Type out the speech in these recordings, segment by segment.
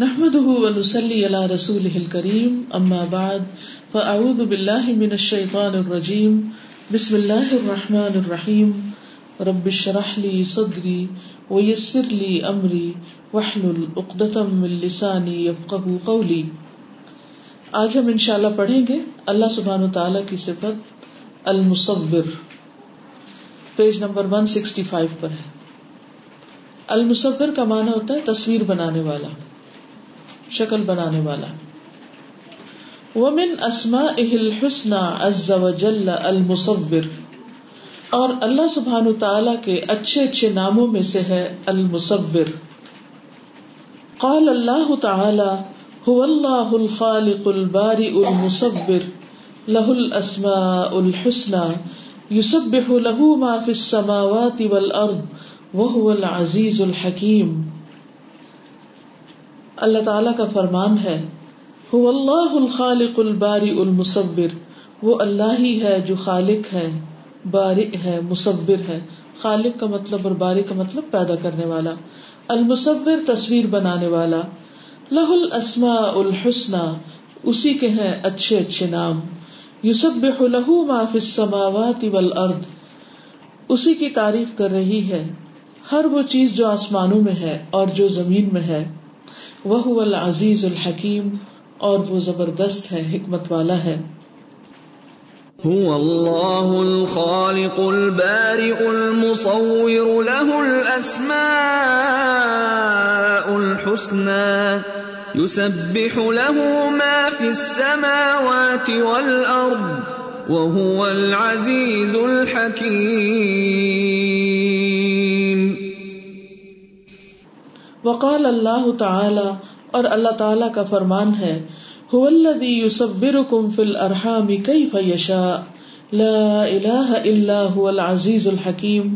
نحمده ونسلي على رسوله الكريم اما بعد فاعوذ بالله من الشيطان الرجيم. بسم الله الرحمن الرحيم. رب اشرح لي صدري ويسر لي امري واحلل عقدة من لساني يفقهوا قولي. آج ہم انشاءاللہ پڑھیں گے اللہ سبحانہ تعالی کی صفت المصور۔ پیج نمبر 165 پر ہے۔ المصور کا معنی ہوتا ہے تصویر بنانے والا۔ شکل بنانے والا۔ ومن اسما الحسن عز وجل المصور۔ اور اللہ سبحان تعالی کے اچھے اچھے ناموں میں سے ہے المصور۔ قال اللہ تعالی، هو اللہ الخالق البارئ المصور۔ له الاسماء الحسنى۔ يسبح له ما في السماوات والارض وهو العزيز الحكيم۔ اللہ تعالی کا فرمان ہے، هو اللہ الخالق الباری المصور، وہ اللہ ہی ہے جو خالق ہے بارئ ہے، مصور ہے۔ خالق کا مطلب اور باری کا مطلب پیدا کرنے والا، المصور تصویر بنانے والا۔ لہ الاسماء الحسنى اسی کے ہیں اچھے اچھے نام۔ یسبح له ما فی السماوات والارض، اسی کی تعریف کر رہی ہے۔ ہر وہ چیز جو آسمانوں میں ہے اور جو زمین میں ہے۔ وہ العزیز الحکیم، اور وہ زبردست ہے، حکمت والا ہے۔ هو الله الخالق البارئ المصور، له الاسماء الحسنى، يسبح له ما في السماوات والارض وهو العزيز الحكيم۔ وقال اللہ تعالی اور اللہ تعالی کا فرمان ہے، هو الذي يصبركم في الارحام كيف يشاء لا الہ الا هو العزیز الحکیم۔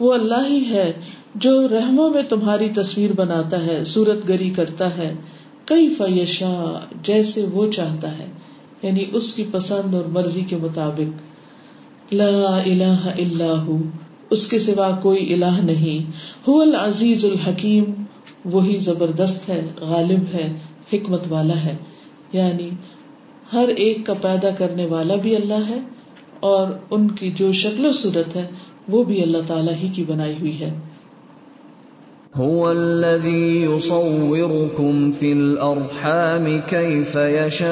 وہ اللہ ہی ہے جو رحموں میں تمہاری تصویر بناتا ہے، صورت گری کرتا ہے۔ کئی فیشا جیسے وہ چاہتا ہے یعنی اس کی پسند اور مرضی کے مطابق۔ لا الہ الا ہو اس کے سوا کوئی الہ نہیں۔ ہو العزیز الحکیم، وہی زبردست ہے، غالب ہے، حکمت والا ہے۔ یعنی ہر ایک کا پیدا کرنے والا بھی اللہ ہے اور ان کی جو شکل و صورت ہے، وہ بھی اللہ تعالیٰ ہی کی بنائی ہوئی ہے۔ هو الذي يصوركم في الارحام كيف يشاء۔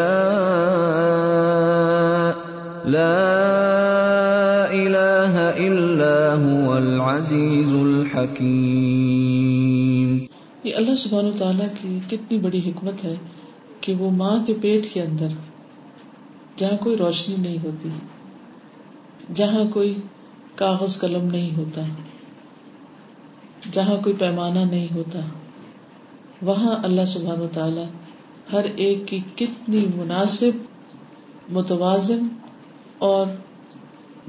لا الا هو العزیز الحکیم یہ اللہ سبحانہ تعالیٰ کی کتنی بڑی حکمت ہے کہ وہ ماں کے پیٹ کے اندر جہاں کوئی روشنی نہیں ہوتی، جہاں کوئی کاغذ قلم نہیں ہوتا، جہاں کوئی پیمانہ نہیں ہوتا، وہاں اللہ سبحان و تعالی ہر ایک کی کتنی مناسب، متوازن اور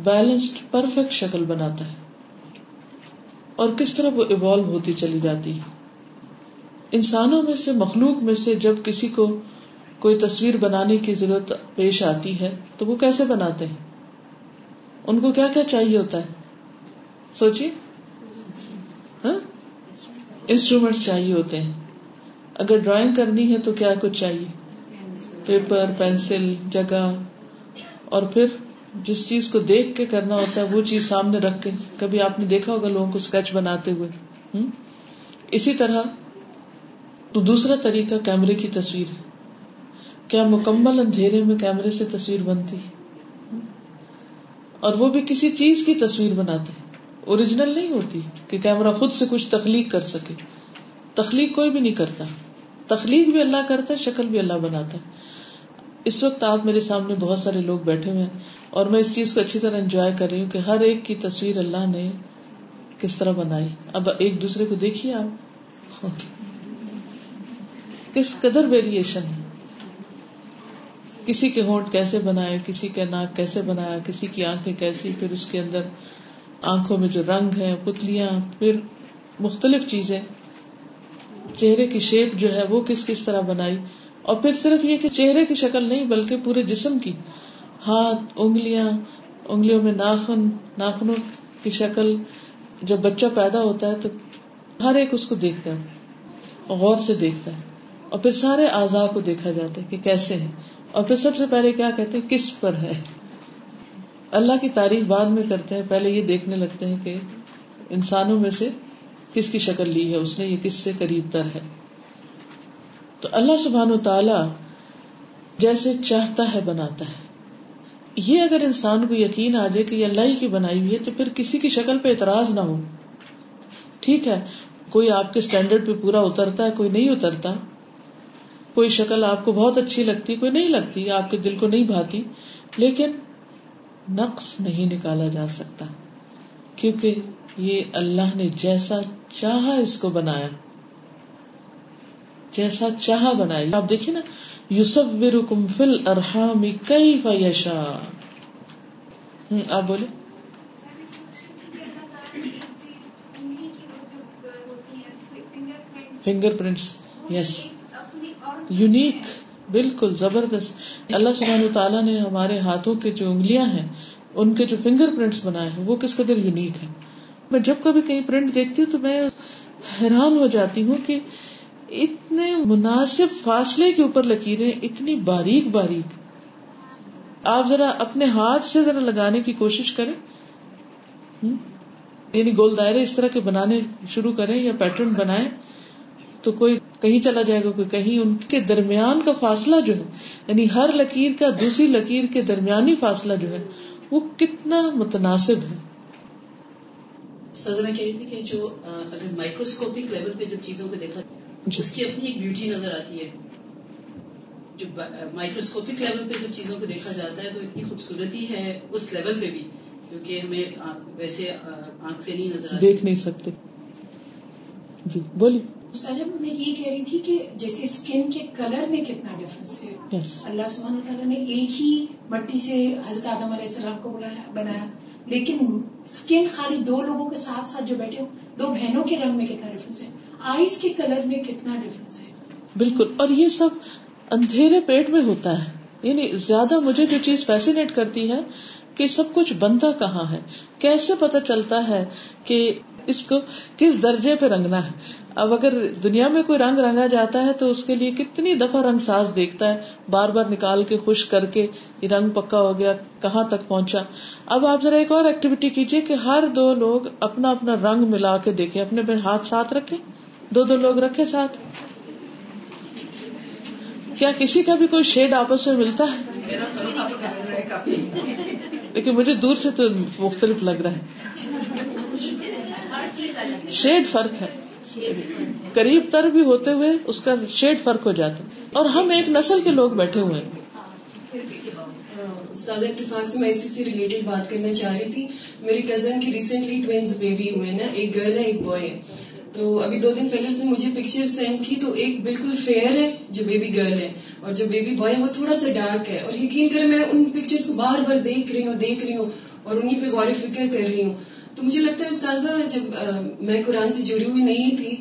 بیلنسڈ پرفیکٹ شکل بناتا ہے اور کس طرح وہ ایوالو ہوتی چلی جاتی ہے۔ انسانوں میں سے، مخلوق میں سے جب کسی کو کوئی تصویر بنانے کی ضرورت پیش آتی ہے، تو وہ کیسے بناتے ہیں؟ ان کو کیا کیا چاہیے ہوتا ہے؟ سوچیے۔ ہاں؟ انسٹرومینٹس چاہیے ہوتے ہیں۔ اگر ڈرائنگ کرنی ہے تو کیا کچھ چاہیے؟ پیپر پینسل جگہ اور پھر جس چیز کو دیکھ کے کرنا ہوتا ہے، وہ چیز سامنے رکھ کے۔ کبھی آپ نے دیکھا ہوگا لوگوں کو اسکیچ بناتے ہوئے۔ اسی طرح تو دوسرا طریقہ کیمرے کی تصویر ہے۔ کیا مکمل اندھیرے میں کیمرے سے تصویر بنتی؟ اور وہ بھی کسی چیز کی تصویر بناتے۔ اوریجنل نہیں ہوتی کہ کیمرہ خود سے کچھ تخلیق کر سکے۔ تخلیق کوئی بھی نہیں کرتا۔ تخلیق بھی اللہ کرتا ہے، شکل بھی اللہ بناتا ہے۔ اس وقت آپ میرے سامنے بہت سارے لوگ بیٹھے ہوئے ہیں اور میں اس چیز کو اچھی طرح انجوائے کر رہی ہوں کہ ہر ایک کی تصویر اللہ نے کس طرح بنائی۔ اب ایک دوسرے کو دیکھیے آپ۔ کس قدر ویریشن ہے۔ کسی کے ہونٹ کیسے بنائے، کسی کا ناک کیسے بنایا، کسی کی آنکھیں کیسی، پھر اس کے اندر آنکھوں میں جو رنگ ہے پتلیاں، پھر مختلف چیزیں۔ چہرے کی شیپ جو ہے وہ کس کس طرح بنائی۔ اور پھر صرف یہ کہ چہرے کی شکل نہیں بلکہ پورے جسم کی، ہاتھ، انگلیاں، انگلیوں میں ناخن، ناخنوں کی شکل۔ جب بچہ پیدا ہوتا ہے تو ہر ایک اس کو دیکھتا ہے، غور سے دیکھتا ہے۔ اور پھر سارے اعضاء کو دیکھا جاتا ہے کہ کیسے ہیں۔ اور پھر سب سے پہلے کیا کہتے ہیں؟ کس پر ہے؟ اللہ کی تعریف بعد میں کرتے ہیں، پہلے یہ دیکھنے لگتے ہیں کہ انسانوں میں سے کس کی شکل لی ہے، اس نے یہ کس سے قریب تر ہے۔ تو اللہ سبحان و تعالی جیسے چاہتا ہے بناتا ہے۔ یہ اگر انسان کو یقین آ جائے کہ یہ اللہ ہی کی بنائی ہوئی ہے تو پھر کسی کی شکل پہ اعتراض نہ ہو۔ ٹھیک ہے، کوئی آپ کے اسٹینڈرڈ پہ پورا اترتا ہے، کوئی نہیں اترتا۔ کوئی شکل آپ کو بہت اچھی لگتی، کوئی نہیں لگتی، آپ کے دل کو نہیں بھاتی۔ لیکن نقص نہیں نکالا جا سکتا، کیونکہ یہ اللہ نے جیسا چاہا اس کو بنایا۔ جیسا چاہا بنایا آپ دیکھیے نا یوسف کم فل ارحام کئی فیشا آپ بولے فنگر پرنٹس یس یونیک بالکل زبردست۔ اللہ سبحانہ تعالیٰ نے ہمارے ہاتھوں کے جو انگلیاں ہیں، ان کے جو فنگر پرنٹس بنائے ہیں، وہ کس قدر یونیک ہے میں جب کبھی کہیں پرنٹ دیکھتی ہوں تو میں حیران ہو جاتی ہوں کہ اتنے مناسب فاصلے کے اوپر لکیریں، اتنی باریک باریک۔ آپ ذرا اپنے ہاتھ سے ذرا لگانے کی کوشش کریں۔ یعنی گول دائرے اس طرح کے بنانے شروع کریں یا پیٹرن بنائیں تو کوئی کہیں چلا جائے گا، کوئی کہیں۔ ان کے درمیان کا فاصلہ جو ہے یعنی ہر لکیر کا دوسری لکیر کے درمیانی فاصلہ جو ہے، وہ کتنا متناسب ہے۔ میں کہہ رہی تھی کہ جو اگر مائکروسکوپک لیول پہ جب چیزوں کو دیکھا اس کی اپنی ایک بیوٹی نظر آتی ہے۔ جو مائکروسکوپک لیول پہ جب چیزوں کو دیکھا جاتا ہے تو اتنی خوبصورتی ہے اس لیول پہ بھی کیونکہ ہمیں ویسے آنکھ سے نہیں نظر دیکھ نہیں سکتے۔ جی بولیے۔ میں یہ کہہ رہی تھی کہ جیسے اسکن کے کلر میں کتنا ڈفرنس ہے۔ اللہ سبحانہ تعالیٰ نے ایک ہی مٹی سے حضرت آدم علیہ السلام کو بنایا۔ لیکن اسکن خالی دو لوگوں کے ساتھ ساتھ جو بیٹھے ہو دو بہنوں کے رنگ میں کتنا ڈفرنس ہے۔ آئیز کے کلر میں کتنا ڈفرنس ہے؟ بالکل۔ اور یہ سب اندھیرے پیٹ میں ہوتا ہے۔ یعنی زیادہ مجھے جو چیز فیسینیٹ کرتی ہے کہ سب کچھ بنتا کہاں ہے؟ کیسے پتا چلتا ہے کہ اس کو کس درجے پہ رنگنا ہے؟ اب اگر دنیا میں کوئی رنگ رنگا جاتا ہے تو اس کے لیے کتنی دفعہ رنگ ساز دیکھتا ہے، بار بار نکال کے خوش کر کے یہ رنگ پکا ہو گیا، کہاں تک پہنچا؟ اب آپ ذرا ایک اور ایکٹیویٹی کیجیے کہ ہر دو لوگ اپنا اپنا رنگ ملا کے دیکھیں، اپنے اپنے ہاتھ ساتھ رکھے دو دو لوگ رکھے ساتھ۔ کیا کسی کا بھی کوئی شیڈ آپس میں ملتا ہے؟ لیکن مجھے دور سے تو مختلف لگ رہا ہے۔ شیڈ فرق ہے۔ قریب تر بھی ہوتے ہوئے اس کا شیڈ فرق ہو جاتا اور ہم ایک نسل کے لوگ بیٹھے ہوئے ہیں۔ اتفاق سے میں اسی سے ریلیٹڈ بات کرنا چاہ رہی تھی۔ میری کزن کی ریسنٹلی ٹوینس بیبی ہوئے نا، ایک گرل ہے، ایک بوائے تو ابھی دو دن پہلے اس نے مجھے پکچر سینڈ کی تو ایک بالکل فیئر ہے جو بیبی گرل ہے اور جو بیبی بوائے وہ تھوڑا سا ڈارک ہے اور یقین کرے میں ان پکچر کو بار بار دیکھ رہی ہوں، دیکھ رہی ہوں اور انہیں پہ غور فکر کر رہی ہوں۔ تو مجھے لگتا ہے استاذہ، جب میں قرآن سے جڑی ہوئی نہیں تھی،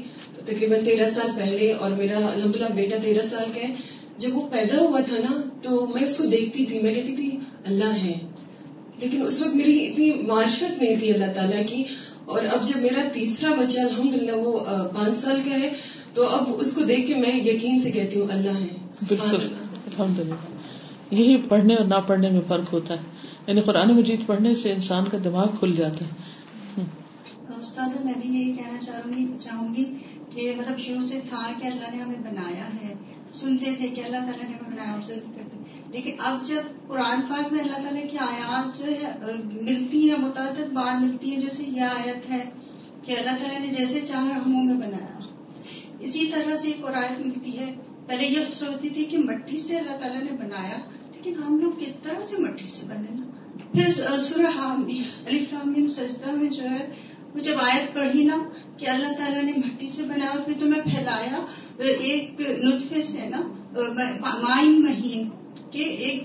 تقریباً تیرہ سال پہلے اور میرا الحمد للہ بیٹا تیرہ سال کا ہے، جب وہ پیدا ہوا تھا نا، تو میں اس کو دیکھتی تھی، میں کہتی تھی، اللہ ہے۔ لیکن اس وقت میری اتنی معرفت نہیں تھی اللہ تعالیٰ کی اور اب جب میرا تیسرا بچہ الحمد للہ وہ پانچ سال کا ہے تو اب اس کو دیکھ کے میں یقین سے کہتی ہوں اللہ ہے بالکل الحمد للہ یہی پڑھنے اور نہ پڑھنے میں فرق ہوتا ہے۔ یعنی قرآن مجید پڑھنے سے انسان کا دماغ کھل جاتا ہے۔ استاد میں بھی یہی کہنا چاہوں گی چاہوں گی کہ مطلب شروع سے تھا کہ اللہ نے ہمیں بنایا ہے۔ سنتے تھے کہ اللہ تعالیٰ نے ہمیں بنایا لیکن اب جب قرآن پاک میں اللہ تعالیٰ کی آیات جو ہے ملتی ہے متعدد بات ملتی ہے جیسے یہ آیت ہے کہ اللہ تعالیٰ نے جیسے چاہا ہموں میں بنایا۔ اسی طرح سے ایک اور آیت ملتی ہے۔ پہلے یہ سوچتی تھی کہ مٹی سے اللہ تعالیٰ نے بنایا، لیکن ہم لوگ کس طرح سے مٹی سے بنے نا؟ پھر سورہ علی حامیم سجدہ میں جو ہے، وہ جب آیت پڑھی نا کہ اللہ تعالیٰ نے مٹی سے بنایا، پھر تمہیں پھیلایا ایک نطفے سے نا مائن مہین کہ ایک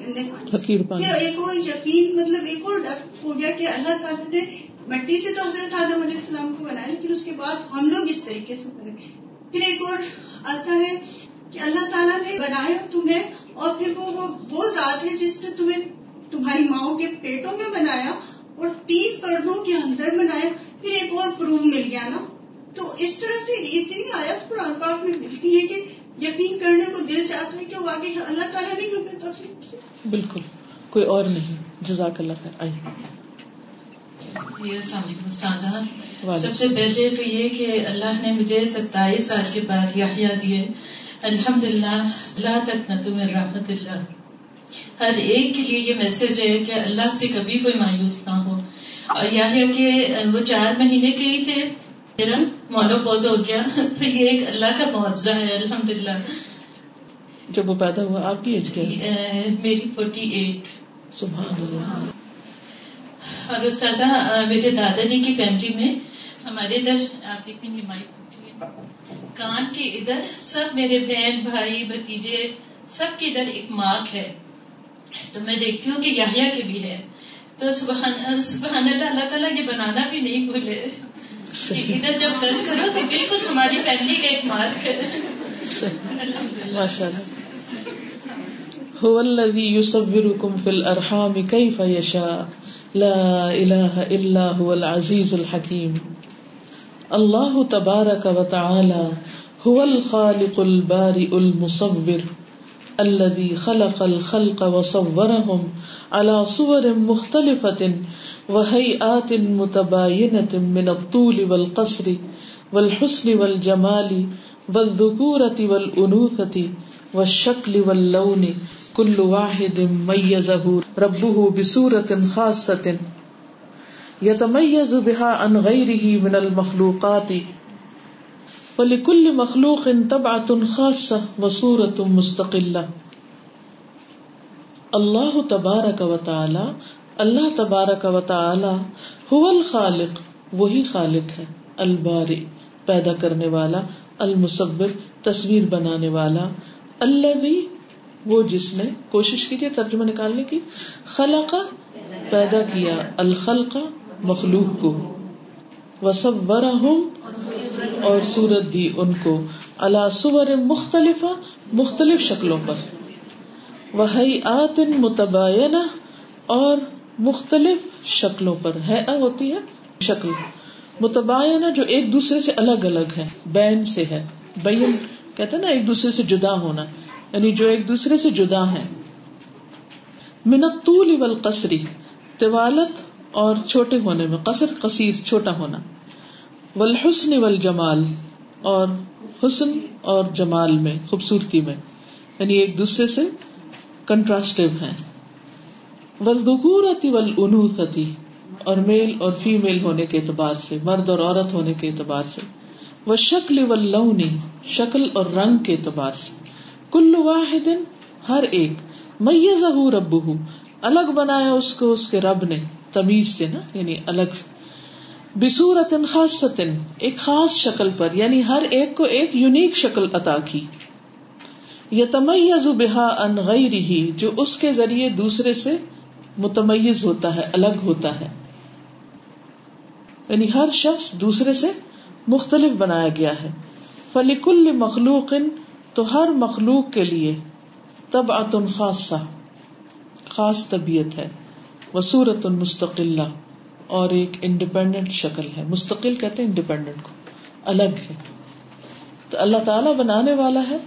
ایک اور یقین مطلب ایک اور ڈر ہو گیا کہ اللہ تعالیٰ نے مٹی سے تو حضرت آدم علیہ السلام کو بنایا لیکن اس کے بعد ہم لوگ اس طریقے سے بنے۔ پھر ایک اور آتا ہے کہ اللہ تعالیٰ نے بنایا تمہیں اور پھر وہ وہ ذات ہے جس نے تمہیں تمہاری ماؤں کے پیٹوں میں بنایا اور تین پردوں کے اندر بنایا۔ پھر ایک اور پروف مل گیا نا۔ تو اس طرح سے اتنی آیت قرآن پاک میں ملتی ہے کہ یقین کرنے کو دل چاہتا ہے کہ واقعی اللہ تعالیٰ نے ہمیں تکلیف بالکل۔ کوئی اور نہیں۔ جزاک اللہ خیر۔ آئی جی السلام علیکم سب سے پہلے تو یہ کہ اللہ نے مجھے ستائیس سال کے بعد یحییٰ دیے۔ الحمد للہ اللہ تک نہ تمہیں رحمت اللہ۔ ہر ایک کے لیے یہ میسج ہے کہ اللہ سے کبھی کوئی مایوس نہ ہو۔ اور یحییٰ کے وہ چار مہینے کے ہی تھے۔ پوز ہو گیا۔ تو یہ ایک اللہ کا معاوضہ ہے الحمد للہ جب وہ پیدا ہوا آپ کی ایج کیا میری فورٹی ایٹ سبحان اللہ۔ اور سادہ میرے دادا جی کی فیملی میں ہمارے ادھر آپ ایک مائک کان کے ادھر سب میرے بہن بھائی بھتیجے سب کے ادھر ایک مارک ہے۔ تو میں دیکھتی ہوں کہ یحییٰ کے بھی ہے۔ تو سبحان سبحان اللہ اللہ تعالیٰ یہ بنانا بھی نہیں بھولے۔ ادھر جب ٹچ کرو تو بالکل ہماری فیملی کا ایک مارک ہے۔ ماشاء اللہ هو الذي يصوركم في الارحام كيف يشاء لا اله الا هو العزيز الحكيم اللہ تبارک و تعالی هو الخالق البارئ المصور۔ الذي خلق الخلق وصورهم على صور مختلفة وهيئات متباينة من الطول والقصر والحسن والجمال والذكورة والأنوثة والشكل واللون كل واحد ميزه ربه بصورة خاصة یتمیز بها عن غیره من المخلوقات ولكل مخلوق ان طبعة خاصة وصورة مستقلة اللہ تبارک و تعالی، اللہ تبارک و تعالی هو الخالق، وہی خالق ہے البارئ پیدا کرنے والا، المصور، تصویر بنانے والا۔ الذي وہ جس نے کوشش کی تھی ترجمہ نکالنے کی، خلق، پیدا کیا، الخلق، مخلوق کو۔ وسبر اور سورت دی ان کو اللہ سور مختلف مختلف شکلوں پر۔ وہی آت متباین اور مختلف شکلوں پر ہے ہوتی ہے شکل۔ متباینہ جو ایک دوسرے سے الگ الگ ہے، بین سے ہے۔ بین کہتے نا، ایک دوسرے سے جدا ہونا۔ یعنی جو ایک دوسرے سے جدا ہے منت طول والقصری طوالت اور چھوٹے ہونے میں، قصر، قصیر، چھوٹا ہونا۔ والحسن والجمال، اور حسن اور جمال میں، خوبصورتی میں یعنی ایک دوسرے سے کنٹراسٹو ہیں۔ ولدکورتی ولانوثتی اور میل اور فیمیل ہونے کے اعتبار سے، مرد اور عورت ہونے کے اعتبار سے۔ وہ شکل و لونی شکل اور رنگ کے اعتبار سے۔ کل واحد، ہر ایک۔ میزہ رب الگ بنایا اس کو، اس کے رب نے، تمیز سے نا یعنی الگ بسورت خاص ایک خاص شکل پر یعنی ہر ایک کو ایک یونیک شکل عطا کی۔ یا بحا ان غیر ہی جو اس کے ذریعے دوسرے سے متمیز ہوتا ہے، الگ ہوتا ہے۔ یعنی ہر شخص دوسرے سے مختلف بنایا گیا ہے۔ فلیکل مخلوق، تو ہر مخلوق کے لیے تب خاصہ، خاص طبیعت ہے۔ وسورت المستقل اور ایک انڈیپینڈنٹ شکل ہے۔ مستقل کہتے ہیں انڈیپینڈنٹ کو۔ الگ ہے۔ تو اللہ تعالیٰ بنانے والا ہے۔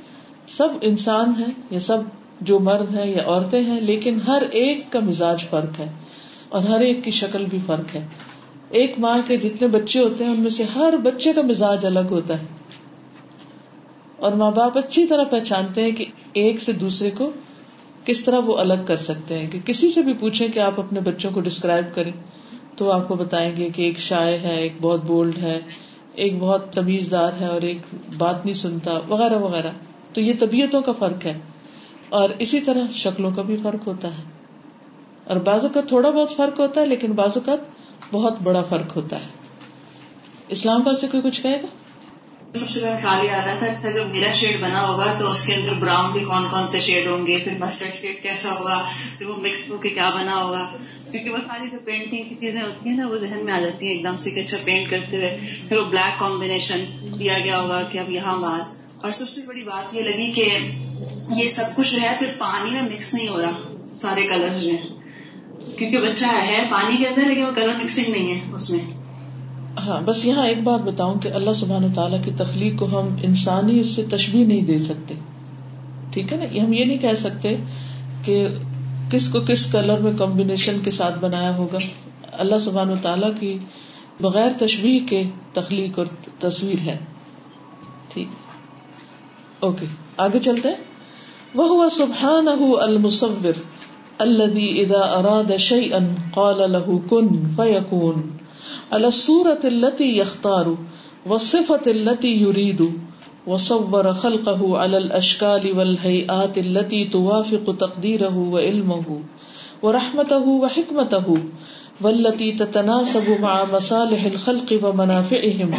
سب انسان ہے یا سب جو مرد ہے یا عورتیں ہیں، لیکن ہر ایک کا مزاج فرق ہے اور ہر ایک کی شکل بھی فرق ہے۔ ایک ماں کے جتنے بچے ہوتے ہیں، ان میں سے ہر بچے کا مزاج الگ ہوتا ہے۔ اور ماں باپ اچھی طرح پہچانتے ہیں کہ ایک سے دوسرے کو کس طرح وہ الگ کر سکتے ہیں۔ کہ کسی سے بھی پوچھیں کہ آپ اپنے بچوں کو ڈسکرائب کریں۔ تو آپ کو بتائیں گے کہ ایک شاع ہے، ایک بہت بولڈ ہے، ایک بہت تمیز دار ہے اور ایک بات نہیں سنتا، وغیرہ وغیرہ۔ تو یہ طبیعتوں کا فرق ہے اور اسی طرح شکلوں کا بھی فرق ہوتا ہے۔ اور بازو کا تھوڑا بہت فرق ہوتا ہے، لیکن بازو کا بہت بڑا فرق ہوتا ہے۔ اسلام آباد سے کوئی کچھ کہے گا؟ سب سے پہلے آ رہا تھا جب میرا شیڈ بنا ہوگا تو اس کے اندر براؤن بھی کون کون سے شیڈ ہوں گے، پھر مسٹرڈ شیڈ کیسا ہوگا، پھر وہ مکس ہو کے کیا بنا ہوگا؟ کیونکہ وہ ساری جو پینٹنگ کی چیزیں ہوتی ہیں نا، وہ ذہن میں آ جاتی ہیں، ایک دم سے کہ اچھا پینٹ کرتے ہوئے۔ پھر وہ بلیک کمبینیشن دیا گیا ہوگا کہ اب یہاں بات۔ اور سب سے بڑی بات یہ لگی کہ یہ سب کچھ جو ہے، پھر پانی میں مکس نہیں ہو رہا سارے کلر میں۔ کیونکہ بچہ ہے پانی کے اندر، لیکن وہ کلر مکسنگ نہیں ہے اس میں۔ ہاں بس یہاں ایک بات بتاؤں کہ اللہ سبحان تعالیٰ کی تخلیق کو ہم انسانی اس سے تشبیح نہیں دے سکتے۔ ٹھیک ہے نا؟ ہم یہ نہیں کہہ سکتے کہ کس کو کس کلر میں کمبینیشن کے ساتھ بنایا ہوگا۔ اللہ سبحان و تعالیٰ کی بغیر تشبیح کے تخلیق اور تصویر ہے۔ ٹھیک۔ اوکے، آگے چلتے ہیں۔ وہ ہوا سبحان المصور الذي اذا اراد شيئا قال له كن فيكون۔ على الصورة التي يختار، والصفة التي يريد، وصور خلقه على الاشكال والهيئات التي توافق تقديره وعلمه ورحمته وحكمته والتي تتناسب مع مصالح الخلق ومنافعهم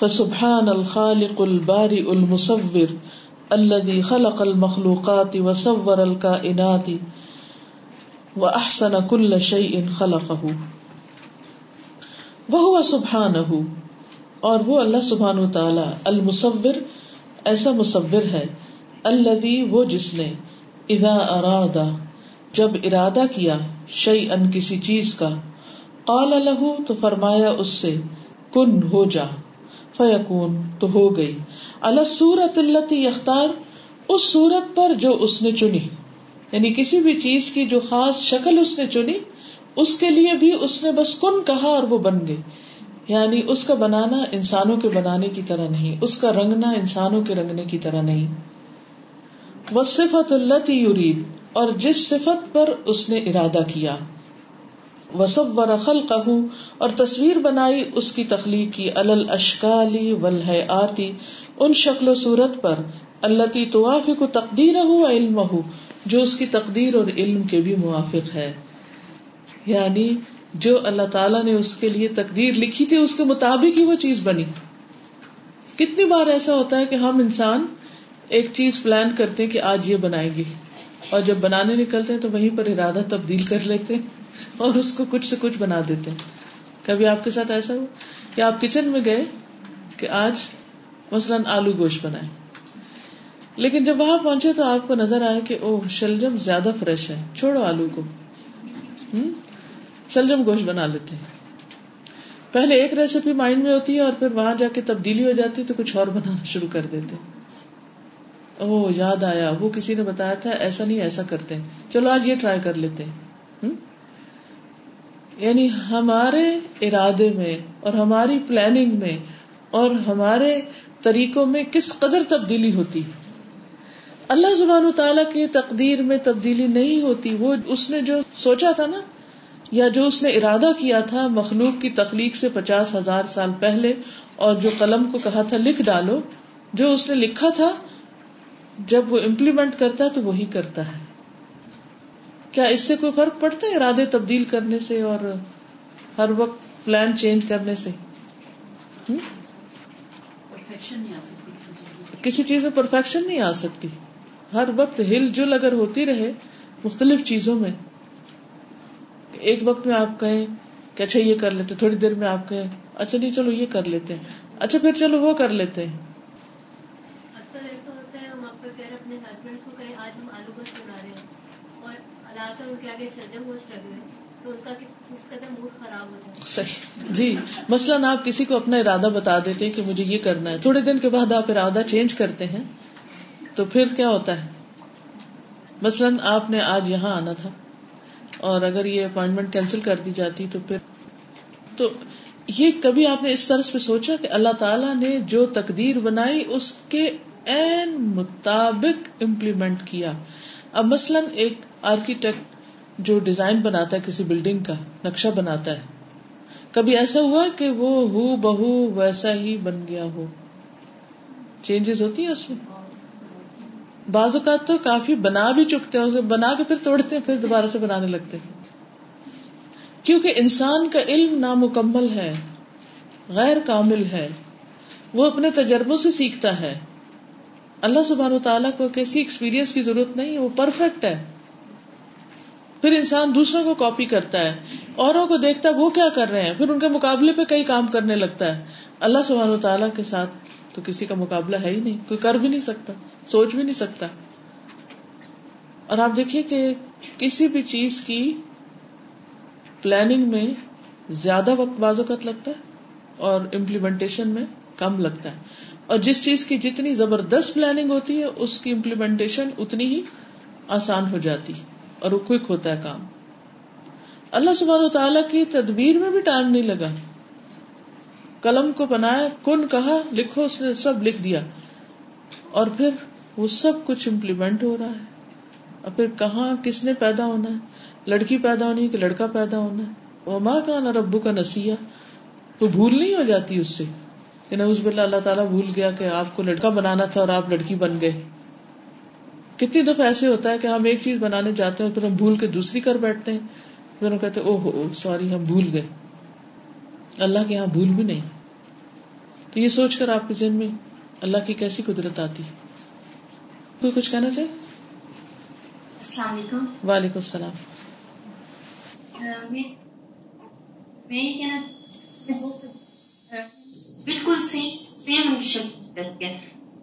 فسبحان الخالق البارئ المصور الذي خلق المخلوقات وصور الكائنات واحسن كل شيء خلقه. وهو سبحانه. اور وہ اللہ سبحانہ وتعالى المصور، ایسا مصور ہے، الذي وہ جس نے اذا اراد جب ارادہ کیا شيئا کسی چیز کا۔ قال له، تو فرمایا اس سے، کن، ہو جا۔ فیکون، تو ہو گئی۔ اللہ سورت اللہ اختار اس سورت پر جو اس نے چنی۔ یعنی کسی بھی چیز کی جو خاص شکل اس نے چنی، اس کے لیے بھی اس نے بس کن کہا اور وہ بن گئی۔ یعنی اس کا بنانا انسانوں کے بنانے کی طرح نہیں، اس کا رنگنا انسانوں کے رنگنے کی طرح نہیں۔ وہ صفت اللہ یورید اور جس صفت پر اس نے ارادہ کیا۔ وسب و رخل اور تصویر بنائی اس کی تخلیق کی۔ الل اشکالی ولح آتی ان شکل و صورت پر۔ اللہ کی کو تقدیر ہو علم ہو جو اس کی تقدیر اور علم کے بھی موافق ہے۔ یعنی جو اللہ تعالیٰ نے اس کے لیے تقدیر لکھی تھی، اس کے مطابق ہی وہ چیز بنی۔ کتنی بار ایسا ہوتا ہے کہ ہم انسان ایک چیز پلان کرتے کہ آج یہ بنائیں گے اور جب بنانے نکلتے ہیں تو وہیں پر ارادہ تبدیل کر لیتے اور اس کو کچھ سے کچھ بنا دیتے ہیں۔ کبھی آپ کے ساتھ ایسا ہو کہ آپ کچن میں گئے کہ آج مثلاً آلو گوشت بنائے لیکن جب وہاں پہنچے تو آپ کو نظر آئے کہ او شلجم زیادہ فریش ہے۔ چھوڑو آلو کو۔ شلجم گوشت بنا لیتے ہیں۔ پہلے ایک ریسیپی مائنڈ میں ہوتی ہے اور پھر وہاں جا کے تبدیلی ہو جاتی ہے تو کچھ اور بنانا شروع کر دیتے او یاد آیا، وہ کسی نے بتایا تھا، ایسا نہیں، ایسا کرتے چلو، آج یہ ٹرائی کر لیتے ہیں۔ یعنی ہمارے ارادے میں اور ہماری پلاننگ میں اور ہمارے طریقوں میں کس قدر تبدیلی ہوتی؟ اللہ زبان و تعالیٰ کی تقدیر میں تبدیلی نہیں ہوتی، وہ اس نے جو سوچا تھا نا، یا جو اس نے ارادہ کیا تھا مخلوق کی تخلیق سے پچاس ہزار سال پہلے اور جو قلم کو کہا تھا، لکھ ڈالو، جو اس نے لکھا تھا جب وہ امپلیمنٹ کرتا ہے تو وہی کرتا ہے۔ کیا اس سے کوئی فرق پڑتا ہے ارادے تبدیل کرنے سے اور ہر وقت پلان چینج کرنے سے؟ کسی چیز میں پرفیکشن نہیں آ سکتی۔ ہر وقت ہل جل اگر ہوتی رہے مختلف چیزوں میں ایک وقت میں آپ کہیں کہ اچھا یہ کر لیتے تھوڑی دیر میں آپ کہیں اچھا نہیں چلو یہ کر لیتے ہیں۔ اچھا پھر چلو وہ کر لیتے ہیں۔ جی مثلاً آپ کسی کو اپنا ارادہ بتا دیتے کہ مجھے یہ کرنا ہے، تھوڑے دن کے بعد آپ ارادہ چینج کرتے ہیں، تو پھر کیا ہوتا ہے؟ مثلاً آپ نے آج یہاں آنا تھا، اور اگر یہ اپوائنٹمنٹ کینسل کر دی جاتی تو پھر۔ تو یہ کبھی آپ نے اس طرح سے سوچا کہ اللہ تعالیٰ نے جو تقدیر بنائی، اس کے این مطابق امپلیمنٹ کیا؟ اب مثلاً ایک آرکیٹیکٹ جو ڈیزائن بناتا ہے، کسی بلڈنگ کا نقشہ بناتا ہے۔ کبھی ایسا ہوا کہ وہ ہو بہو ویسا ہی بن گیا ہو؟ چینجز ہوتی ہے اس میں؟ بعض اوقات تو کافی بنا بھی چکتے ہیں، اسے بنا کے پھر توڑتے ہیں، پھر دوبارہ سے بنانے لگتے ہیں۔ کیونکہ انسان کا علم نامکمل ہے، غیر کامل ہے، وہ اپنے تجربوں سے سیکھتا ہے۔ اللہ سبحانہ تعالیٰ کو کیسی ایکسپیرئنس کی ضرورت نہیں ہے وہ پرفیکٹ ہے۔ پھر انسان دوسروں کو کاپی کرتا ہے، اوروں کو دیکھتا ہے، وہ کیا کر رہے ہیں؟ پھر ان کے مقابلے پہ کئی کام کرنے لگتا ہے۔ اللہ سبحانہ تعالیٰ کے ساتھ تو کسی کا مقابلہ ہے ہی نہیں۔ کوئی کر بھی نہیں سکتا، سوچ بھی نہیں سکتا۔ اور آپ دیکھیے کہ کسی بھی چیز کی پلاننگ میں زیادہ وقت بازوقت لگتا ہے اور امپلیمنٹیشن میں کم لگتا ہے۔ اور جس چیز کی جتنی زبردست پلاننگ ہوتی ہے، اس کی امپلیمنٹیشن اتنی ہی آسان ہو جاتی۔ اور وہ کوک ہوتا ہے کام۔ اللہ سبحانہ تعالیٰ کی تدبیر میں بھی ٹائم نہیں لگا۔ قلم کو بنایا، کن کہا، لکھو، اس نے سب لکھ دیا۔ اور پھر وہ سب کچھ امپلیمنٹ ہو رہا ہے۔ اور پھر کہاں، کس نے پیدا ہونا ہے؟ لڑکی پیدا ہونی ہے کہ لڑکا پیدا ہونا ہے؟ وہ ماں کا نا ربو کا نسیح تو بھول نہیں ہو جاتی اس سے۔ کہ نوز باللہ، اللہ تعالیٰ بھول گیا کہ آپ کو لڑکا بنانا تھا اور آپ لڑکی بن گئے۔ کتنی دفعہ ایسے ہوتا ہے کہ ہم ایک چیز بنانے جاتے ہیں اور پھر ہم بھول کے دوسری کر بیٹھتے ہیں پھر ہم کہتے او ہو سوری ہم بھول گئے۔ اللہ کے یہاں بھول بھی نہیں۔ تو یہ سوچ کر آپ کے ذہن میں اللہ کی کیسی قدرت آتی؟ کوئی کچھ کہنا چاہے السلام علیکم۔ وعلیکم السلام۔ میں یہ کہنا بالکل سیم شکل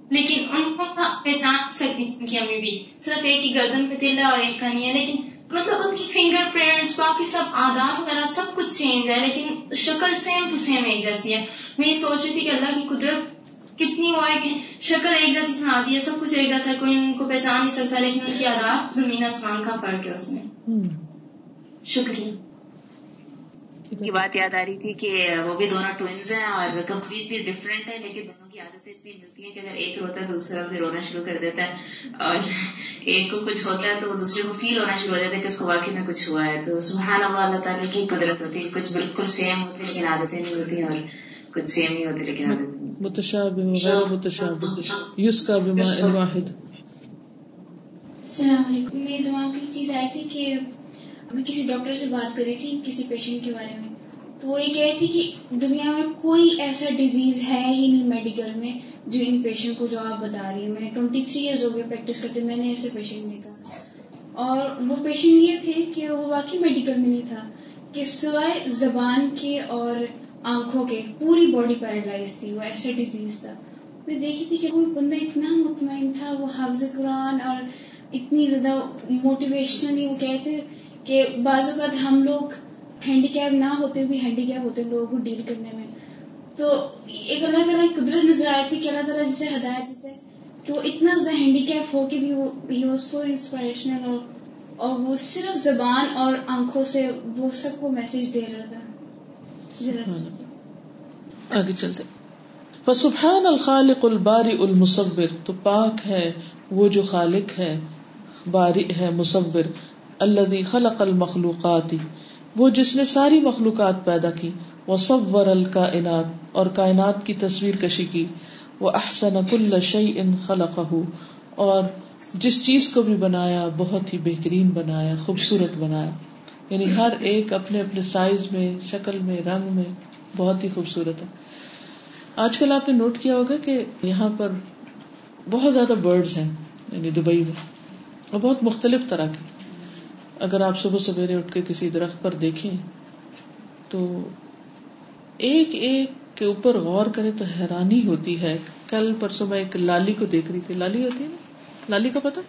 لیکن ان کو پہچان سکتی ان کی امی بھی صرف ایک ہی گردن پہ تیلا اور ایک کا نہیں ہے لیکن مطلب ان کی فنگر پرنٹس باقی سب آدات وغیرہ سب کچھ چینج ہے لیکن شکل سیم ٹو سیم ایک جیسی ہے۔ میں یہ سوچ رہی تھی کہ اللہ کی قدرت کتنی وہ ہے کہ شکل ایک جیسی بناتی ہے سب کچھ ایک جیسا ہے کوئی ان کو پہچان نہیں سکتا لیکن ان کی آدات زمین آسمان کا پڑھ کے اس میں۔ شکریہ۔ کی بات یاد آ رہی تھی کہ وہ بھی دونوں ٹوئنز ہیں اور کمپلیٹلی ڈفرینٹ ہے لیکن دونوں کی عادتیں اتنی ملتی ایک روتا ہے تو دوسرا بھی رونا شروع کر دیتا ہے۔ اور ایک کو کچھ ہوتا ہے تو وہ دوسرے کو فیل ہونا شروع ہو جاتا ہے کہ اس کو واقعی میں کچھ ہوا ہے۔ تو سبحان اللہ اللہ تعالیٰ کی قدرت ہوتی ہے۔ کچھ بالکل سیم ہوتی لیکن عادتیں نہیں ہوتی اور کچھ سیم نہیں ہوتی لیکن عادتیں متشابہ غیر متشابہ یس کا بما واحد السلام علیکم۔ میرے دماغ کی چیز آئی تھی کہ میں کسی ڈاکٹر سے بات کر رہی تھی کسی پیشنٹ کے بارے میں۔ تو وہ یہ کہہ تھی کہ دنیا میں کوئی ایسا ڈیزیز ہے ہی نہیں میڈیکل میں جو ان پیشنٹ کو جو آپ بتا رہی ہیں میں ٹوئنٹی تھری ایئرز ہو گئے پریکٹس کرتے میں نے ایسے پیشنٹ نہیں کہا اور وہ پیشنٹ یہ تھے کہ وہ واقعی میڈیکل میں نہیں تھا، کہ سوائے زبان کے اور آنکھوں کے پوری باڈی پیراڈائز تھی، وہ ایسا ڈیزیز تھا۔ میں دیکھی تھی کہ کوئی بندہ اتنا مطمئن تھا، وہ حافظ قرآن اور اتنی زیادہ موٹیویشنلی وہ کہتے کہ بعض اوقات ہم لوگ ہینڈی کیپ نہ ہوتے بھی ہینڈی کیپ ہوتے لوگوں کو ڈیل کرنے میں۔ تو ایک اللہ تعالیٰ کی قدرت نظر آئی تھی کہ اللہ تعالیٰ جسے ہدایت دیتے کہ وہ اتنا زیادہ ہینڈی کیپ ہو کے بھی وہ ہی واز سو انسپائریشنل اور اور وہ صرف زبان اور آنکھوں سے وہ سب کو میسج دے رہا تھا۔ جی آگے چلتے۔ فسبحان الخالق الباری المصور۔ تو پاک ہے وہ جو خالق ہے، باری ہے مصور اللہ خلق المخلوقات۔ وہ جس نے ساری مخلوقات پیدا کی وہ سب ور الکائنات اور کائنات کی تصویر کشی کی وہ احسن کل شعی ان خلق اور جس چیز کو بھی بنایا، بہت ہی بہترین بنایا، خوبصورت بنایا۔ یعنی ہر ایک اپنے اپنے سائز میں، شکل میں، رنگ میں، بہت ہی خوبصورت ہے۔ آج کل آپ نے نوٹ کیا ہوگا کہ یہاں پر بہت زیادہ برڈز ہیں یعنی دبئی میں، اور بہت مختلف طرح کے۔ اگر آپ صبح سویرے اٹھ کے کسی درخت پر دیکھیں تو ایک ایک کے اوپر غور کرے تو حیرانی ہوتی ہے۔ کل پرسوں میں ایک لالی کو دیکھ رہی تھی۔ لالی ہوتی ہے نا؟ لالی کا پتا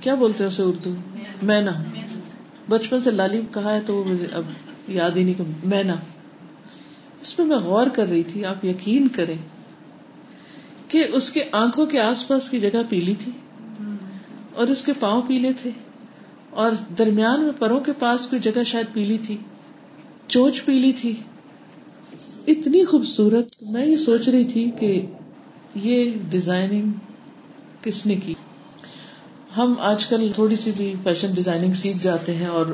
کیا بولتے ہیں اسے اردو؟ مینا۔ بچپن سے لالی کہا ہے تو اب یاد ہی نہیں کہ مینا۔ اس میں میں غور کر رہی تھی۔ آپ یقین کریں کہ اس کے آنکھوں کے آس پاس کی جگہ پیلی تھی اور اس کے پاؤں پیلے تھے۔ اور درمیان میں پروں کے پاس کوئی جگہ شاید پیلی تھی چوچ پیلی تھی۔ اتنی خوبصورت میں یہ سوچ رہی تھی کہ یہ ڈیزائننگ کس نے کی۔ ہم آج کل تھوڑی سی بھی فیشن ڈیزائننگ سیکھ جاتے ہیں اور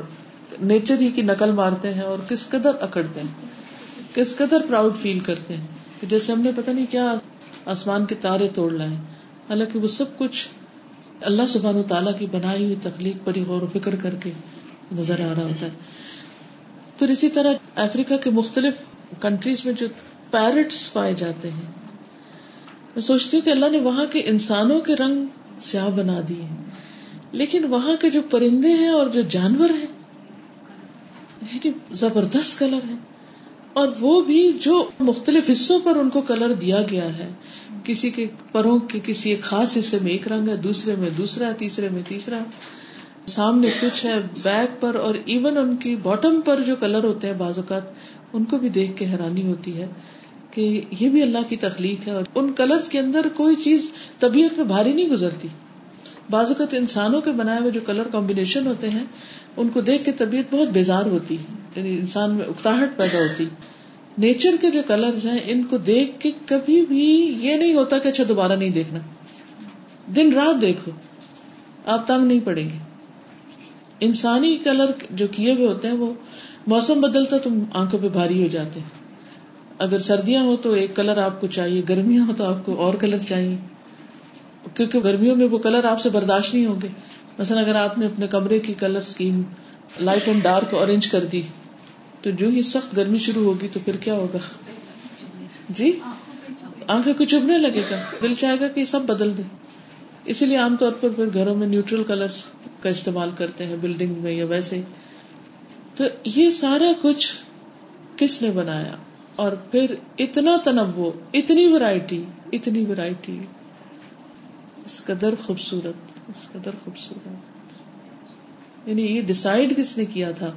نیچر ہی کی نقل مارتے ہیں اور کس قدر اکڑتے ہیں، کس قدر پراؤڈ فیل کرتے ہیں۔ کہ جیسے ہم نے پتا نہیں کیا آسمان کے تارے توڑ لائے، حالانکہ وہ سب کچھ اللہ سبحان و تعالیٰ کی بنائی ہوئی تخلیق پر ہی غور و فکر کر کے نظر آ رہا ہوتا ہے۔ پھر اسی طرح افریقہ کے مختلف کنٹریز میں جو پیرٹس پائے جاتے ہیں، میں سوچتی ہوں کہ اللہ نے وہاں کے انسانوں کے رنگ سیاہ بنا دیے لیکن وہاں کے جو پرندے ہیں اور جو جانور ہیں یعنی زبردست کلر ہے اور وہ بھی جو مختلف حصوں پر ان کو کلر دیا گیا ہے۔ کسی کے پروں کے کسی ایک خاص حصے میں ایک رنگ ہے، دوسرے میں دوسرا، تیسرے میں تیسرا۔ سامنے کچھ ہے بیک پر اور ایون ان کی باٹم پر جو کلر ہوتے ہیں بعض اوقات، ان کو بھی دیکھ کے حیرانی ہوتی ہے کہ یہ بھی اللہ کی تخلیق ہے اور ان کلرز کے اندر کوئی چیز طبیعت میں بھاری نہیں گزرتی۔ بعض اوقات انسانوں کے بنائے ہوئے جو کلر کمبینیشن ہوتے ہیں، ان کو دیکھ کے طبیعت بہت بیزار ہوتی ہے۔ یعنی انسان میں اکتاہٹ پیدا ہوتی۔ نیچر کے جو کلرز ہیں، ان کو دیکھ کے کبھی بھی یہ نہیں ہوتا کہ اچھا دوبارہ نہیں دیکھنا۔ دن رات دیکھو، آپ تنگ نہیں پڑیں گے۔ انسانی کلر جو کیے ہوئے ہوتے ہیں، وہ موسم بدلتا تو آنکھوں پہ بھاری ہو جاتے ہیں۔ اگر سردیاں ہو تو ایک کلر آپ کو چاہیے، گرمیاں ہو تو آپ کو اور کلر چاہیے۔ کیونکہ گرمیوں میں وہ کلر آپ سے برداشت نہیں ہوں گے۔ مثلاً اگر آپ نے اپنے کمرے کی colour scheme light and dark orange کر دی، تو جو ہی سخت گرمی شروع ہوگی تو پھر کیا ہوگا؟ جی؟ آنکھیں کو چبنے لگے گا۔ دل چاہے گا کہ یہ سب بدل دے اسی لیے عام طور پر پھر گھروں میں نیوٹرل کلر کا استعمال کرتے ہیں بلڈنگ میں یا ویسے۔ تو یہ سارا کچھ کس نے بنایا؟ اور پھر اتنا تنوع، اتنی ورائٹی اتنی ورائٹی اس قدر خوبصورت، اس قدر خوبصورت۔ یعنی یہ ڈسائڈ کس نے کیا تھا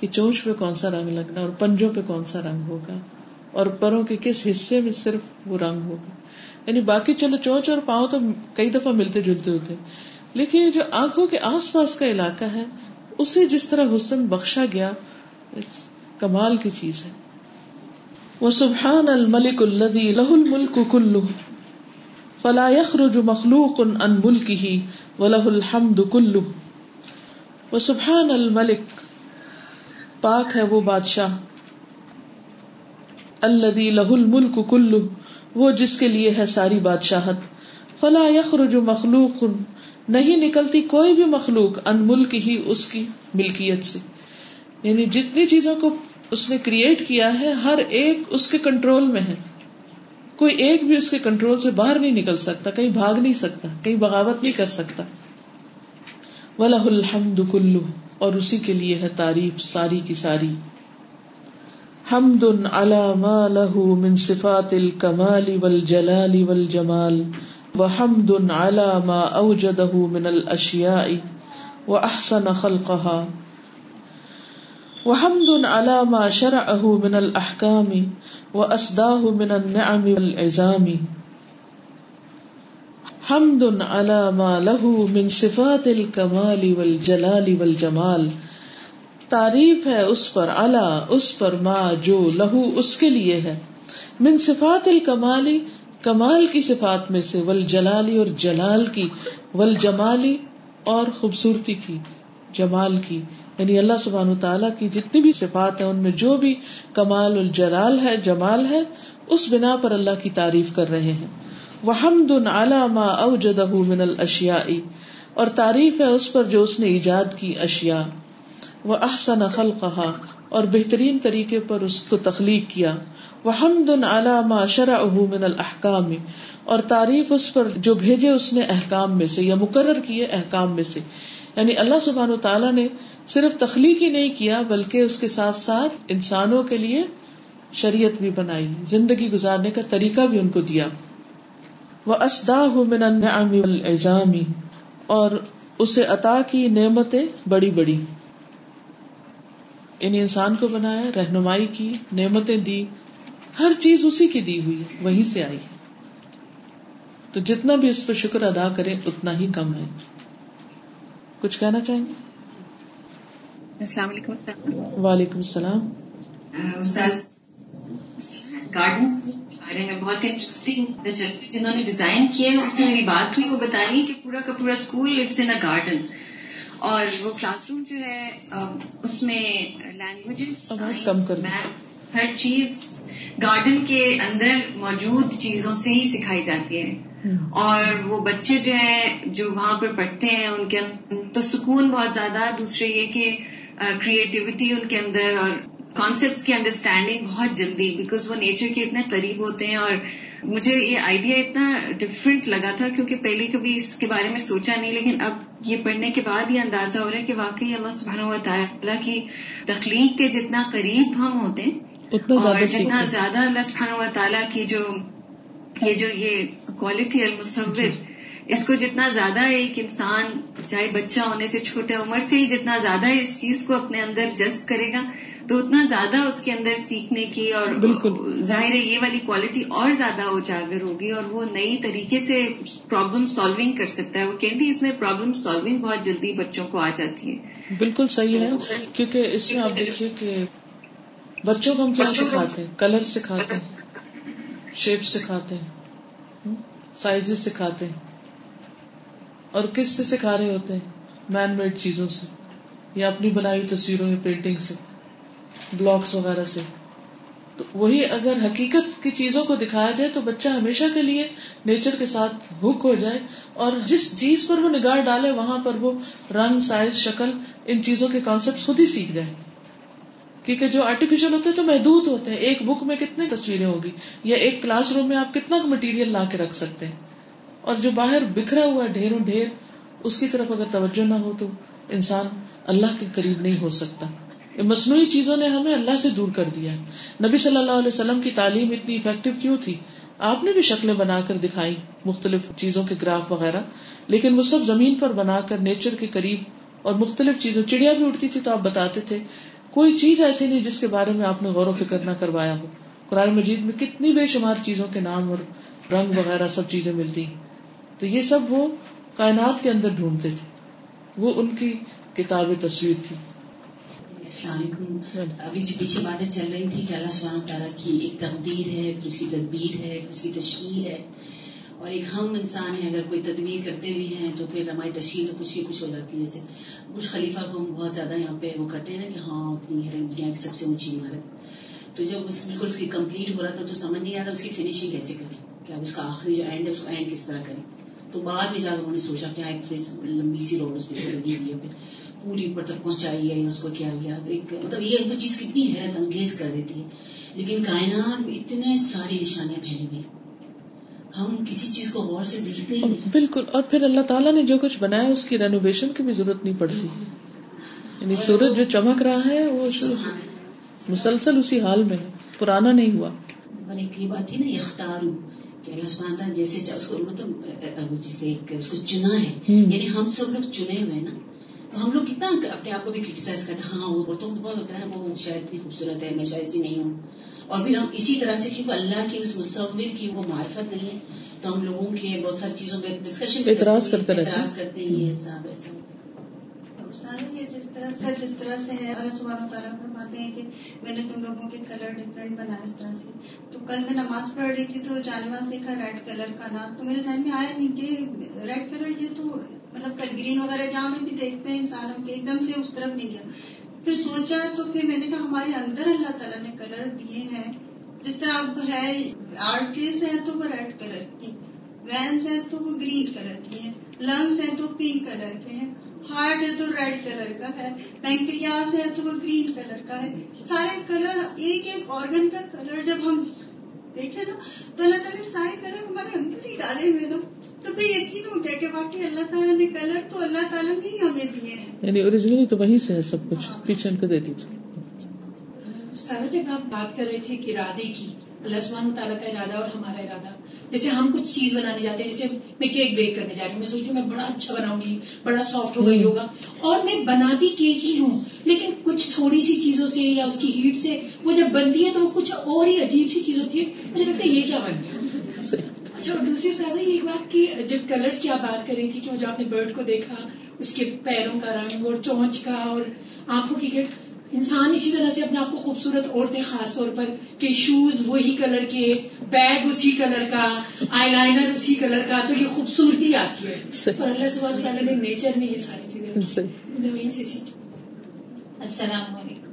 کہ چونچ پہ کون سا رنگ لگنا اور پنجوں پہ کون سا رنگ ہوگا اور پروں کے کس حصے میں صرف وہ رنگ ہوگا۔ یعنی باقی چلو چونچ اور پاؤں تو کئی دفعہ ملتے جلتے ہوتے۔ لیکن جو آنکھوں کے آس پاس کا علاقہ ہے، اسے جس طرح حسن بخشا گیا کمال کی چیز ہے۔ وہ سبحان الملک الدی لہ الملک کلو فلا يخرج مخلوق ان ملک ہی و لہ الحمد کلو وہ سبحان الملک، پاک ہے وہ بادشاہ، الذي له الملک کلو وہ جس کے لیے ہے ساری بادشاہت. فلا يخرج مخلوق، نہیں نکلتی کوئی بھی مخلوق ان ملک ہی اس کی ملکیت سے. یعنی جتنی چیزوں کو اس نے کریٹ کیا ہے، ہر ایک اس کے کنٹرول میں ہے۔ کوئی ایک بھی اس کے کنٹرول سے باہر نہیں نکل سکتا، کہیں بھاگ نہیں سکتا، کہیں بغاوت نہیں کر سکتا۔ ولہ الحمد کلو اور اسی کے لیے ہے تعریف ساری کی ساری۔ حمد على ما له من صفات الكمال والجلال والجمال، وحمد على ما اوجده من الاشياء واحسن خلقها، وحمد على ما شرعه من الاحكام واسداه من النعم والعظام حمد على ما له من صفات الكمال والجلال والجمال. تعریف ہے اس پر اللہ اس پر ماں جو لہو اس کے لیے ہے. من صفات الکمالی کمال کی صفات میں سے ول جلالی اور جلال کی ول جمالی اور خوبصورتی کی، جمال کی. یعنی اللہ سبحان تعالیٰ کی جتنی بھی صفات ہیں، ان میں جو بھی کمال الجلال ہے، جمال ہے، اس بنا پر اللہ کی تعریف کر رہے ہیں۔ وہ ما اوجدہ من الاشیاء اور تعریف ہے اس پر جو اس نے ایجاد کی اشیاء۔ وہ احسن نقل کہا اور بہترین طریقے پر اس کو تخلیق کیا۔ وہ حمد علامہ شرح من الحکام اور تعریف اس پر جو بھیجے اس نے احکام میں سے یا مقرر کیے احکام میں سے۔ یعنی اللہ سبحان و تعالیٰ نے صرف تخلیق ہی نہیں کیا، بلکہ اس کے ساتھ ساتھ انسانوں کے لیے شریعت بھی بنائی، زندگی گزارنے کا طریقہ بھی ان کو دیا۔ وہ اسدا اور اسے عطا کی نعمتیں بڑی بڑی۔ یعنی انسان کو بنایا، رہنمائی کی، نعمتیں دی، ہر چیز اسی کی دی ہوئی، وہیں سے آئی۔ تو جتنا بھی اس پہ شکر ادا کرے اتنا ہی کم ہے۔ کچھ کہنا چاہیں گے؟ السلام علیکم وعلیکم السلام. گارڈن بارے میں بہت انٹرسٹنگ جنہوں نے ڈیزائن کیا اس میں میری بات ہوئی وہ بتائی کہ پورا کا پورا اسکول اٹس ان گارڈن اور وہ کلاس روم جو ہے اس میں لینگویجز ہر چیز گارڈن کے اندر موجود چیزوں سے ہی سکھائی جاتی ہے۔ اور وہ بچے جو ہیں جو وہاں پہ پڑھتے ہیں ان کے تو سکون بہت زیادہ دوسرے یہ کہ کریٹیوٹی ان کے اندر اور کانسیپٹس کی انڈرسٹینڈنگ بہت جلدی بیکاز وہ نیچر کے اتنے قریب ہوتے ہیں اور مجھے یہ آئیڈیا اتنا ڈفرینٹ لگا تھا کیونکہ پہلے کبھی اس کے بارے میں سوچا نہیں لیکن اب یہ پڑھنے کے بعد یہ اندازہ ہو رہا ہے کہ واقعی اللہ سبحانہ و تعالیٰ کی تخلیق کے جتنا قریب ہم ہوتے ہیں اور جتنا زیادہ اللہ سبحانہ و تعالیٰ کی جو یہ جو یہ کوالٹی المصور اس کو جتنا زیادہ ایک انسان چاہے بچہ ہونے سے چھوٹے عمر سے ہی جتنا زیادہ اس چیز کو اپنے اندر جذب کرے گا تو اتنا زیادہ اس کے اندر سیکھنے کی اور ظاہر ہے یہ والی کوالٹی اور زیادہ اجاگر ہوگی اور وہ نئی طریقے سے پرابلم سالونگ کر سکتا ہے۔ وہ کہتی اس میں پرابلم سالونگ بہت جلدی بچوں کو آ جاتی ہے۔ بالکل صحیح ہے کیونکہ اس میں آپ دیکھیے کہ بچوں کو ہم کیا سکھاتے ہیں؟ کلر سکھاتے ہیں شیپ سکھاتے ہیں۔ سائز سکھاتے ہیں۔ اور کس سے سکھا رہے ہوتے ہیں؟ مین میڈ چیزوں سے، یا اپنی بنائی تصویروں یا پینٹنگ سے بلاکس وغیرہ سے۔ تو وہی اگر حقیقت کی چیزوں کو دکھایا جائے تو بچہ ہمیشہ کے لیے نیچر کے ساتھ ہک ہو جائے۔ اور جس چیز پر وہ نگاہ ڈالے، وہاں پر وہ رنگ سائز شکل، ان چیزوں کے کانسیپٹ خود ہی سیکھ جائے کیونکہ جو آرٹیفیشل ہوتے ہیں تو محدود ہوتے ہیں۔ ایک بک میں کتنی تصویریں ہوگی؟ یا ایک کلاس روم میں آپ کتنا مٹیریل لا کے رکھ سکتے ہیں؟ اور جو باہر بکھرا ہوا ڈھیروں ڈھیر، اس کی طرف اگر توجہ نہ ہو تو انسان اللہ کے قریب نہیں ہو سکتا۔ مصنوعی چیزوں نے ہمیں اللہ سے دور کر دیا نبی صلی اللہ علیہ وسلم کی تعلیم اتنی افیکٹو کیوں تھی؟ آپ نے بھی شکلیں بنا کر دکھائی، مختلف چیزوں کے گراف وغیرہ، لیکن وہ سب زمین پر بنا کر نیچر کے قریب اور مختلف چیزوں، چڑیا بھی اٹھتی تھی تو آپ بتاتے تھے کوئی چیز ایسی نہیں جس کے بارے میں آپ نے غور و فکر نہ کروایا ہو۔ قرآن مجید میں کتنی بے شمار چیزوں کے نام اور رنگ وغیرہ سب چیزیں ملتی تو یہ سب وہ کائنات کے اندر ڈھونڈتے تھے۔ وہ ان کی کتاب تصویر تھی۔ السلام علیکم۔ ابھی جو پیچھے باتیں چل رہی تھی کہ اللہ سبحانہ تعالیٰ کی ایک تقدیر ہے پھر اس کی تدبیر ہے پھر اس کی تشریح ہے۔ اور ایک ہم انسان ہے اگر کوئی تدبیر کرتے بھی ہیں تو پھر ہماری تشریح تو کچھ ہی کچھ ہو جاتی ہے۔ جیسے کچھ خلیفہ کو ہم بہت زیادہ یہاں پہ وہ کرتے ہیں نا کہ ہاں اتنی ہے دنیا کی سب سے اونچی عمارت۔ تو جب اس بالکل اس کی کمپلیٹ ہو رہا تھا تو سمجھ نہیں آ رہا اس کی فنیشنگ کیسے کریں، کہ اب اس کا آخری جو اینڈ ہے، اس کو اینڈ کس طرح کریں۔ تو بعد میں جا کر انہوں نے سوچا کہ ہاں، ایک تھوڑی لمبی سی روڈ اس پہ لگی ہوئی ہے، پھر پوری اوپر تک پہنچائی ہے، اس کو کیا گیا تو ایک مطلب یہ چیز کتنی حیرت انگیز کر دیتی ہے۔ لیکن کائنات میں اتنے ساری نشانیاں پھیلی ہوئی۔ ہم کسی چیز کو غور سے دیکھتے ہی بالکل۔ اور پھر اللہ تعالیٰ نے جو کچھ بنایا اس کی رینوویشن کی بھی ضرورت نہیں پڑتی۔ یعنی سورج جو چمک رہا ہے وہ مسلسل اسی حال میں ہے۔ پرانا نہیں ہوا۔ ایک یہ بات تھی نا اختار کہ اللہ سبحانہ جیسے اس کو مطلب جسے اس کو چنا ہے۔ یعنی ہم سب لوگ چنے ہوئے نا۔ تو ہم لوگ کتنا اپنے آپ کو بھی کرٹیسائز کرتے ہیں۔ ہاں وہ عورتوں کو بہت ہوتا ہے نا وہ شاید اتنی خوبصورت ہے میں شاید ایسی نہیں ہوں۔ اور پھر ہم اسی طرح سے کیونکہ اللہ کی اس مصور کی وہ معرفت نہیں ہے تو ہم لوگوں کے بہت ساری چیزوں پہ ڈسکشن اعتراض کرتے رہتے اعتراض کرتے ہیں یہ سب ایسا۔ یہ جس طرح سے جس طرح سے ہے اللہ سبحانہ تعالیٰ فرماتے ہیں کہ میں نے تم لوگوں کے کلر ڈفرینٹ بنایا اس طرح سے۔ تو کل میں نماز پڑھ رہی تھی تو جانواز دیکھا ریڈ کلر کا نام تو میرے ذہن میں آیا نہیں کہ ریڈ کلر یہ تو مطلب گرین وغیرہ جہاں میں بھی دیکھتے ہیں انسانوں کے ایک دم سے اس طرف نہیں گیا۔ پھر سوچا تو پھر میں نے کہا ہمارے اندر اللہ تعالیٰ نے کلر دیے ہیں۔ جس طرح اب ہے آرٹریز ہیں تو وہ ریڈ کلر کی وینس ہیں تو وہ گرین کلر کی ہیں لنگس ہیں تو پنک کلر کے ہیں ہارٹ ہے تو ریڈ کلر کا ہے پینکریاز ہے تو وہ گرین کلر کا ہے۔ سارے کلر ایک ایک آرگن کا کلر جب ہم دیکھے نا، تو اللہ تعالیٰ نے سارے کلر ہمارے اندر ہی ڈالے ہوئے نا تو پھر یقین ہو گیا کہ باقی اللہ تعالیٰ نے کلر تو اللہ تعالیٰ نے ہی ہمیں دیے ہیں؟ یعنی اوریجنلی تو وہیں سے ہے سب کچھ پیچھے ان کو دے دیجیے استاد جب آپ بات کر رہے تھے کہ ارادے کی اللہ سبحانہ تعالیٰ کا ارادہ اور ہمارا ارادہ۔ جیسے ہم کچھ چیز بنانے جاتے ہیں جیسے میں کیک بیک کرنے جا رہی ہوں میں سوچتی ہوں میں بڑا اچھا بناؤں گی بڑا سافٹ ہو گئی ہوگا اور میں بناتی کیک ہی ہوں لیکن کچھ تھوڑی سی چیزوں سے یا اس کی ہیٹ سے وہ جب بنتی ہے تو وہ کچھ اور ہی عجیب سی چیز ہوتی ہے۔ مجھے لگتا ہے یہ کیا بن گیا؟ اچھا اور دوسری سازا یہ بات کی جب کلرس کی آپ بات کر رہی تھی کہ جو آپ نے برڈ کو دیکھا اس کے پیروں کا رنگ اور چونچ کا اور آنکھوں کی گٹ انسان اسی طرح سے اپنے آپ کو خوبصورت عورتیں خاص طور پر کہ شوز وہی کلر کے بیگ اسی کلر کا آئی لائنر اسی کلر کا تو یہ خوبصورتی آتی ہے۔ اللہ سب تعالیٰ نے نیچر میں یہ ساری چیزیں السلام علیکم۔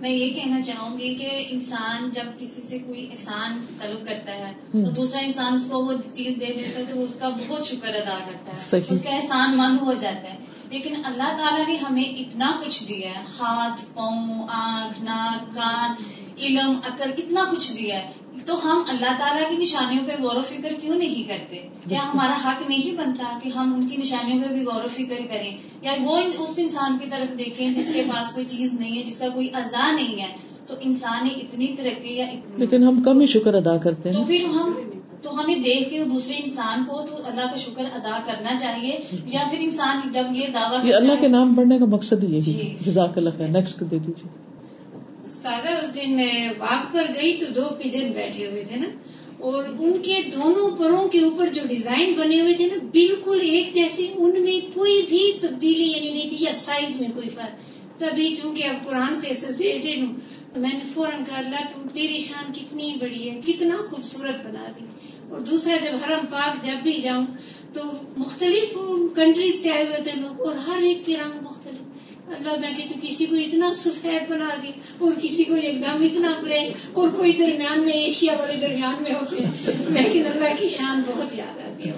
میں یہ کہنا چاہوں گی کہ انسان جب کسی سے کوئی احسان طلب کرتا ہے تو دوسرا انسان اس کو وہ چیز دے دیتا ہے تو اس کا بہت شکر ادا کرتا ہے۔ اس کا احسان مند ہو جاتا ہے۔ لیکن اللہ تعالیٰ نے ہمیں اتنا کچھ دیا ہے۔ ہاتھ پاؤں آنکھ ناک کان علم عقل اتنا کچھ دیا ہے۔ تو ہم اللہ تعالیٰ کی نشانیوں پہ غور و فکر کیوں نہیں کرتے؟ کیا ہمارا حق نہیں بنتا کہ ہم ان کی نشانیوں پہ بھی غور و فکر کریں؟ یا وہ اس انسان کی طرف دیکھیں جس کے پاس کوئی چیز نہیں ہے جس کا کوئی ادا نہیں ہے تو انسان اتنی ترقی یا لیکن ہم کم ہی شکر ادا کرتے ہیں۔ تو پھر ہم تو ہمیں دیکھ کے دوسرے انسان کو تو اللہ کا شکر ادا کرنا چاہیے یا پھر انسان جب یہ دعویٰ یہ اللہ کے نام پڑھنے کا مقصد ہی ہے۔ جزاک اللہ خیر نیکسٹ دے دیجیے۔ استاد اس دن میں واک پر گئی تو دو پیجن بیٹھے ہوئے تھے نا، اور ان کے دونوں پروں کے اوپر جو ڈیزائن بنے ہوئے تھے نا، بالکل ایک جیسے ان میں کوئی بھی تبدیلی یعنی نہیں تھی یا سائز میں کوئی فرق۔ تبھی چونکہ اب قرآن سے ایسوسیٹڈ ہوں، تو میں نے فوراً کہا، اللہ تم تیری شان کتنی بڑی ہے، کتنا خوبصورت بنا دی۔ اور دوسرا، جب حرم پاک جب بھی جاؤں، تو مختلف کنٹریز سے آئے ہوئے تھے لوگ، اور ہر ایک کے رنگ اللہ میں کہتی کسی کو اتنا سفید بنا دی اور کسی کو ایک دم اتنا بلیک اور کوئی درمیان میں ایشیا والے درمیان میں ہوتے ہیں لیکن اللہ کی شان بہت یاد آتی ہے۔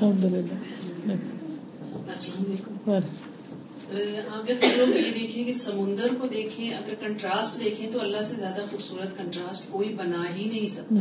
السلام علیکم۔ اگر لوگ یہ دیکھیں کہ سمندر کو دیکھیں اگر کنٹراسٹ دیکھیں تو اللہ سے زیادہ خوبصورت کنٹراسٹ کوئی بنا ہی نہیں سکتا۔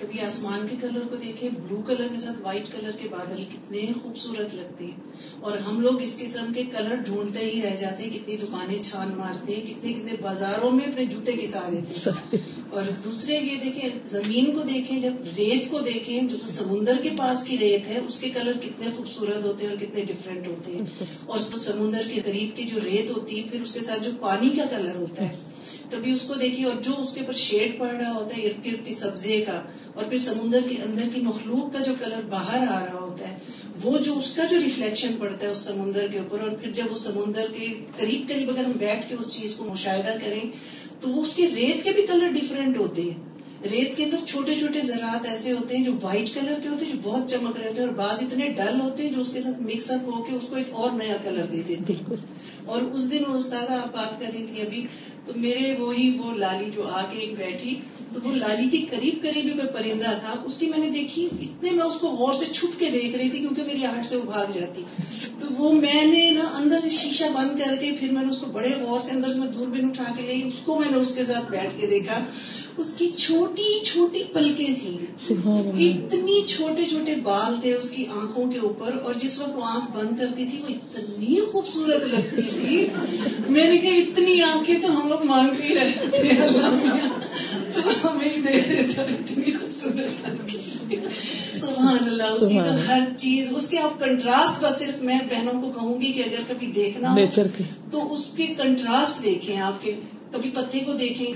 کبھی آسمان کے کلر کو دیکھیں بلو کلر کے ساتھ وائٹ کلر کے بادل کتنے خوبصورت لگتے ہیں۔ اور ہم لوگ اس قسم کے کلر ڈھونڈتے ہی رہ جاتے ہیں کتنی دکانیں چھان مارتے ہیں کتنے کتنے بازاروں میں اپنے جوتے کے ساتھ دیتے ہیں۔ اور دوسرے یہ دیکھیں زمین کو دیکھیں جب ریت کو دیکھیں جو سمندر کے پاس کی ریت ہے اس کے کلر کتنے خوبصورت ہوتے ہیں اور کتنے ڈفرینٹ ہوتے ہیں۔ اور سمندر کے قریب کی جو ریت ہوتی ہے، پھر اس کے ساتھ جو پانی کا کلر ہوتا ہے، کبھی اس کو دیکھیے اور جو اس کے اوپر شیڈ پڑ رہا ہوتا ہے ارد گرد سبزے کا، اور پھر سمندر کے اندر کی مخلوق کا جو کلر باہر آ رہا ہوتا ہے، وہ جو اس کا جو ریفلیکشن پڑتا ہے اس سمندر کے اوپر، اور پھر جب اس سمندر کے قریب قریب اگر ہم بیٹھ کے اس چیز کو مشاہدہ کریں، تو وہ اس کے ریت کے بھی کلر ڈفرینٹ ہوتے ہیں۔ ریت کے اندر چھوٹے چھوٹے زراعت ایسے ہوتے ہیں جو وائٹ کلر کے ہوتے ہیں جو بہت چمک رہے ہوتے ہیں اور بعض اتنے ڈل ہوتے ہیں جو اس کے ساتھ مکس اپ ہو کے اس کو ایک اور نیا کلر دے دیتے ہیں۔ اور اس دن وہ استاد آپ بات کر رہی تھی ابھی تو میرے وہی وہ لالی جو آ کے ایک بیٹھی تو وہ لالی کے قریب قریب کوئی پرندہ تھا۔ اس کی میں نے دیکھی اتنے میں اس کو غور سے چھپ کے دیکھ رہی تھی کیونکہ میری آہٹ سے وہ بھاگ جاتی۔ تو وہ میں نے نا اندر سے شیشہ بند کر کے پھر میں نے اس کو بڑے غور سے اندر سے میں دور بین اٹھا کے لی اس کو میں نے اس کے ساتھ بیٹھ کے دیکھا۔ اس کی چھوٹی چھوٹی پلکیں تھیں۔ اتنی چھوٹے چھوٹے بال تھے اس کی آنکھوں کے اوپر اور جس وقت وہ آنکھ بند کرتی تھی وہ اتنی خوبصورت لگتی تھی۔ میں نے کہا اتنی آنکھیں تو ہم لوگ مانگتے ہی رہتے تو ہمیں دے دیتا اتنی خوبصورت سبحان اللہ اس کی تو ہر چیز اس کے آپ کنٹراسٹ پر صرف میں بہنوں کو کہوں گی کہ اگر کبھی دیکھنا ہو تو اس کے کنٹراسٹ دیکھیں آپ کے۔ کبھی پتے کو دیکھیں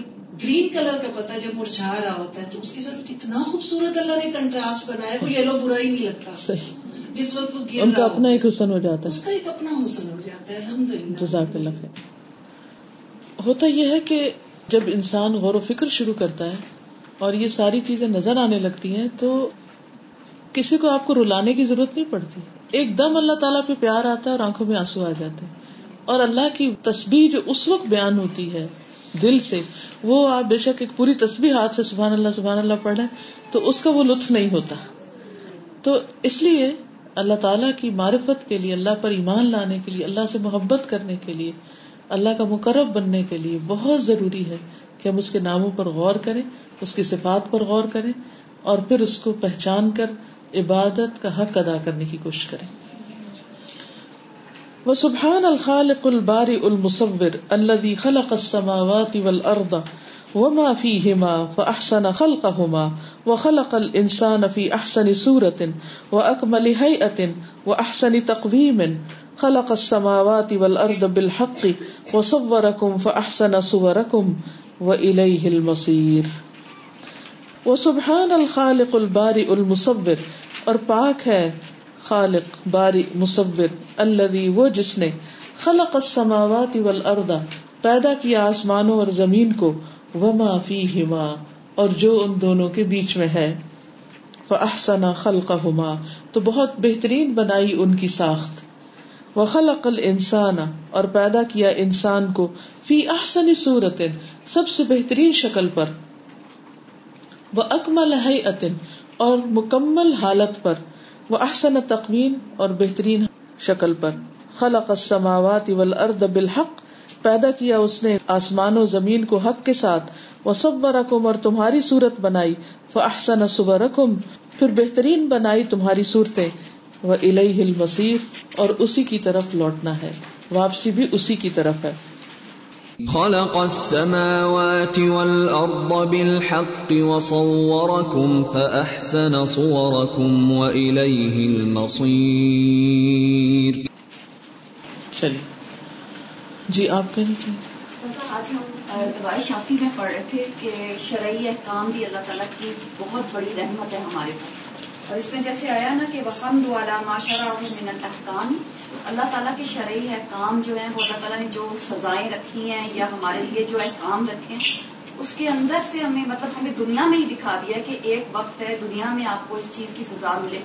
گرین کلر کا پتا جب مرجھا رہا ہوتا ہے تو اس کے ساتھ کتنا خوبصورت اللہ نے کنٹراسٹ بنایا وہ یلو برا ہی نہیں لگتا جس وقت وہ گر ان کا اپنا ایک حسن ہو جاتا ہے۔ اس کا ایک اپنا حسن ہو جاتا ہے الحمد للہ جزاک اللہ ہوتا یہ ہے کہ جب انسان غور و فکر شروع کرتا ہے اور یہ ساری چیزیں نظر آنے لگتی ہیں تو کسی کو آپ کو رلانے کی ضرورت نہیں پڑتی۔ ایک دم اللہ تعالیٰ پہ پیار آتا ہے اور آنکھوں میں آنسو آ جاتے ہیں۔ اور اللہ کی تسبیح جو اس وقت بیان ہوتی ہے دل سے، وہ آپ بے شک ایک پوری تصویر ہاتھ سے سبحان اللہ سبحان اللہ پڑھ تو اس کا وہ لطف نہیں ہوتا۔ تو اس لیے اللہ تعالیٰ کی معرفت کے لیے، اللہ پر ایمان لانے کے لیے، اللہ سے محبت کرنے کے لیے اللہ کا مقرب بننے کے لیے بہت ضروری ہے کہ ہم اس کے ناموں پر غور کریں، اس کی صفات پر غور کریں اور پھر اس کو پہچان کر عبادت کا حق ادا کرنے کی کوشش کریں۔ وہ سبحان الخالق الباری المصور الذي خلق السماوات والارض وما فيهما فاحسن خلقهما وخلق الانسان في احسن صورة واكمل هيئة واحسن تقويم خلق السماوات والارض بالحق وصوركم فاحسن صوركم واليه المصير. وسبحان الخالق الباری المصور. اور پاک ہے خالق باری مصور اللہ وہ جس نے خلق السماوات والارض پیدا کیا آسمانوں اور زمین کو وما فیہما اور جو ان دونوں کے بیچ میں ہے. فاحسن خلقہما تو بہت بہترین بنائی ان کی ساخت. وخلق الانسان، اور پیدا کیا انسان کو فی احسن صورت سب سے بہترین شکل پر۔ وہ اکمل اور مکمل حالت پر۔ وہ احسن تقویم، اور بہترین شکل پر۔ خلق السماوات والارض بالحق، پیدا کیا اس نے آسمان و زمین کو حق کے ساتھ۔ وہ سب اور تمہاری صورت بنائی۔ فاحسن صورکم پھر بہترین بنائی تمہاری صورتیں۔ وہ الہ المصیر اور اسی کی طرف لوٹنا ہے۔ واپسی بھی اسی کی طرف ہے۔ خلق السماوات والأرض بالحق وصوركم فأحسن صوركم وإليه المصير چلیے۔ جی آپ کہنا چاہیں آج ہم دوائی شافی میں پڑھ رہے تھے کہ شرعی احکام بھی اللہ تعالیٰ کی بہت بڑی رحمت ہے ہمارے پاس اور اس میں جیسے آیا نا کہ وقم والا معاشرہ من الحکام اللہ تعالیٰ کے شرعی احکام جو ہیں، وہ اللہ تعالیٰ نے جو سزائیں رکھی ہیں یا ہمارے لیے جو احکام رکھے ہیں، اس کے اندر سے ہمیں مطلب ہمیں دنیا میں ہی دکھا دیا کہ ایک وقت ہے، دنیا میں آپ کو اس چیز کی سزا ملے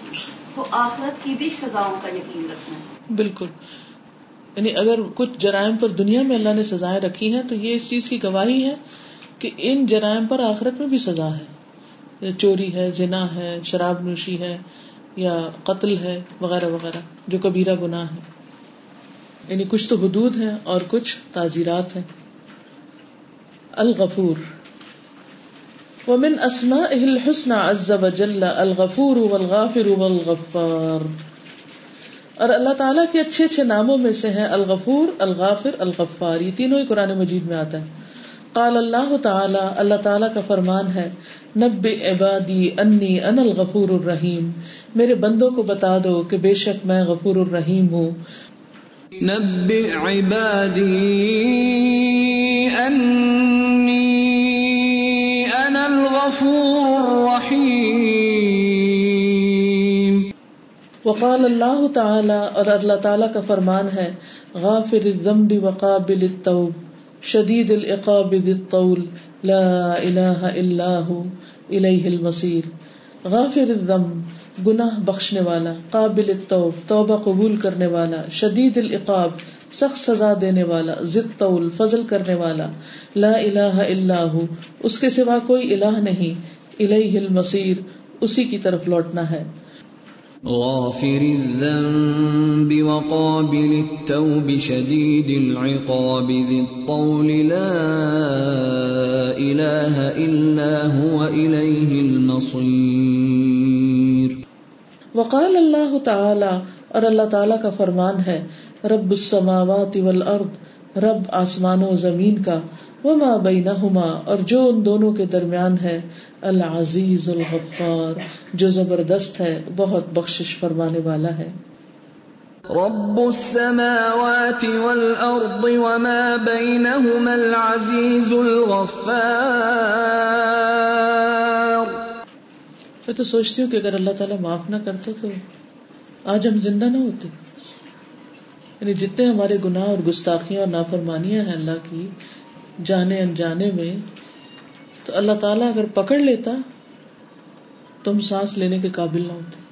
تو آخرت کی بھی سزاؤں کا یقین رکھنا ہے۔ بالکل۔ یعنی اگر کچھ جرائم پر دنیا میں اللہ نے سزائیں رکھی ہیں، تو یہ اس چیز کی گواہی ہے کہ ان جرائم پر آخرت میں بھی سزا ہے۔ چوری ہے، زنا ہے، شراب نوشی ہے یا قتل ہے وغیرہ وغیرہ، جو کبیرہ گناہ ہے یعنی کچھ تو حدود ہے اور کچھ تعزیرات ہیں۔ الغفور۔ ومن اسماء الحسن عز وجل، الغفور والغافر والغفار۔ اور اللہ تعالیٰ کے اچھے اچھے ناموں میں سے ہیں الغفور، الغافر، الغفار۔ یہ تینوں ہی قرآن مجید میں آتا ہے۔ قال اللہ تعالی اللہ تعالیٰ کا فرمان ہے نب عبادی انی ان الغفور الرحیم میرے بندوں کو بتا دو کہ بے شک میں غفور الرحیم ہوں۔ نب عبادی انی ان الغفور الرحیم وقال اللہ تعالی اور اللہ تعالیٰ کا فرمان ہے غافر الذنب وقابل التوب۔ شدید العقاب الطول، لا الہ الا ہو، الیہ المصیر۔ غافر الذنب، گناہ بخشنے والا، قابل التوب، توبہ قبول کرنے والا، شدید العقاب، سخت سزا دینے والا ضد طول فضل کرنے والا، لا الہ الا ہو، اس کے سوا کوئی الہ نہیں، الیہ المصیر، اسی کی طرف لوٹنا ہے۔ غافر الذنب وقابل التوب شديد العقاب ذي الطول لا إله إلا هو إليه المصير. وقال الله تعالى اور اللہ تعالیٰ کا فرمان ہے، رب السماوات والارض، رب آسمان و زمین کا، وما بینہما، اور جو ان دونوں کے درمیان ہے العزیز الغفار جو زبردست ہے بہت بخشش فرمانے والا ہے۔ رب السماوات والارض وما بينهما العزيز الغفار۔ میں تو سوچتی ہوں کہ اگر اللہ تعالیٰ معاف نہ کرتے تو آج ہم زندہ نہ ہوتے۔ یعنی جتنے ہمارے گناہ اور گستاخیاں اور نافرمانیاں ہیں اللہ کی جانے انجانے میں تو اللہ تعالیٰ اگر پکڑ لیتا تو ہم سانس لینے کے قابل نہ ہوتے۔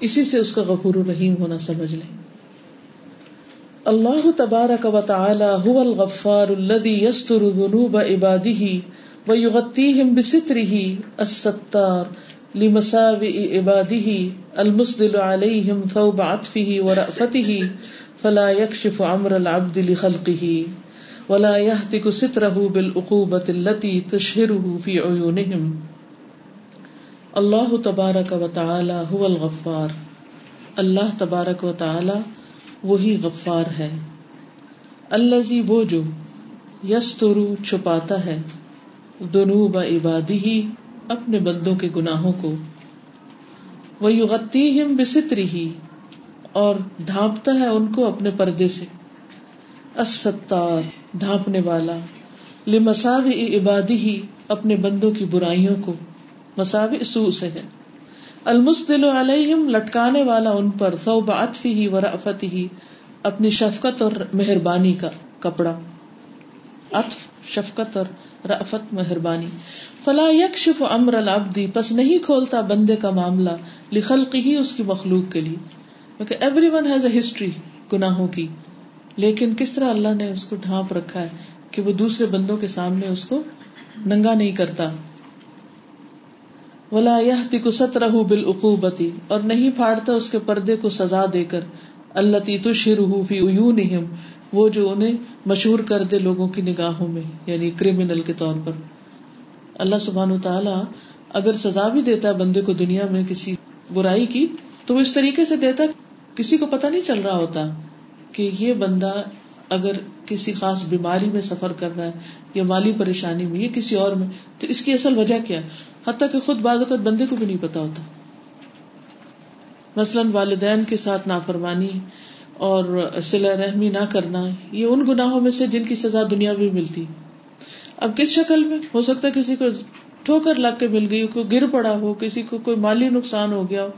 اسی سے اس کا غفور الرحیم ہونا سمجھ لیں۔ اللہ تبارک و تعالی هو الغفار الذي يستر ذنوب عباده ويغطيهم بستره الستار لمساوئ عباده المسدل عليهم ثوب عطفه ورأفته فلا يكشف عمر العبد لخلقه ولا يهتك ستره بالعقوبة التي تشهره في عيونهم. اللہ تبارک و تعالی هو الغفار. اللہ تبارک و تعالی وہی غفار ہے. الذي وہ جو یسترو چھپاتا ہے ذنوب عبادی ہی اپنے بندوں کے گناہوں کو وہ یغتیہم بسترہ اور ڈھانپتا ہے ان کو اپنے پردے سے. الستار. ڈھانپنے والا۔ لمساوی عبادی ہی اپنے بندوں کی برائیوں کو مساوی سو سے ہے۔ المسدل علیہم، لٹکانے والا ان پر ثوب عطفی ہی ورافت ہی، اپنی شفقت اور مہربانی کا کپڑا۔ عطف، شفقت اور رافت مہربانی۔ فلا یکشف امر العبدی پس نہیں کھولتا بندے کا معاملہ لخلق ہی، اس کی مخلوق کے لیے۔ کیونکہ everyone has a history گناہوں کی۔ لیکن کس طرح اللہ نے اس کو ڈھانپ رکھا ہے کہ وہ دوسرے بندوں کے سامنے اس کو ننگا نہیں کرتا؟ ولا کو سترہ بالعقوبتی اور نہیں پھاڑتا اس کے پردے کو سزا دے کر اللہ تی فی عیونہم وہ جو انہیں مشہور کر دے لوگوں کی نگاہوں میں یعنی کریمنل کے طور پر۔ اللہ سبحان تعالیٰ اگر سزا بھی دیتا ہے بندے کو دنیا میں کسی برائی کی، تو وہ اس طریقے سے دیتا کسی کو پتہ نہیں چل رہا ہوتا۔ کہ یہ بندہ اگر کسی خاص بیماری میں سفر کر رہا ہے یا مالی پریشانی میں یا کسی اور میں، تو اس کی اصل وجہ کیا حتیٰ کہ خود بعض اوقات بندے کو بھی نہیں پتا ہوتا۔ مثلاً والدین کے ساتھ نافرمانی اور سلا رحمی نہ کرنا، یہ ان گناہوں میں سے جن کی سزا دنیا میں ملتی۔ اب کس شکل میں؟ ہو سکتا ہے کسی کو ٹھوکر لگ کے مل گئی، کوئی گر پڑا ہو، کسی کو کوئی مالی نقصان ہو گیا ہو۔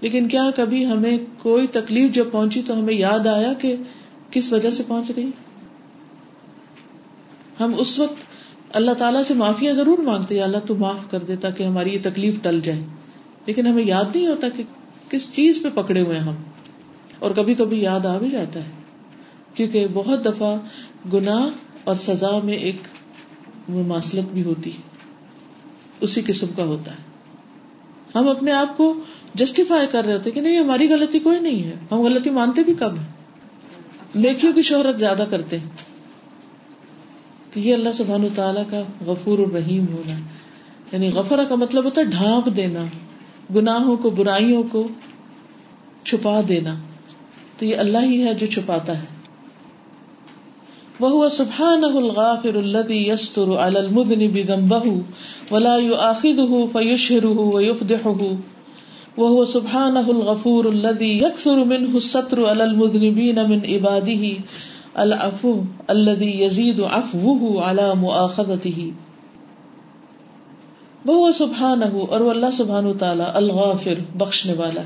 لیکن کیا کبھی ہمیں کوئی تکلیف جب پہنچی تو ہمیں یاد آیا کہ کس وجہ سے پہنچ رہی ہم اس وقت اللہ تعالیٰ سے معافیا ضرور مانگتے اللہ تو معاف کر دے تاکہ ہماری یہ تکلیف ٹل جائے۔ لیکن ہمیں یاد نہیں ہوتا کہ کس چیز پہ پکڑے ہوئے ہم۔ اور کبھی کبھی یاد آ بھی جاتا ہے، کیونکہ بہت دفعہ گناہ اور سزا میں ایک مماثلت بھی ہوتی۔ اسی قسم کا ہوتا ہے۔ ہم اپنے آپ کو جسٹیفائی کر رہے ہوتے کہ نہیں، ہماری غلطی کوئی نہیں ہے۔ ہم غلطی مانتے بھی کب ہیں؟ نیکیوں کی شہرت زیادہ کرتے ہیں۔ تو یہ اللہ سبحان تعالیٰ کا غفور الرحیم ہونا یعنی غفرا کا مطلب ہوتا ہے ڈھانپ دینا، گناہوں کو، برائیوں کو چھپا دینا۔ تو یہ اللہ ہی ہے جو چھپاتا ہے۔ وہ سبحان الغافر الذي يستر على المذنب ذنبه ولا يؤاخذه فيشهره ويفضحه۔ وهو سبحانه الغفور الذي يكثر منه الستر على المذنبين من عباده. العفو الذي يزيد عفوه على مؤاخذته. وہ سبحان اور وہ اللہ سبحان تعالیٰ الغافر، بخشنے والا.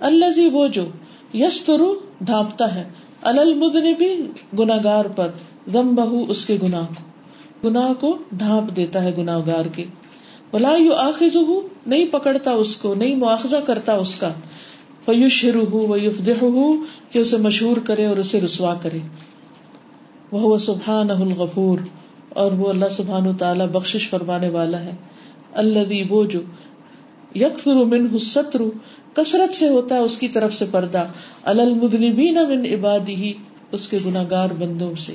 اللہ وہ جو یستر، ڈھانپتا ہے المدن گناگار پر غم اس کے گناہ کو گناہ کو ڈھانپ دیتا ہے گناہ گار کے۔ بلا یو آخذ نہیں پکڑتا اس کو، نہیں مواخذہ کرتا اس کا۔ فیوش ہو وہ ہو کہ اسے مشہور کرے اور اسے رسوا کرے۔ وہ سبحان الغفور، اور وہ اللہ سبحان تعالیٰ بخش فرمانے والا ہے۔ اللہ وہ جو یکفر من ستر کثرت سے ہوتا ہے اس کی طرف سے پردہ۔ المدنبین من عبادی ہی اس کے گناگار بندوں سے۔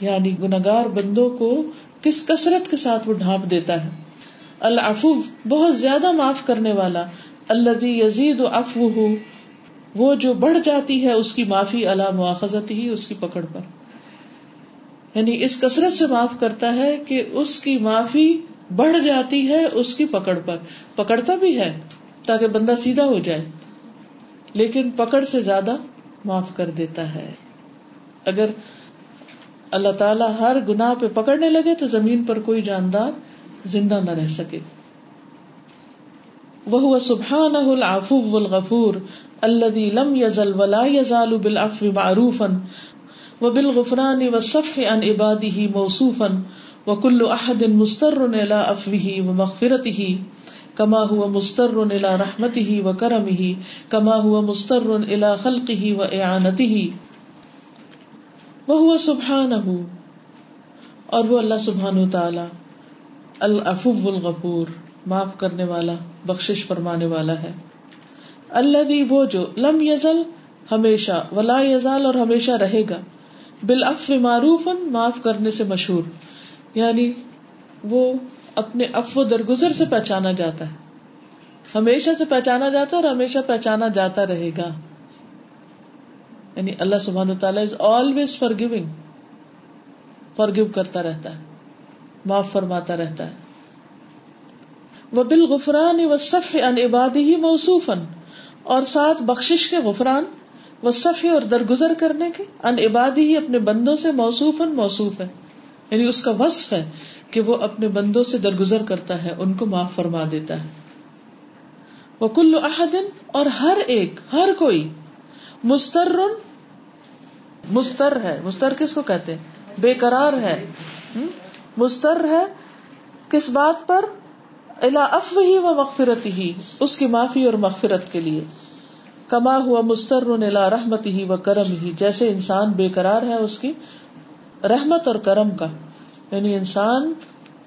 یعنی گناگار بندوں کو کس کثرت کے ساتھ وہ ڈھانپ دیتا ہے۔ العفو بہت زیادہ معاف کرنے والا. اللہ یزید وہ جو بڑھ جاتی ہے، اس کی معافی اللہ مواخذت ہی اس کی پکڑ پر. یعنی اس کثرت سے معاف کرتا ہے کہ اس کی معافی بڑھ جاتی ہے اس کی پکڑ پر. پکڑتا بھی ہے تاکہ بندہ سیدھا ہو جائے، لیکن پکڑ سے زیادہ معاف کر دیتا ہے. اگر اللہ تعالیٰ ہر گناہ پہ پکڑنے لگے تو زمین پر کوئی جاندار زندہ نہ رہ سکے۔ وہ سبحان العفو الغفور الذي لم يزل ولا يزال بالعفو معروفا وبالغفران والصفح عن عباده موصوفا وكل احد مستر الى عفوه ومغفرته كما هو مستر الى رحمته وكرمه كما هو مستر الى خلقه واعانته وهو سبحانه اور وہ اللہ سبحانہ تعالی العفو الغفور، معاف کرنے والا، بخشش فرمانے والا ہے۔ اللہ وہ جو لم یزل، ہمیشہ، ولا یزال اور ہمیشہ رہے گا۔ بالعفو معروف معاف کرنے سے مشہور۔ یعنی وہ اپنے افو درگزر سے پہچانا جاتا ہے۔ ہمیشہ سے پہچانا جاتا ہے اور ہمیشہ پہچانا جاتا رہے گا۔ یعنی اللہ سبحان تعالیٰ is always forgiving forgive کرتا رہتا ہے۔ معاف فرماتا رہتا ہے۔ وہ بال غفران و صف ان عبادی ہی موصوفن اور ساتھ بخش کے غفران وہ صف اور درگزر کرنے کے ان عبادی ہی اپنے بندوں سے موصوف موصوف ہے۔ یعنی اس کا وصف ہے کہ وہ اپنے بندوں سے درگزر کرتا ہے، ان کو معاف فرما دیتا ہے۔ وہ کل احدن اور ہر ایک، ہر کوئی، مستر مستر ہے۔ مستر کس کو کہتے ہیں؟ بے قرار ہے۔ مستر ہے کس بات پر؟ الا ہی و مغفرت ہی اس کی معافی اور مغفرت کے لیے۔ کما ہوا مستر الا رحمت ہی و کرم ہی جیسے انسان بے قرار ہے اس کی رحمت اور کرم کا۔ یعنی انسان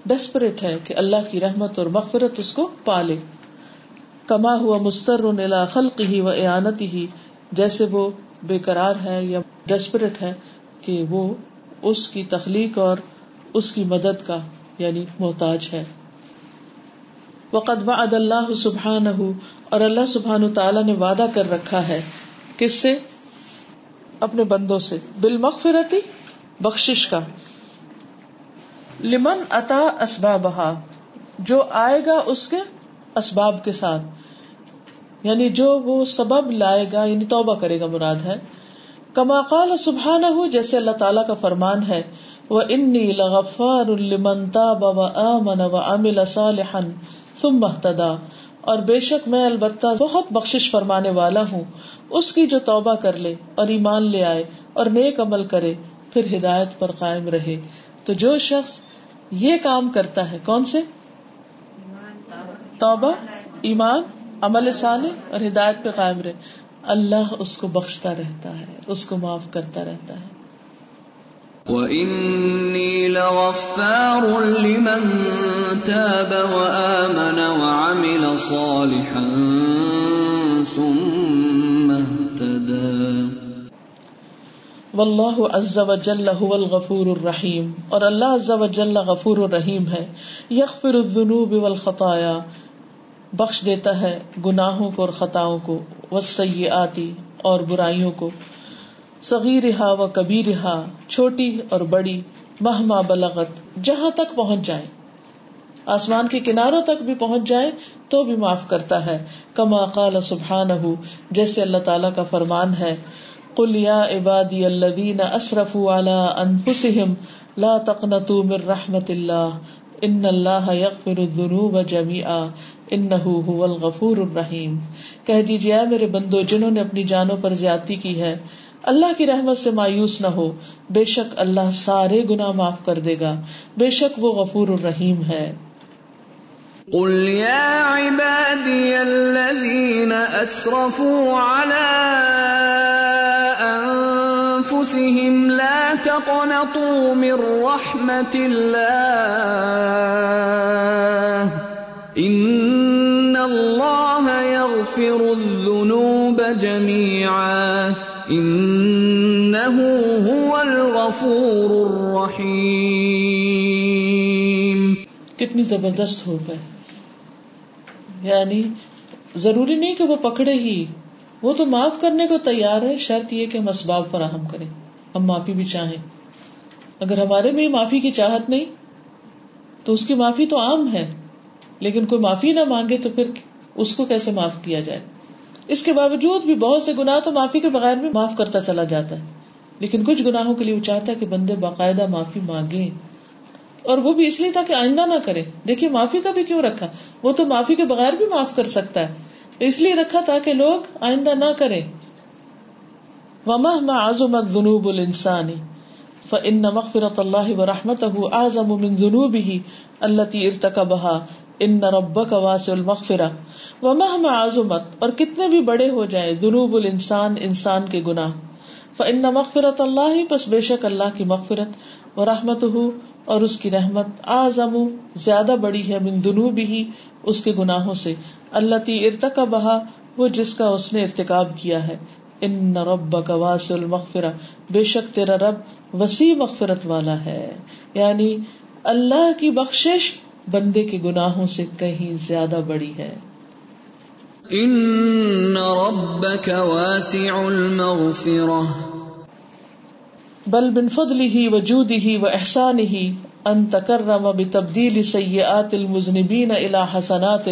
ڈسپریٹ ہے کہ اللہ کی رحمت اور مغفرت اس کو پالے کما ہوا مستر نلا خلق ہی و اعانت ہی جیسے وہ بے قرار ہے یا ڈسپریٹ ہے کہ وہ اس کی تخلیق اور اس کی مدد کا یعنی محتاج ہے۔ وقت بعد اللہ سبحان اور اللہ سبحان تعالیٰ نے وعدہ کر رکھا ہے کس سے؟ اپنے بندوں سے۔ بالمغفرتی بخشش کا۔ لمن اتا اسباب جو آئے گا اس کے اسباب کے ساتھ۔ یعنی جو وہ سبب لائے گا یعنی توبہ کرے گا مراد ہے۔ کما قال سبحانہ ہو جیسے اللہ تعالیٰ کا فرمان ہے وہ انی لغفار لمن تاب و آمن و عمل صالحا ثم اهتدى۔ اور بے شک میں البتہ بہت بخشش فرمانے والا ہوں۔ اس کی جو توبہ کر لے اور ایمان لے آئے اور نیک عمل کرے، پھر ہدایت پر قائم رہے۔ تو جو شخص یہ کام کرتا ہے، کون سے؟ توبہ، ایمان، عمل صالح اور ہدایت پہ قائم رہے۔ اللہ اس کو بخشتا رہتا ہے، اس کو معاف کرتا رہتا ہے۔ وَإِنِّي لَغَفَّارٌ لِمَن تَابَ وَآمَنَ وَعَمِلَ صَالِحًا ثُمَّ اهْتَدَى واللہ عز وجل هو الغفور الرحیم اور اللہ عز وجل غفور الرحیم ہے۔ یغفر الذنوب والخطایا بخش دیتا ہے گناہوں کو اور خطاؤں کو والسیئاتی اور برائیوں کو۔ صغیر و کبیر چھوٹی اور بڑی، مہما بلغت، جہاں تک پہنچ جائے۔ آسمان کے کناروں تک بھی پہنچ جائے تو بھی معاف کرتا ہے۔ کما قال سبحان جیسے اللہ تعالی کا فرمان ہے۔ قل یا عبادی الذین اسرفوا علی انفسهم لا تقنطوا من رحمت اللہ، ان اللہ یغفر الذنوب جميعا انه هو الغفور الرحیم۔ کہہ دیجیے میرے بندو، جنہوں نے اپنی جانوں پر زیادتی کی ہے اللہ کی رحمت سے مایوس نہ ہو، بے شک اللہ سارے گنا معاف کر دے گا۔ بے شک وہ غفور الرحیم ہے۔ قل يا عبادي الذين أسرفوا على أنفسهم لا تقنطوا من رحمة الله إن الله يغفر الذنوب جميعا۔ کتنی زبردست ہو گئے یعنی ضروری نہیں کہ وہ پکڑے ہی۔ وہ تو معاف کرنے کو تیار ہے، شرط یہ کہ ہم اسباب فراہم کریں۔ ہم معافی بھی چاہیں۔ اگر ہمارے میں معافی کی چاہت نہیں، تو اس کی معافی تو عام ہے۔ لیکن کوئی معافی نہ مانگے تو پھر اس کو کیسے معاف کیا جائے؟ اس کے باوجود بھی بہت سے گناہ تو معافی کے بغیر بھی معاف کرتا چلا جاتا ہے۔ لیکن کچھ گناہوں کے لیے وہ چاہتا ہے کہ بندے باقاعدہ معافی مانگے اور وہ بھی اس لیے تھا کہ آئندہ نہ کرے۔ دیکھیے معافی کا بھی کیوں رکھا؟ وہ تو معافی کے بغیر بھی معاف کر سکتا ہے۔ اس لیے رکھا تھا کہ لوگ آئندہ نہ کرے وما آزمت جنوب السانی فن مغفرت اللہ و رحمت آزم من جنوبی اللہ ارتقا بہا ان رب کا واس المغفرہ وما ہم آزمت اور کتنے بھی بڑے ہو جائے دنوب الانسان، انسان کے گناہ۔ فان مغفرت اللہ پس بے شک اللہ کی مغفرت و رحمت ہو اور اس کی رحمت۔ آزم زیادہ بڑی ہے، من دنوب ہی اس کے گناہوں سے۔ اللہ تی ارتقا بہا وہ جس کا اس نے ارتکاب کیا ہے۔ ان رب کا المغفرہ بے شک تیرا رب وسیع مغفرت والا ہے۔ یعنی اللہ کی بخشش بندے کے گناہوں سے کہیں زیادہ بڑی ہے۔ ان ربك واسع المغفرة. بل من فضله وجوده واحسانه ان تكرم بتبديل سيئات المذنبين الى حسنات،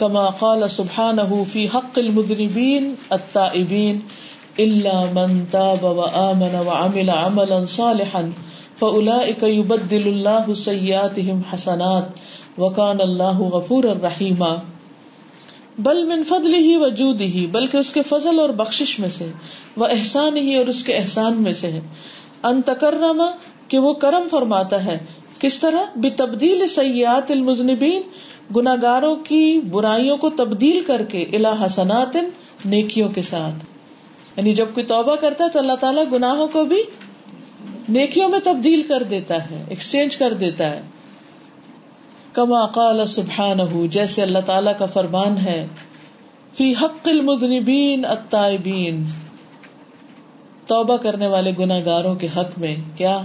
كما قال سبحانه في حق المذنبين التائبين الا من تاب وامن وعمل عملا صالحا فاولئك يبدل الله سيئاتهم حسنات، وكان الله غفورا رحيما. بل من فضل ہی وجود ہی بلکہ اس کے فضل اور بخش میں سے وہ احسان ہی اور اس کے احسان میں سے ہے۔ ان تکرما کہ وہ کرم فرماتا ہے۔ کس طرح؟ بے تبدیل سیات المزنبین گناگاروں کی برائیوں کو تبدیل کر کے الا حسنات نیکیوں کے ساتھ۔ یعنی جب کوئی توبہ کرتا ہے تو اللہ تعالیٰ گناہوں کو بھی نیکیوں میں تبدیل کر دیتا ہے ایکسچینج کر دیتا ہے۔ کما قال سبحان جیسے اللہ تعالی کا فرمان ہے، فی حق المذنبین التائبین۔ توبہ کرنے والے گناہ گاروں کے حق میں کیا؟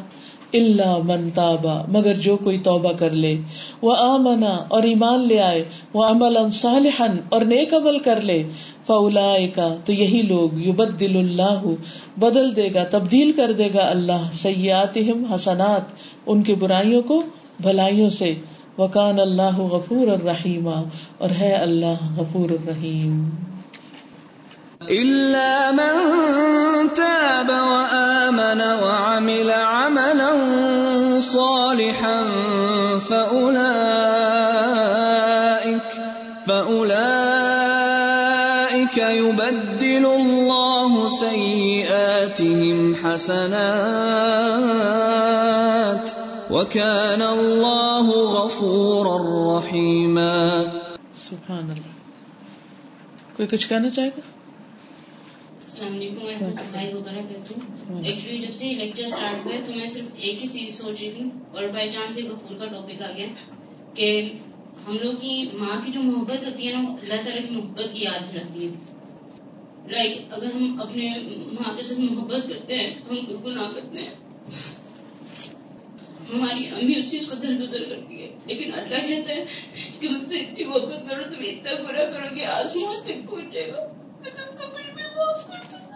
اللہ من تابا مگر جو کوئی توبہ کر لے۔ وہ آمنا اور ایمان لے آئے۔ وہ عمل صالحن اور نیک عمل کر لے۔ فولا کا تو یہی لوگ یو بدل اللہ، بدل دے گا، تبدیل کر دے گا اللہ سیات حسنات، ان کی برائیوں کو، بھلائیوں سے۔ وکان اللہ غفور الرحیم اور ہے اللہ غفور الرحیم۔ إلا من تاب وآمن وعمل عملا صالحا فأولئك فأولئك يبدل الله سيئاتهم حسنات وكان الله غفورا رحيما. سبحان اللہ کوئی کچھ کہنا چاہے گا؟ السلام علیکم و رحمۃ اللہ وبرکاتہ. ایکچولی جب سے لیکچر اسٹارٹ ہوا تو میں صرف ایک ہی چیز سوچ رہی تھی اور بائی چانس سے غفور کا ٹاپک آ گیا کہ ہم لوگ کی ماں کی جو محبت ہوتی ہے نا وہ اللہ تعالیٰ کی محبت کی یاد رکھتی ہے. لائک اگر ہم اپنے ماں کے ساتھ محبت کرتے ہیں ہم کوئی گناہ کرتے ہیں. ہماری امی اس چیز کو درگزر کرتی ہے۔ لیکن اللہ کہتا ہے کہ مجھ سے اتنی محبت کرو، تم اتنا برا کرو گے آسمان تک پہنچ جائے گا۔ میں تم کو پھر بھی معاف کر دوں گا۔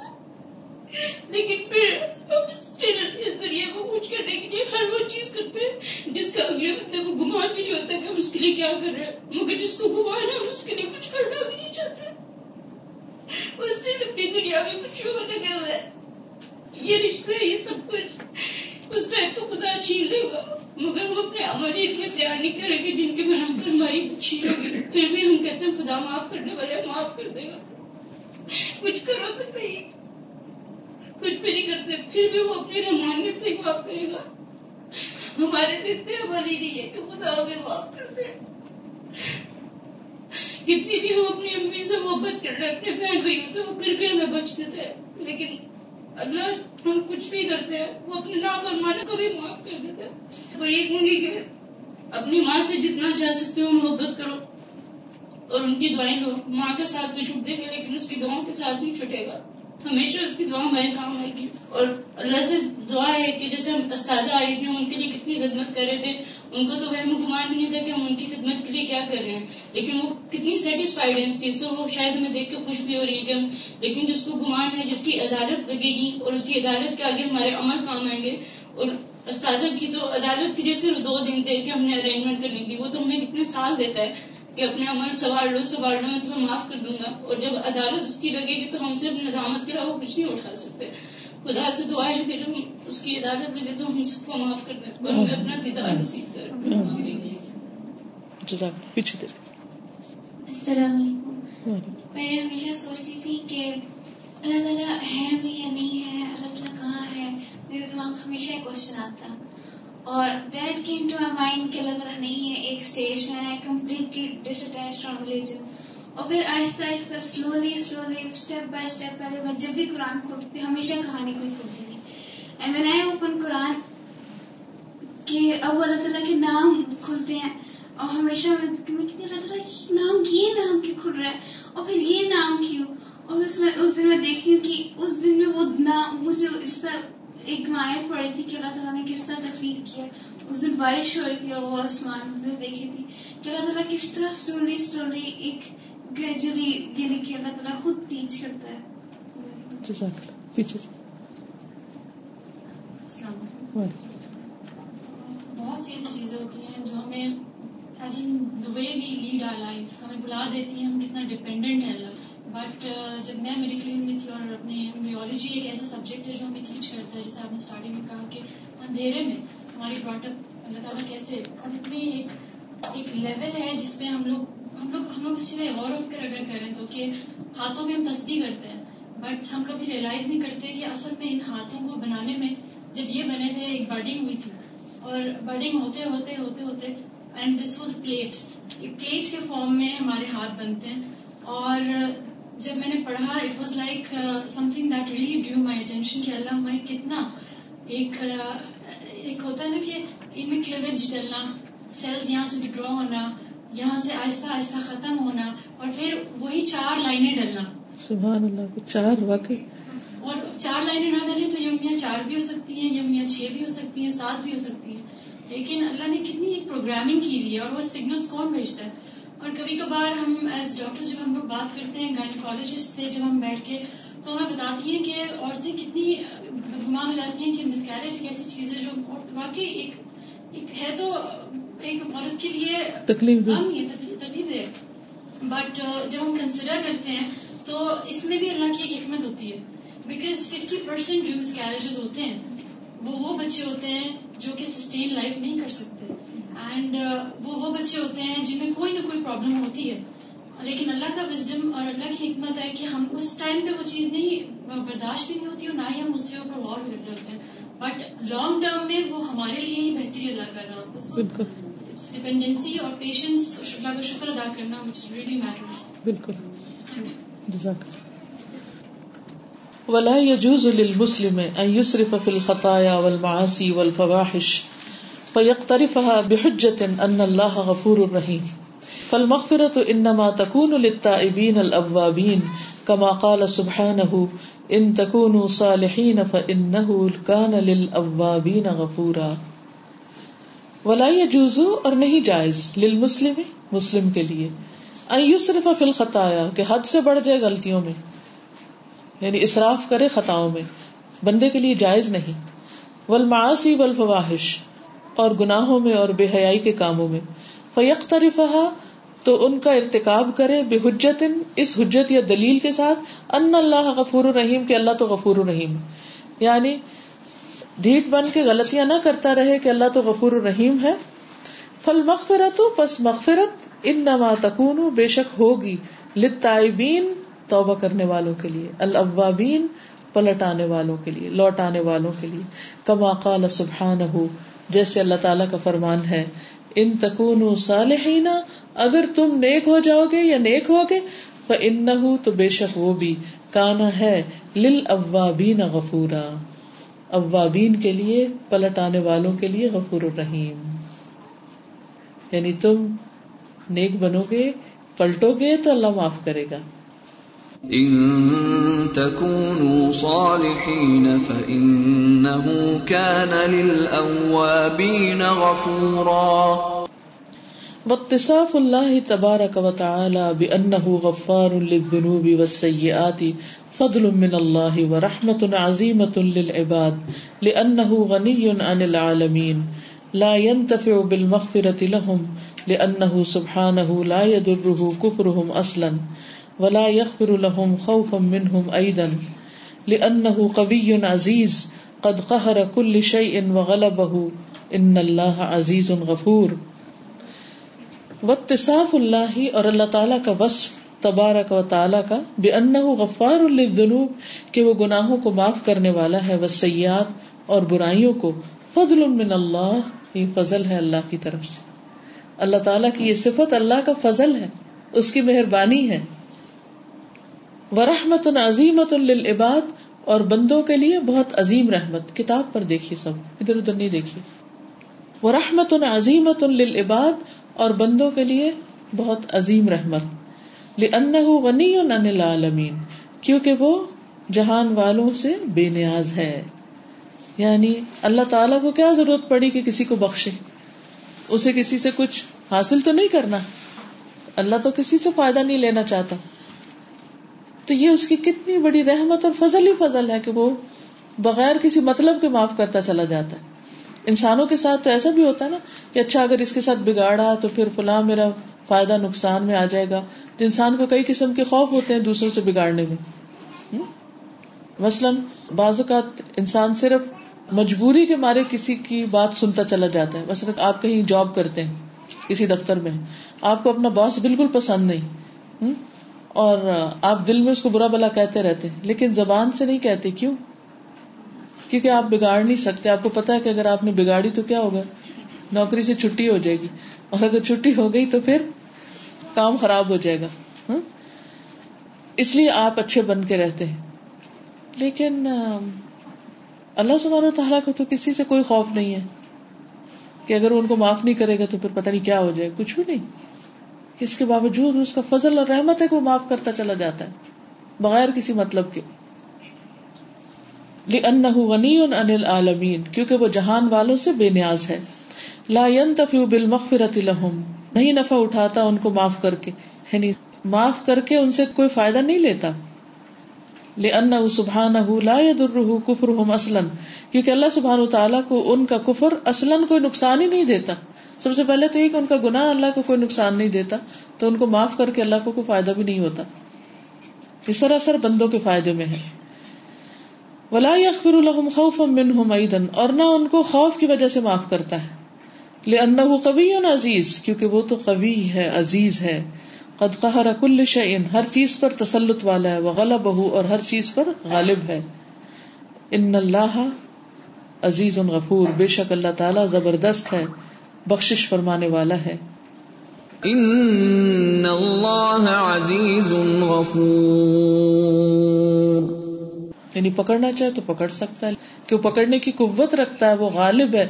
لیکن پھر ہم اس دنیا کو کچھ کرنے کے لیے ہر وہ چیز کرتے ہیں جس کا اگلے بندے کو گمان بھی نہیں ہوتا کہ ہم اس کے لیے کیا کر رہے ہیں۔ مگر جس کو گمان ہے، ہم اس کے لیے کچھ کرنا بھی نہیں چاہتے۔ اس نے اپنی دنیا میں کچھ ہو لگے ہوئے یہ رشتے، یہ سب کچھ۔ اس ٹائم تو خدا چھین لے گا۔ مگر وہ اپنے عمل ہی اتنے تیار نہیں کرے گی، جن کے بنا پر ہماری چھین ہوگی پھر بھی ہم کہتے ہیں، خدا معاف کرنے والے معاف کر دے گا۔ کچھ کرو تو صحیح۔ کچھ بھی نہیں کرتے، پھر بھی وہ اپنی رحمانیت سے معاف کرے گا۔ ہمارے تو اتنے ہماری نہیں ہے کہ خدا ہمیں معاف کرتے کتنی بھی ہم اپنی امی سے محبت کر رہے اپنے بہن بھائیوں سے، وہ پھر بھی ہمیں بچتے تھے۔ لیکن اللہ ہم کچھ بھی کرتے ہیں، وہ اپنے نافرمانے کو بھی معاف کر دیتے ہیں۔ وہ یہ کہوں گی کہ اپنی ماں سے جتنا چاہ سکتے ہو، محبت کرو اور ان کی دعائیں لو۔ ماں کے ساتھ تو چھوٹ دے گا، لیکن اس کی دعاؤں کے ساتھ نہیں چھٹے گا۔ ہمیشہ اس کی دعا ہمارے کام آئے گی۔ اور اللہ سے دعا ہے کہ جیسے ہم استاذہ آئی تھی ان کے لیے کتنی خدمت کر رہے تھے۔ ان کو تو وہ گمان بھی نہیں تھا کہ ہم ان کی خدمت کے لیے کیا کر رہے ہیں۔ لیکن وہ کتنی سیٹسفائڈ ہے اس چیز سے وہ شاید ہمیں دیکھ کے خوش بھی ہو رہی ہے کہ ہم لیکن جس کو گمان ہے، جس کی عدالت لگے گی اور اس کی عدالت کے آگے ہمارے عمل کام آئیں گے۔ اور استاذہ کی تو عدالت کے لیے صرف دو دن تھے کہ ہم نے ارینجمنٹ کرنی تھی، وہ تو ہمیں کتنے سال دیتا ہے۔ کہ اپنے عمل سوار لو سوار لو میں تمہیں معاف کر دوں گا۔ اور جب عدالت اس کی لگے گی تو ہم سے ندامت کے علاوہ کچھ نہیں اٹھا سکتے۔ خدا سے دعا ہے کہ جب اس کی عدالت لگے تو ہم سب کو معاف کر دیں۔ اور ہمیں اپنا دیدار نصیب کر السلام علیکم۔ میں ہمیشہ سوچتی تھی کہ اللہ تعالیٰ ہے بھی یا نہیں ہے اللہ تعالیٰ کہاں ہے؟ میرے دماغ ہمیشہ کوشچن آتا۔ اور that came to my mind کہ اللہ تعالیٰ نہیں ہے، ایک اسٹیج میں I completely detach from religion اور پھر آہستہ آہستہ slowly slowly step by step پہلے میں جب بھی قرآن کھولتی ہمیشہ کہانی کوئی کھولتی تھی and when I open Quran کہ اب اللہ تعالیٰ کے نام کھلتے ہیں، اور ہمیشہ میں کتنی اللہ تعالیٰ کی نام، یہ نام کیوں کھل رہا ہے؟ اور پھر یہ نام کیوں؟ اور اس میں، اس دن میں دیکھتی ہوں کہ اس دن میں وہ نام، مجھے اس طرح ایک مایت پڑی تھی کہ اللہ تعالیٰ نے کس طرح تخلیق کیا اس دن بارش ہو رہی تھی اور وہ آسمان میں دیکھی تھی کہ اللہ تعالیٰ کس طرح سلولی سلولی ایک گریجولی یعنی کہ اللہ تعالیٰ خود ٹیچ کرتا ہے۔ بہت سی ایسی چیزیں ہوتی ہیں جو ہمیں ایز ان وے بھی لیڈ آر لائف ہمیں بلا دیتی ہیں ہم کتنا ڈپینڈنٹ ہے اللہ بٹ uh, جب میں میڈیکل میں تھی اور اپنے میولوجی ایک ایسا سبجیکٹ ہے جو ہمیں ٹیچ کرتا ہے، جیسے آپ نے اسٹارٹنگ میں کہا کہ اندھیرے میں ہماری اپ اللہ تعالیٰ کیسے اور اتنی ایک ایک لیول ہے جس میں ہم لوگ ہم لوگ ہم لوگ اس چیز غور و کر اگر کریں تو کہ ہاتھوں میں ہم تصدیق کرتے ہیں بٹ ہم کبھی ریئلائز نہیں کرتے کہ اصل میں ان ہاتھوں کو بنانے میں جب یہ بنے تھے ایک برڈنگ ہوئی تھی اور برڈنگ ہوتے ہوتے ہوتے ہوتے اینڈ دس واز پلیٹ ایک پلیٹ کے فارم میں ہمارے ہاتھ بنتے ہیں اور جب میں نے پڑھا it was like something that really drew my attention کہ اللہ میں کتنا ایک uh, ایک ہوتا ہے نا کہ ان میں کلیوج ڈلنا سیلز یہاں سے ڈرا ہونا یہاں سے آہستہ آہستہ ختم ہونا اور پھر وہی چار لائنیں ڈلنا۔ سبحان اللہ چار واقعی۔ اور چار لائنیں نہ ڈالیں تو یمیاں چار بھی ہو سکتی ہیں یمیاں چھ بھی ہو سکتی ہیں سات بھی ہو سکتی ہیں۔ لیکن اللہ نے کتنی ایک پروگرامنگ کی ہوئی ہے اور وہ سگنلس کون بھیجتا ہے؟ اور کبھی کبھار ہم ایز ڈاکٹر جب ہم لوگ بات کرتے ہیں گائنیکالوجسٹ سے جب ہم بیٹھ کے تو ہمیں بتاتی ہیں کہ عورتیں کتنی گمان ہو جاتی ہیں کہ مسکیریج ایک ایسی چیز ہے جو واقعی ایک ایک ہے تو ایک عورت کے لیے تکلیف تکلیف دے بٹ جب ہم کنسیڈر کرتے ہیں تو اس میں بھی اللہ کی ایک حکمت ہوتی ہے۔ بیکاز ففٹی پرسینٹ جو مسکیریجز ہوتے ہیں وہ وہ بچے ہوتے ہیں جو کہ سسٹین لائف نہیں کر سکتے۔ اینڈ وہ وہ بچے ہوتے ہیں جن میں کوئی نہ کوئی پرابلم ہوتی ہے۔ لیکن اللہ کا وزڈم اور اللہ کی حکمت ہے کہ ہم اس ٹائم پہ وہ چیز نہیں برداشت بھی نہیں ہوتی اور نہ ہی ہم اس سے اوپر غور کر رہے ہوتے ہیں۔ بٹ لانگ ٹرم میں وہ ہمارے لیے ہی بہتری اللہ کر رہا ہوتا ہے۔ ڈپینڈینسی اور پیشنس اللہ کا شکر ادا کرنا وچ ریئلی میٹرز بالکل۔ ولا يجوز للمسلم ان يسرف في الخطايا والمعاصي والفواحش۔ فيقترفها بحجة ان الله غفور رحيم فالمغفرة انما تكون للتائبين الاوابين كما قال سبحانه ان تكونوا صالحين فانه كان للاوابين غفورا. ولا يجوز اور نہیں جائز، للمسلم، مسلم کے لیے. ان يسرف في الخطايا کہ حد سے بڑھ جائے غلطیوں میں. یعنی اسراف کرے خطاؤں میں. بندے کے لیے جائز نہیں. والمعاصی والفواحش. اور گناہوں میں اور بے حیائی کے کاموں میں۔ فیقترفها تو ان کا ارتکاب کرے بے حجت اس حجت یا دلیل کے ساتھ، ان اللہ غفور الرحیم کہ اللہ تو غفور الرحیم یعنی ڈھیٹ بن کے غلطیاں نہ کرتا رہے کہ اللہ تو غفور الرحیم ہے۔ فل مغفرت پس مغفرت ان نما تکون بے شک ہوگی لطائبین توبہ کرنے والوں کے لیے۔ الاوابین پلٹ آنے والوں کے لیے لوٹ آنے والوں کے لیے۔ کما قال سبحانہ جیسے اللہ تعالیٰ کا فرمان ہے، ان تکون صالحین، اگر تم نیک ہو جاؤ گے یا نیک ہوگے ان تو بے شک وہ بھی کانا ہے لل اوابین غفورا۔ اوابین کے لیے پلٹ آنے والوں کے لیے غفور الرحیم۔ یعنی تم نیک بنو گے، پلٹو گے تو اللہ معاف کرے گا۔ ان تكونوا صالحين فانه كان للاوابين غفورا. واتصاف الله تبارك وتعالى بانه غفار للذنوب والسيئات فضل من الله ورحمه عظيمه للعباد لانه غني عن العالمين. لا ينتفع بالمغفره لهم لانه سبحانه لا يضره كفرهم اصلا ولا يغفر لهم خوفا منهم ايضا لانه قوي عزيز، قد قهر كل شيء وغلبه. ان الله عزيز غفور. واتصاف الله اور اللہ تعالی کا وصف، تبارک و تعالی کا بانه غفار للذنوب، کہ وہ گناہوں کو معاف کرنے والا ہے، والسیئات اور برائیوں کو. فضل من اللہ یہ فضل ہے اللہ کی طرف سے. اللہ تعالیٰ کی یہ صفت اللہ کا فضل ہے، اس کی مہربانی ہے. ورحمت عظیمت للعباد، اور بندوں کے لیے بہت عظیم رحمت۔ کتاب پر دیکھیے سب، ادھر ادھر نہیں دیکھیے۔ ورحمت عظیمت للعباد، اور بندوں کے لیے بہت عظیم رحمت۔ لأنه غنی عن العالمین کیونکہ وہ جہان والوں سے بے نیاز ہے۔ یعنی اللہ تعالیٰ کو کیا ضرورت پڑی کہ کسی کو بخشے؟ اسے کسی سے کچھ حاصل تو نہیں کرنا۔ اللہ تو کسی سے فائدہ نہیں لینا چاہتا۔ تو یہ اس کی کتنی بڑی رحمت اور فضل ہی فضل ہے کہ وہ بغیر کسی مطلب کے معاف کرتا چلا جاتا ہے۔ انسانوں کے ساتھ تو ایسا بھی ہوتا ہے نا کہ اچھا اگر اس کے ساتھ بگاڑا تو پھر فلاں میرا فائدہ نقصان میں آ جائے گا۔ تو انسان کو کئی قسم کے خوف ہوتے ہیں دوسروں سے بگاڑنے میں۔ مثلاً بعض اوقات انسان صرف مجبوری کے مارے کسی کی بات سنتا چلا جاتا ہے۔ مثلاً آپ کہیں جاب کرتے ہیں کسی دفتر میں، آپ کو اپنا باس بالکل پسند نہیں۔ اور آپ دل میں اس کو برا بلا کہتے رہتے لیکن زبان سے نہیں کہتے، کیوں؟ کیونکہ آپ بگاڑ نہیں سکتے۔ آپ کو پتا ہے کہ اگر آپ نے بگاڑی تو کیا ہوگا؟ نوکری سے چھٹی ہو جائے گی۔ اور اگر چھٹی ہو گئی تو پھر کام خراب ہو جائے گا۔ ہاں؟ اس لیے آپ اچھے بن کے رہتے ہیں۔ لیکن اللہ سبحانہ تعالیٰ کو تو کسی سے کوئی خوف نہیں ہے کہ اگر ان کو معاف نہیں کرے گا تو پھر پتہ نہیں کیا ہو جائے۔ کچھ بھی نہیں۔ اس کے باوجود اس کا فضل اور رحمت ہے کہ وہ معاف کرتا چلا جاتا ہے، بغیر کسی مطلب کے۔ غنی عن العالمین کیونکہ وہ جہان والوں سے بے نیاز ہے۔ لا ينتفع بالمغفرة لهم، نہیں نفع اٹھاتا ان کو معاف کر کے۔ یعنی معاف کر کے ان سے کوئی فائدہ نہیں لیتا۔ لأنه سبحانه لا يضره كفرهم اصلا کیونکہ اللہ سبحانہ تعالیٰ کو ان کا کفر اصلا کوئی نقصان ہی نہیں دیتا۔ سب سے پہلے تو یہ کہ ان کا گناہ اللہ کو کوئی نقصان نہیں دیتا، تو ان کو معاف کر کے اللہ کو کوئی فائدہ بھی نہیں ہوتا۔ یہ سراسر بندوں کے فائدے میں ہے۔ ولا يغفر لهم خوفا منهم ايضا اور نہ ان کو خوف کی وجہ سے معاف کرتا ہے۔ لانه قوي عزیز کیونکہ وہ تو قوی ہے، عزیز ہے۔ قد قهر كل شيء، ہر چیز پر تسلط والا ہے، وغلبه، اور ہر چیز پر غالب ہے۔ ان اللہ عزیز غفور، بے شک اللہ تعالی زبردست ہے۔ بخشش فرمانے والا ہے۔ ان اللہ عزیز غفور۔ یعنی پکڑنا چاہے تو پکڑ سکتا ہے کہ وہ پکڑنے کی قوت رکھتا ہے وہ غالب ہے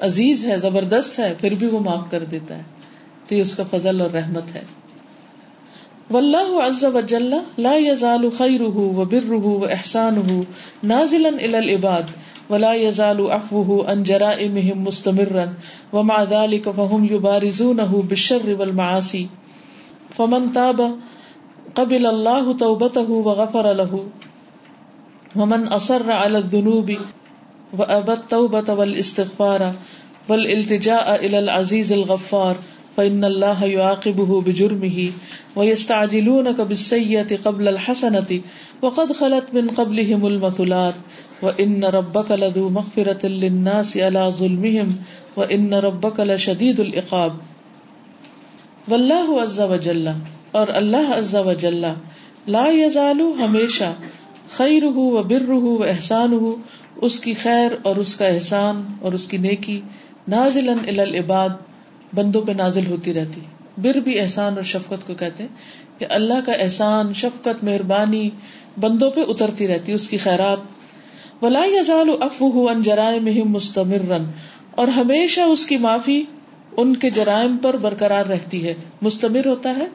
عزیز ہے زبردست ہے پھر بھی وہ معاف کر دیتا ہے۔ تو یہ اس کا فضل اور رحمت ہے۔ واللہ عز وجل لا يزال خیره وبره واحسانه نازلا الى العباد۔ ولا يزال عفوه عن جرائمهم مستمرا، ومع ذلك فهم يبارزونه بالشر والمعاصي. فمن تاب، قبل الله توبته وغفر له. ومن اصر على الذنوب وابى التوبه والاستغفار والالتجاء الى العزيز الغفار. فان الله يعاقبه بجرمه ويستعجلونك بالسيئه قبل الحسنه وقد خلت من قبلهم المثلات وان ربك لذو مغفرة للناس على ظلمهم وان ربك لشديد العقاب والله عز وجل اور اللہ عز وجل لا يزال ہمیشہ خیر ہو و بر ہو و احسان ہو اس کی خیر اور اس کا احسان اور اس کی نیکی نازل العباد بندوں پہ نازل ہوتی رہتی۔ بر بھی احسان اور شفقت کو کہتے ہیں کہ اللہ کا احسان، شفقت، مہربانی بندوں پہ اترتی رہتی، اس کی خیرات۔ ولا یزال افو ان جرائم مہم اور ہمیشہ اس کی معافی ان کے جرائم پر برقرار رہتی ہے۔ مستمر ہوتا ہے۔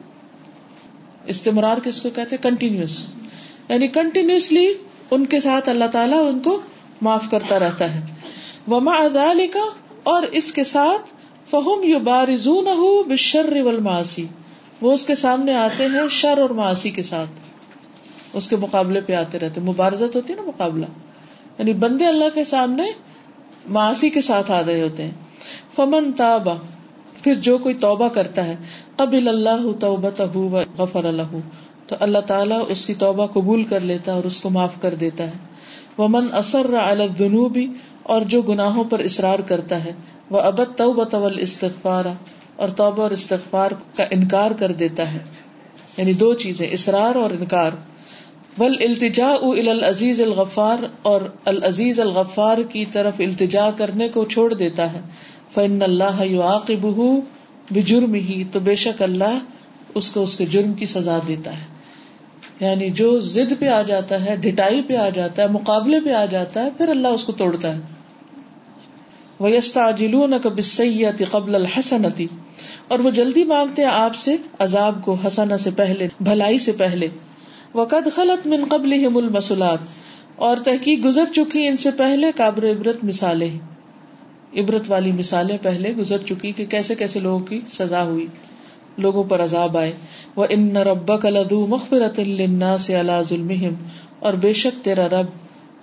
استمرار کس کو کہتے کنٹینیوس یعنی کنٹینیوسلی ان کے ساتھ اللہ تعالیٰ ان کو معاف کرتا رہتا ہے۔ وما ادال کا اور اس کے ساتھ فہم یو بارزو نہ بشر والمعاصی۔ وہ اس کے سامنے آتے ہیں شر اور معاشی کے ساتھ۔ اس کے مقابلے پہ آتے رہتے مبارزت ہوتی ہے نا مقابلہ۔ یعنی بندے اللہ کے سامنے معاشی کے ساتھ آ رہے ہوتے ہیں۔ فمن تابا پھر جو کوئی توبہ کرتا ہے، قبل اللہ توبت غفر اللہ تو اللہ تعالیٰ اس کی توبہ قبول کر لیتا ہے اور اس کو معاف کر دیتا ہے۔ وہ من اثر جنوبی اور جو گناہوں پر اصرار کرتا ہے وہ ابد طول استغفار اور توبہ اور استغفار کا انکار کر دیتا ہے۔ یعنی دو چیزیں، اصرار اور انکار۔ ول التجا العزیز الغفار اور العزیز الغفار کی طرف التجا کرنے کو چھوڑ دیتا ہے۔ فن اللہ بہ بجرم ہی تو بے شک اللہ اس کو اس کے جرم کی سزا دیتا ہے۔ یعنی جو ضد پہ آ جاتا ہے، ڈٹائی پہ آ جاتا ہے، مقابلے پہ آ جاتا ہے، پھر اللہ اس کو توڑتا ہے۔ ویستا جلون کبیتی قبل الحسنتی اور وہ جلدی مانگتے ہیں آپ سے عذاب کو حسنا سے پہلے، بھلائی سے پہلے۔ وقد خلط من قبل المسلات اور تحقیق گزر چکی ان سے پہلے قابر عبرت مثالیں عبرت والی مثالیں پہلے گزر چکی کہ کیسے کیسے لوگوں کی سزا ہوئی۔ لوگوں پر عذاب آئے۔ وہ ان رب کلدو مغفرت النا سے اللہ ظلم اور بے شک تیرا رب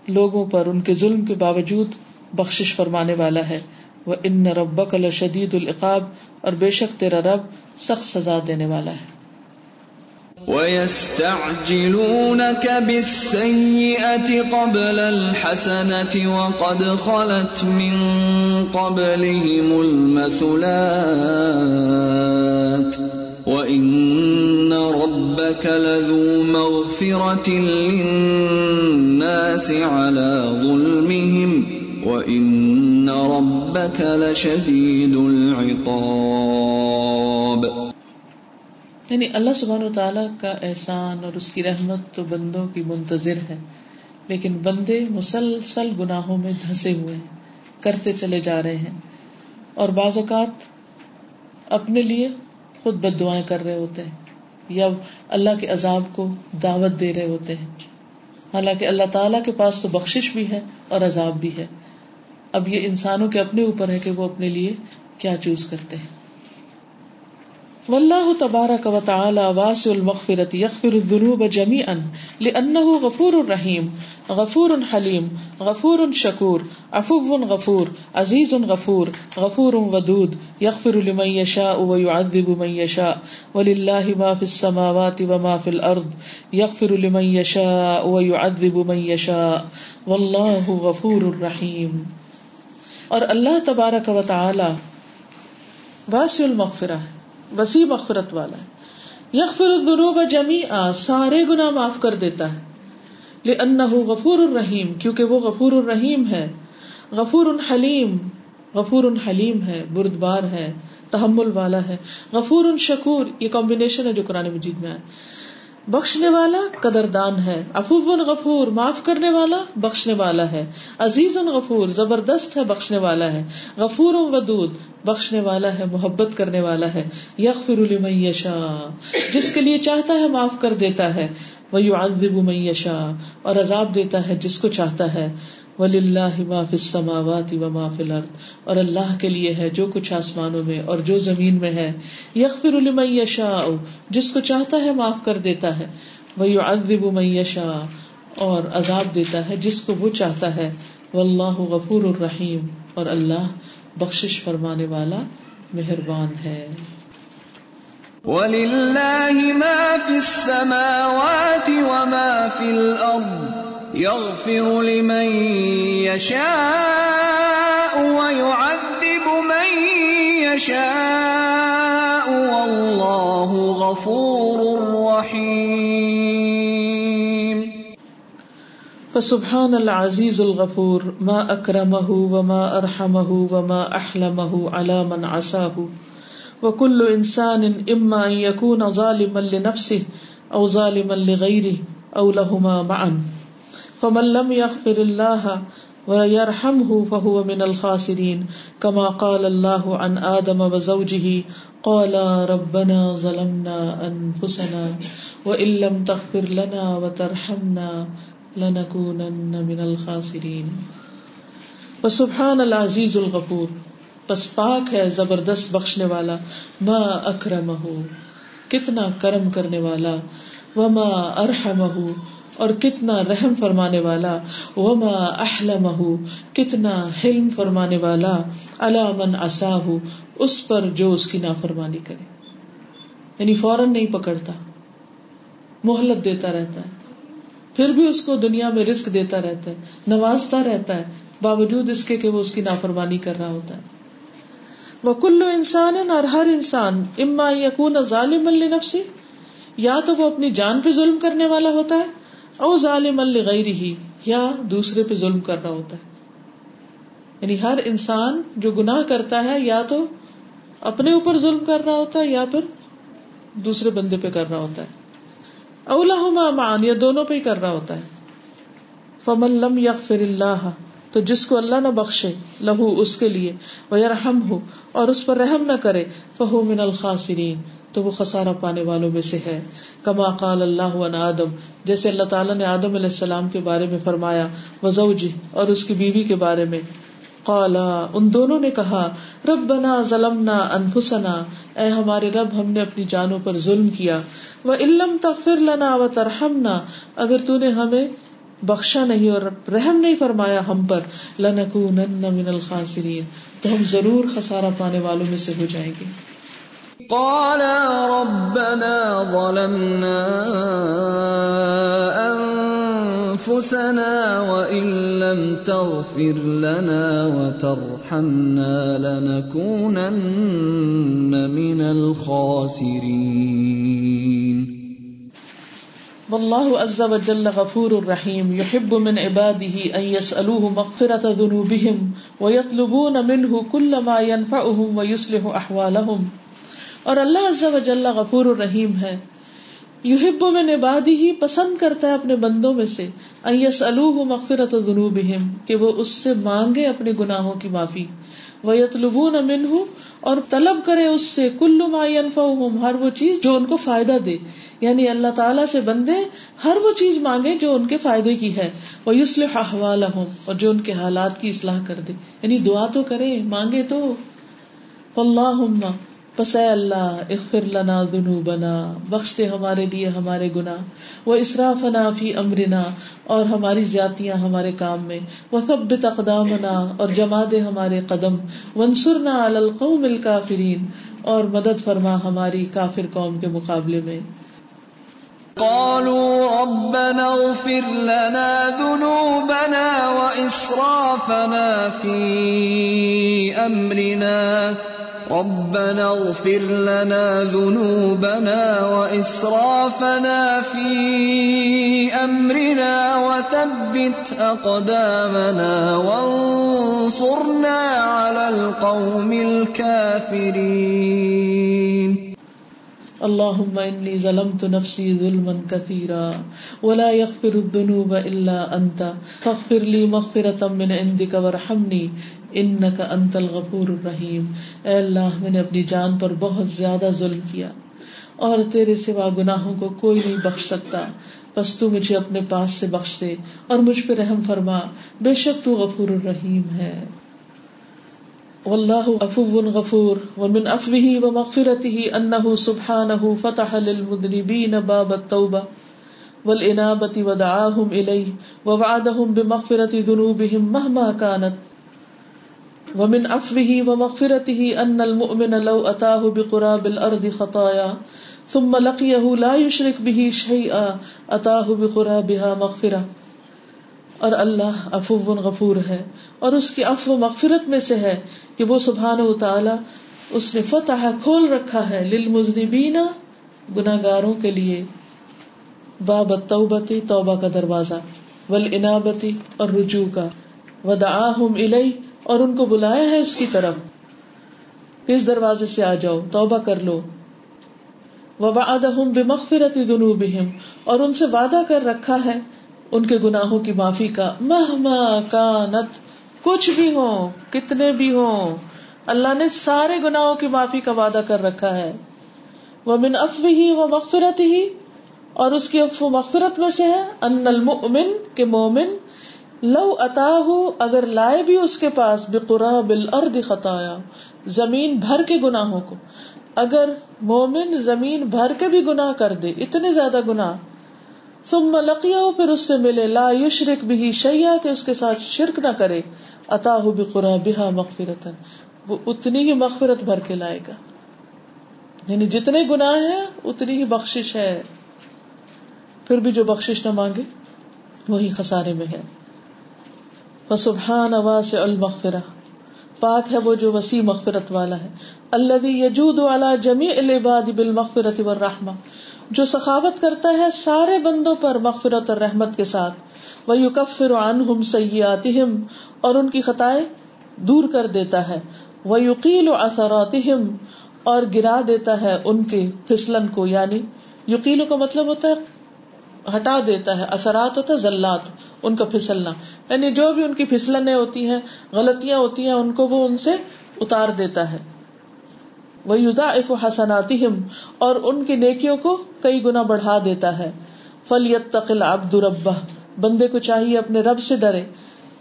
لوگوں پر ان کے ظلم کے باوجود بخش فرمانے والا ہے۔ وہ ان رب کل شدید العقاب، اور بے شک تیرا رب سخت سزا دینے والا ہے۔ وَيَسْتَعْجِلُونَكَ بِالسَّيِّئَةِ قَبْلَ الْحَسَنَةِ وَقَدْ خَلَتْ مِن قَبْلِهِمُ الْمَثُلَاتِ وَإِنَّ رَبَّكَ لَذُو مَغْفِرَةٍ لِلنَّاسِ عَلَى ظُلْمِهِمْ وَإِنَّ رَبَّكَ لَشَدِيدُ الْعِقَابِ یعنی اللہ سبحانہ و تعالیٰ کا احسان اور اس کی رحمت تو بندوں کی منتظر ہے، لیکن بندے مسلسل گناہوں میں دھسے ہوئے ہیں، کرتے چلے جا رہے ہیں۔ اور بعض اوقات اپنے لیے خود بد دعائیں کر رہے ہوتے ہیں، یا اللہ کے عذاب کو دعوت دے رہے ہوتے ہیں۔ حالانکہ اللہ تعالیٰ کے پاس تو بخشش بھی ہے اور عذاب بھی ہے۔ اب یہ انسانوں کے اپنے اوپر ہے کہ وہ اپنے لیے کیا چوز کرتے ہیں۔ واللہ تبارک و تعالی واسع المغفرت یغفر الذنوب جميعا لانه غفور رحیم غفور حلیم، غفور شکور، عفو غفور، عزیز غفور غفور ودود، یغفر لمن یشاء ويعذب من یشاء، وللہ ما فی السماوات وما فی الارض، یغفر لمن یشاء ويعذب من یشاء، واللہ غفور رحیم اور اللہ تبارک و تعالی واسع المغفرہ ہے، وسیع مغفرت والا ہے۔ یغفر الذنوب جمیعا، سارے گناہ معاف کر دیتا ہے۔ لانه غفور الرحیم کیونکہ وہ غفور الرحیم ہے۔ غفور حلیم غفور حلیم ہے، بردبار ہے، تحمل والا ہے۔ غفور شکور، یہ کمبینیشن ہے جو قرآن مجید میں ہے بخشنے والا قدردان ہے۔ افوب غفور، معاف کرنے والا بخشنے والا ہے۔ عزیز غفور، زبردست ہے، بخشنے والا ہے۔ غفور ودود، بخشنے والا ہے، محبت کرنے والا ہے۔ یغفر لمن یشا جس کے لیے چاہتا ہے معاف کر دیتا ہے۔ وہ یعذب من یشا اور عذاب دیتا ہے جس کو چاہتا ہے۔ وللہ ما فی السماوات و ما فی الارض، اور اللہ کے لیے ہے جو کچھ آسمانوں میں اور جو زمین میں ہے۔ یغفر لمن یشاء، جس کو چاہتا ہے معاف کر دیتا ہے۔ ویعذب من یشاء، اور عذاب دیتا ہے جس کو وہ چاہتا ہے۔ واللہ غفور الرحیم، اور اللہ بخشش فرمانے والا مہربان ہے۔ وَلِلَّهِ مَا فِي السَّمَاوَاتِ وَمَا فِي الْأَرْضِ۔ يغفر لمن يشاء ويعذب من يشاء والله غفور رحيم. فسبحان العزيز الغفور، ما أكرمه وما أرحمه وما أحلمه على من عساه. وكل إنسان إما أن يكون ظالما لنفسه أو ظالما لغيره أو لهما معا. فمن لم يغفر الله ويرحمه فهو من الخاسرين. كما قال الله عن آدم وزوجه، قال ربنا ظلمنا أنفسنا وإن لم تغفر لنا وترحمنا لنكونن من الخاسرين. وسبحان العزيز الغفور پس پاک ہے زبردست بخشنے والا، ما اکرمہ کتنا کرم کرنے والا، وما ارحمہ اور کتنا رحم فرمانے والا، وما احلم کتنا حلم فرمانے والا علامن اصاہ اس پر جو اس کی نافرمانی کرے۔ یعنی فوراً نہیں پکڑتا محلت دیتا رہتا ہے، پھر بھی اس کو دنیا میں رسک دیتا رہتا ہے، نوازتا رہتا ہے، باوجود اس کے کہ وہ اس کی نافرمانی کر رہا ہوتا ہے۔ وہ کلو انسان اور ہر انسان اما یقون ظالم النفسی یا تو وہ اپنی جان پہ ظلم کرنے والا ہوتا ہے او ظالم غیر ہی یا دوسرے پہ ظلم کر رہا ہوتا ہے۔ یعنی ہر انسان جو گناہ کرتا ہے، یا تو اپنے اوپر ظلم کر رہا ہوتا ہے، یا پھر دوسرے بندے پہ کر رہا ہوتا ہے۔ اولا مان یا دونوں پہ ہی کر رہا ہوتا ہے۔ فمن لم یغفر اللہ، تو جس کو اللہ نہ بخشے، لہو اس کے لیے وہ رحم ہو اور اس پر رحم نہ کرے، فہو من الخاسرین۔ تو وہ خسارا پانے والوں میں سے ہے۔ کما قال اللہ آدم، جیسے اللہ تعالیٰ نے آدم علیہ السلام کے بارے میں فرمایا وزوجی اور اس کی بیوی کے بارے میں۔ قالا ان دونوں نے کہا رب بنا ظلم انفسنا۔ اے ہمارے رب، ہم نے اپنی جانوں پر ظلم کیا۔ وہ علم تغفر لنا و ترحمنا۔ اگر تو نے ہمیں بخشا نہیں اور رحم نہیں فرمایا ہم پر، لنکونن من الخاسرین۔ تو ہم ضرور خسارہ پانے والوں میں سے ہو جائیں گے۔ قالا ربنا ظلمنا أنفسنا وإن لم تغفر لنا وترحمنا لنكونن من الخاسرين. والله عز وجل غفور رحيم يحب من عباده أن يسألوه مغفرة ذنوبهم ويطلبون منه كل ما ينفعهم ويصلح أحوالهم اور اللہ عز و جل غفور الرحیم ہے۔ یحب میں نبادی ہی پسند کرتا ہے اپنے بندوں میں سے۔ ایس الوح مغفرت ذنوبہم، کہ وہ اس سے مانگے اپنے گناہوں کی معافی۔ ویطلبون منہ، اور طلب کرے اس سے کلو مائی ہر وہ چیز جو ان کو فائدہ دے۔ یعنی اللہ تعالیٰ سے بندے، ہر وہ چیز مانگے جو ان کے فائدے کی ہے۔ وہ یوسل احوال اور جو ان کے حالات کی اصلاح کر دے۔ یعنی دعا تو کرے، مانگے تو۔ اللہ پس اے اللہ، اغفر لنا ذنوبنا، بخش دے ہمارے لیے ہمارے گناہ وہ اسرافنا فی امرنا، اور ہماری زیادتیاں ہمارے کام میں وہ ثبت اقدامنا اور جما دے ہمارے قدم ونصرنا علی القوم الکافرین اور مدد فرما ہماری کافر قوم کے مقابلے میں۔ قالوا ربنا اغفر لنا ذنوبنا وإسرافنا في أمرنا ربنا اغفر لنا ذنوبنا وإسرافنا في أمرنا وثبت أقدامنا وانصرنا على القوم الكافرين. اللهم اني ظلمت نفسي ظلما كثيرا ولا يغفر الذنوب الا انت فاغفر لي مغفرة من عندك وارحمني. انك انت الغفور الرحيم اے اللہ، میں نے اپنی جان پر بہت زیادہ ظلم کیا اور تیرے سوا گناہوں کو کوئی نہیں بخش سکتا۔ بس تو مجھے اپنے پاس سے بخش دے اور مجھ پہ رحم فرما۔ بے شک تو غفور الرحیم ہے۔ واللہ عفو غفور ومن عفوه ومغفرته انه سبحانه فتح للمذنبين باب التوبة والانابة ودعاهم اليه ووعدهم بمغفرة ذنوبهم مهما كانت ومن عفوه ومغفرته ان المؤمن لو اتاه بقراب الارض خطايا ثم لقيه لا يشرك به شيئا اتاه بقرابها مغفرة۔ اور اللہ افو غفور ہے۔ اور اس کی افو مغفرت میں سے ہے کہ وہ سبحان و تعالی اس نے فتح کھول رکھا ہے للمذنبین گناگاروں کے لیے۔ باب التوبتی توبہ کا دروازہ۔ والانابتی اور رجوع کا۔ ودعاہم الی اور ان کو بلایا ہے اس کی طرف۔ اس دروازے سے آ جاؤ، توبہ کر لو۔ ووعدہم بمغفرت ذنوبہم اور ان سے وعدہ کر رکھا ہے ان کے گناہوں کی معافی کا۔ مہما کانت کچھ بھی ہو کتنے بھی ہو اللہ نے سارے گناہوں کی معافی کا وعدہ کر رکھا ہے۔ وہ من اف ہی وہ مغفرت ہی اور اس کی افو مغفرت میں سے ہے۔ ان المؤمن کے مومن لو اتا اگر لائے بھی اس کے پاس بقرا بل خطایا، زمین بھر کے گناہوں کو۔ اگر مومن زمین بھر کے بھی گناہ کر دے، اتنے زیادہ گناہ۔ ثم لقیا پھر اس سے ملے، لا یشرک بھی شیا کہ اس کے ساتھ شرک نہ کرے۔ اتا بقرا بہا مغفرت وہ اتنی ہی مغفرت بھر کے لائے گا۔ یعنی جتنے گناہ ہیں، اتنی ہی بخشش ہے۔ پھر بھی جو بخشش نہ مانگے، وہی خسارے میں ہے۔ فسبحان واس المغفرہ۔ پاک ہے وہ جو وسیع مغفرت والا ہے۔ اللہ یجود والا جمی العباد بالمغفرت والرحمہ۔ جو سخاوت کرتا ہے سارے بندوں پر مغفرت اور رحمت کے ساتھ۔ وہ یوکفر عنہم سیئاتہم۔ اور ان کی خطائیں دور کر دیتا ہے۔ وہ یقیل اثراتہم۔ اور گرا دیتا ہے ان کے پھسلن کو۔ یعنی یقیل کا مطلب ہوتا ہے ہٹا دیتا ہے۔ اثرات ہوتا ہے ذلات ان کا پھسلنا۔ یعنی جو بھی ان کی پھسلنے ہوتی ہیں، غلطیاں ہوتی ہیں، ان کو وہ ان سے اتار دیتا ہے۔ وہ یوزا حسنات اور ان کی نیکیوں کو کئی گنا بڑھا دیتا ہے۔ فلیت تقل عبد ربہ بندے کو چاہیے اپنے رب سے ڈرے۔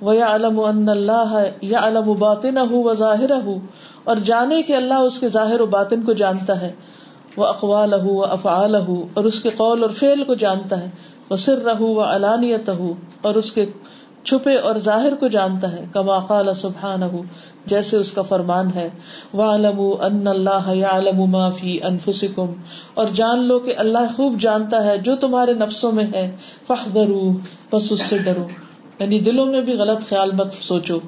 وہ یا علم ان اللہ یا علم باطن ہو و ظاہر ہو اور جانے کہ اللہ اس کے ظاہر و باطن کو جانتا ہے۔ وہ اقوال ہو و افعال ہو اور اس کے قول اور فعل کو جانتا ہے۔ وہ سر رہو و علانیت ہو اور اس کے چھپے اور ظاہر کو جانتا ہے، کما قال سبحان جیسے اس کا فرمان ہے ان اللہ ما فی انفسکم اور جان لو کہ اللہ خوب جانتا ہے جو تمہارے نفسوں میں ہے بس اس سے ڈرو۔ یعنی دلوں میں بھی غلط خیال مت سوچو۔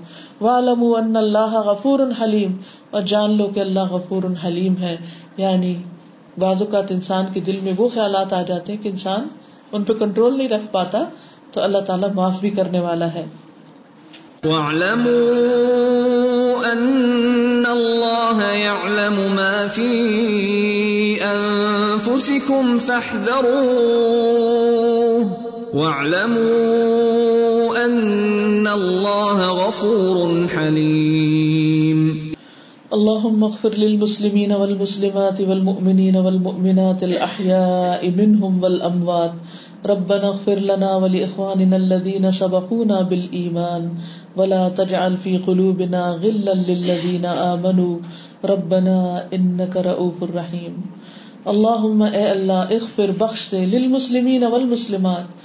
ان اللہ غفور حلیم اور جان لو کہ اللہ غفور حلیم ہے۔ یعنی بعض اوقات انسان کے دل میں وہ خیالات آ جاتے ہیں کہ انسان ان پہ کنٹرول نہیں رکھ پاتا، تو اللہ تعالیٰ معاف بھی کرنے والا ہے۔ وَاعْلَمُوا أَنَّ اللَّهَ يَعْلَمُ مَا فِي أَنفُسِكُمْ فَاحْذَرُوهُ۔ وَاعْلَمُوا أَنَّ اللَّهَ غَفُورٌ حَلِيمٌ اللهم اغفر للمسلمين والمسلمات والمؤمنين والمؤمنات الأحياء منهم والأموات. ربنا اغفر لنا ولإخواننا الذين سبقونا بالإيمان. ولا تجعل في قلوبنا غلا للذين آمنوا. ربنا إنك رؤوف رحيم. اللهم اے اللہ اغفر بخش دے للمسلمین والمسلمات.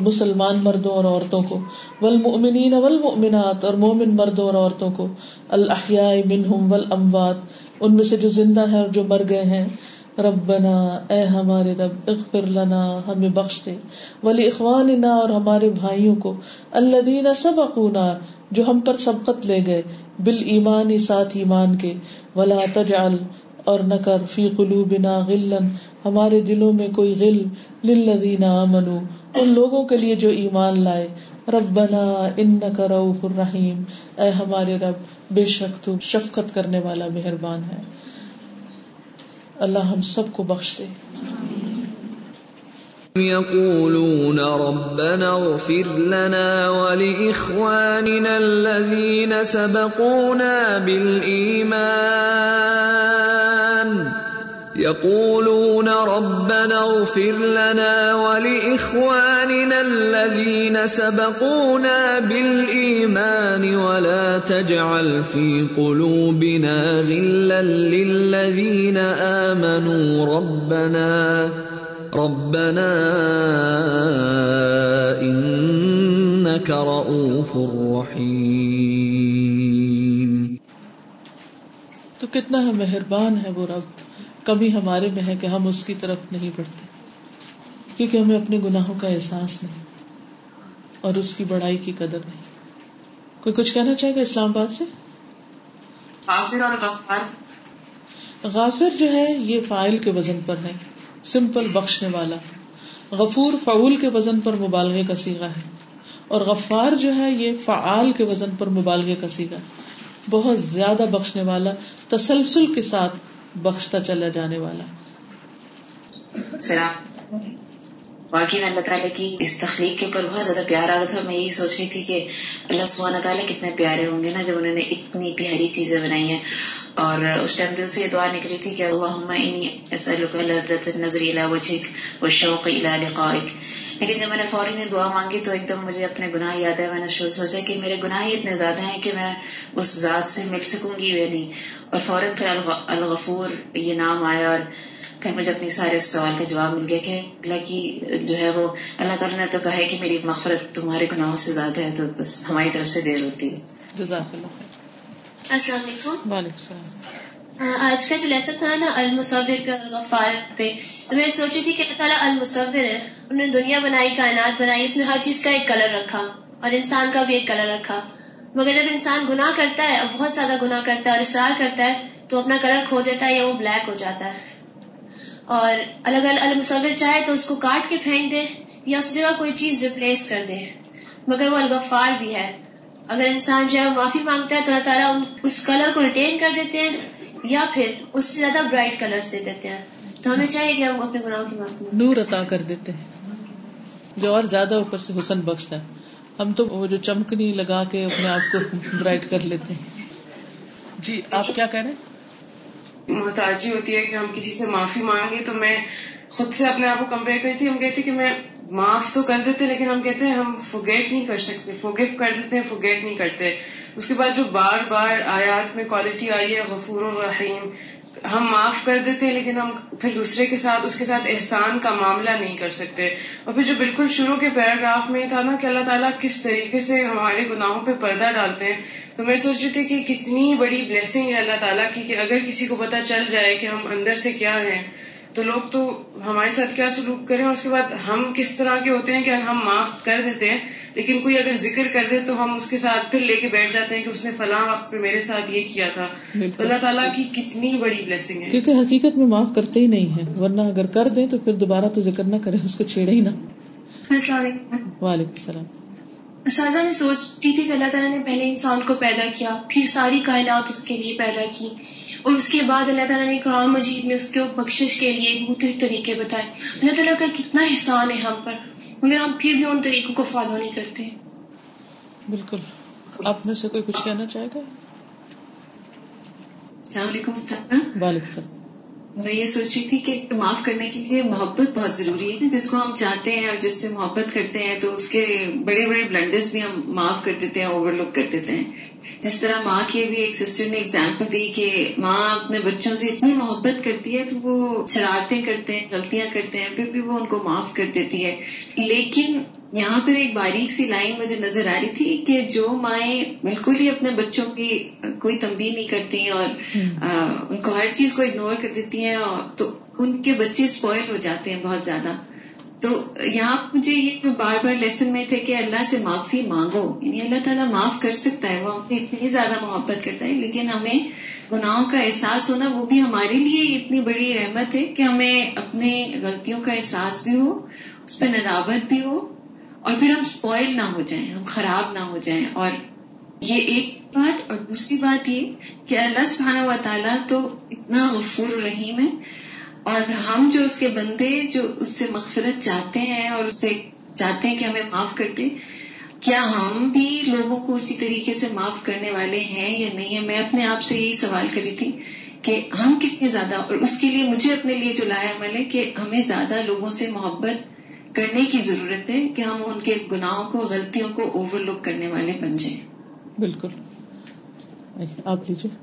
مسلمان مردوں اور عورتوں کو، والمؤمنین والمؤمنات اور مومن مردوں اور عورتوں کو الاحیاء منہم والاموات، ان میں سے جو زندہ ہیں اور جو مر گئے ہیں، ربنا، اے ہمارے رب، اغفر لنا، ہمیں بخش دے۔ ولی اخواننا اور ہمارے بھائیوں کو، الذین سبقونا، جو ہم پر سبقت لے گئے، بالایمان ساتھ ایمان کے۔ ولا تجعل اور نہ کر، فی قلوبنا غلن ہمارے دلوں میں کوئی غل للذین آمنوا۔ ان لوگوں کے لیے جو ایمان لائے۔ ربنا انک رؤوف الرحیم۔ اے ہمارے رب، بے شک تو شفقت کرنے والا مہربان ہے۔ اللہ ہم سب کو بخش دے۔ يقولون ربنا اغفر لنا ولإخواننا الذين سبقونا بالإيمان يقولون ربنا اغفر لنا ولإخواننا الذين سبقونا بالإيمان ولا تجعل في قلوبنا غلا للذين آمنوا ربنا ربنا إنك رؤوف رحيم تو کتنا ہے مہربان ہے وہ رب۔ کمی ہمارے میں ہے کہ ہم اس کی طرف نہیں بڑھتے کیونکہ ہمیں اپنے گناہوں کا احساس نہیں اور اس کی بڑائی کی قدر نہیں۔ کوئی کچھ کہنا چاہے گا اسلام آباد سے؟ غافر اور غفار۔ غافر جو ہے یہ فائل کے وزن پر ہے سمپل بخشنے والا۔ غفور فعول کے وزن پر مبالغے کا سیگا ہے۔ اور غفار جو ہے یہ فعال کے وزن پر مبالغے کا سیگا بہت زیادہ بخشنے والا تسلسل کے ساتھ بخشتا چلا جانے والا۔ سلام۔ واقعی میں اللہ تعالیٰ کی اس تخلیق کے اوپر بہت زیادہ پیار آ رہا تھا۔ میں یہی سوچ رہی تھی کہ اللہ سبحانہ تعالیٰ کتنے پیارے ہوں گے نا جب انہوں نے اتنی پیاری چیزیں بنائی ہیں۔ اور اس ٹائم دل سے یہ دعا نکلی تھی کہ اللہم انی اسألک لذت النظر الى وجهک والشوق الى لقائک۔ لیکن جب میں نے فوری نے دعا مانگی تو ایک دم مجھے اپنے گناہ یاد ہے میں نے سوچا کہ میرے گناہ اتنے زیادہ ہیں کہ میں اس ذات سے مل سکوں گی یا نہیں۔ اور فوراً پھر الغفور یہ نام آیا اور پھر مجھے اپنی سارے اس سوال کا جواب مل گیا کہ اللہ کی جو ہے وہ اللہ تعالیٰ نے تو کہا ہے کہ میری مغفرت تمہارے گناہوں سے زیادہ ہے تو بس ہماری طرف سے دیر ہوتی ہے۔ جزاک اللہ السلام علیکم۔ وعلیکم السلام۔ آج کا جو لیسن تھا نا، المصور پہ غفار پہ، تو میں سوچی تھی کہ اللہ تعالیٰ المصور ہے، انہوں نے دنیا بنائی، کائنات بنائی، اس میں ہر چیز کا ایک کلر رکھا، اور انسان کا بھی ایک کلر رکھا۔ مگر جب انسان گناہ کرتا ہے اور بہت زیادہ گناہ کرتا ہے اور اصرار کرتا ہے، تو اپنا کلر کھو دیتا ہے یا وہ بلیک ہو جاتا ہے۔ اور الگ الگ المصور چاہے تو اس کو کاٹ کے پھینک دے یا اس جگہ کوئی چیز ریپلیس کر دے۔ مگر وہ الغفار بھی ہے۔ اگر انسان جو ہے معافی مانگتا ہے تو اللہ تعالیٰ اس کلر کو ریٹین کر دیتے ہیں یا پھر اس سے زیادہ برائٹ کلر دے دیتے ہیں۔ تو ہمیں چاہیے کہ ہم اپنے گناہوں کی معافی نور عطا کر دیتے ہیں۔ جو اور زیادہ اوپر سے حسن بخشتا ہے۔ ہم تو وہ جو چمکنی لگا کے اپنے آپ کو برائٹ کر لیتے ہیں۔ جی آپ کیا کہہ رہے ہیں؟ محتاجی ہوتی ہے کہ ہم کسی سے معافی مانگے تو میں خود سے اپنے آپ کو کمپیئر کرتی ہم کہتے کہ میں معاف تو کر دیتے، لیکن ہم کہتے ہیں ہم فوگیٹ نہیں کر سکتے فوگیف کر دیتے ہیں فوگیٹ نہیں کرتے۔ اس کے بعد جو بار بار آیات میں کوالٹی آئی ہے، غفور الرحیم۔ ہم معاف کر دیتے ہیں لیکن ہم پھر دوسرے کے ساتھ، اس کے ساتھ احسان کا معاملہ نہیں کر سکتے۔ اور پھر جو بالکل شروع کے پیراگراف میں تھا نا کہ اللہ تعالیٰ کس طریقے سے ہمارے گناہوں پہ پردہ ڈالتے ہیں، تو میں سوچ رہی تھی کہ کتنی بڑی بلیسنگ ہے اللہ تعالیٰ کی کہ اگر کسی کو پتا چل جائے کہ ہم اندر سے کیا ہیں۔ تو لوگ تو ہمارے ساتھ کیا سلوک کریں اور اس کے بعد ہم کس طرح کے ہوتے ہیں کہ ہم معاف کر دیتے ہیں لیکن کوئی اگر ذکر کر دے تو ہم اس کے ساتھ پھر لے کے بیٹھ جاتے ہیں کہ اس نے فلاں وقت پہ میرے ساتھ یہ کیا تھا۔ اللہ تعالیٰ کی کتنی بڑی بلیسنگ ہے۔ کیونکہ حقیقت میں معاف کرتے ہی نہیں ہے ورنہ اگر کر دیں تو پھر دوبارہ تو ذکر نہ کریں اس کو چھیڑے ہی نہ۔ وعلیکم السلام۔ سازا میں سوچتی تھی کہ اللہ تعالیٰ نے پہلے انسان کو پیدا کیا پھر ساری کائنات اس کے لیے پیدا کی۔ اور اس کے بعد اللہ تعالیٰ نے قرآن مجید میں اس کے بخشش کے لیے مختلف طریقے بتائے۔ اللہ تعالیٰ کا کتنا احسان ہے ہم پر مگر ہم پھر بھی ان طریقوں کو فالو نہیں کرتے۔ بالکل۔ آپ میں سے کوئی کچھ کہنا چاہے گا؟ السلام علیکم وعلیکم میں یہ سوچ رہی تھی کہ معاف کرنے کے لیے محبت بہت ضروری ہے جس کو ہم چاہتے ہیں اور جس سے محبت کرتے ہیں تو اس کے بڑے بڑے بلنڈرز بھی ہم معاف کر دیتے ہیں اوور لک کر دیتے ہیں۔ جس طرح ماں کی بھی ایک سسٹر نے اگزامپل دی کہ ماں اپنے بچوں سے اتنی محبت کرتی ہے تو وہ شرارتیں کرتے ہیں غلطیاں کرتے ہیں پھر بھی وہ ان کو معاف کر دیتی ہے۔ لیکن یہاں پر ایک باریک سی لائن مجھے نظر آ رہی تھی کہ جو مائیں بالکل ہی اپنے بچوں کی کوئی تنبیہ نہیں کرتی اور ان کو ہر چیز کو اگنور کر دیتی ہیں تو ان کے بچے اسپوائل ہو جاتے ہیں بہت زیادہ۔ تو یہاں مجھے یہ بار بار لیسن میں تھے کہ اللہ سے معافی مانگو۔ یعنی اللہ تعالیٰ معاف کر سکتا ہے، وہ ہم اتنی زیادہ محبت کرتا ہے، لیکن ہمیں گناہوں کا احساس ہونا، وہ بھی ہمارے لیے اتنی بڑی رحمت ہے کہ ہمیں اپنے غلطیوں کا احساس بھی ہو، اس پہ ندابت بھی ہو، اور پھر ہم اسپوائل نہ ہو جائیں، ہم خراب نہ ہو جائیں۔ اور یہ ایک بات، اور دوسری بات یہ کہ اللہ سبحانہ و تعالیٰ تو اتنا غفور رحیم ہے۔ اور ہم جو اس کے بندے جو اس سے مغفرت چاہتے ہیں اور اسے چاہتے ہیں کہ ہمیں معاف کر دیں کیا ہم بھی لوگوں کو اسی طریقے سے معاف کرنے والے ہیں یا نہیں ہے؟ میں اپنے آپ سے یہی سوال کری تھی کہ ہم کتنے زیادہ اور اس کے لیے مجھے اپنے لیے جو لایا عمل ہے کہ ہمیں زیادہ لوگوں سے محبت کرنے کی ضرورت ہے کہ ہم ان کے گناہوں کو غلطیوں کو اوور لک کرنے والے بن جائیں۔ بالکل۔ آپ لیجیے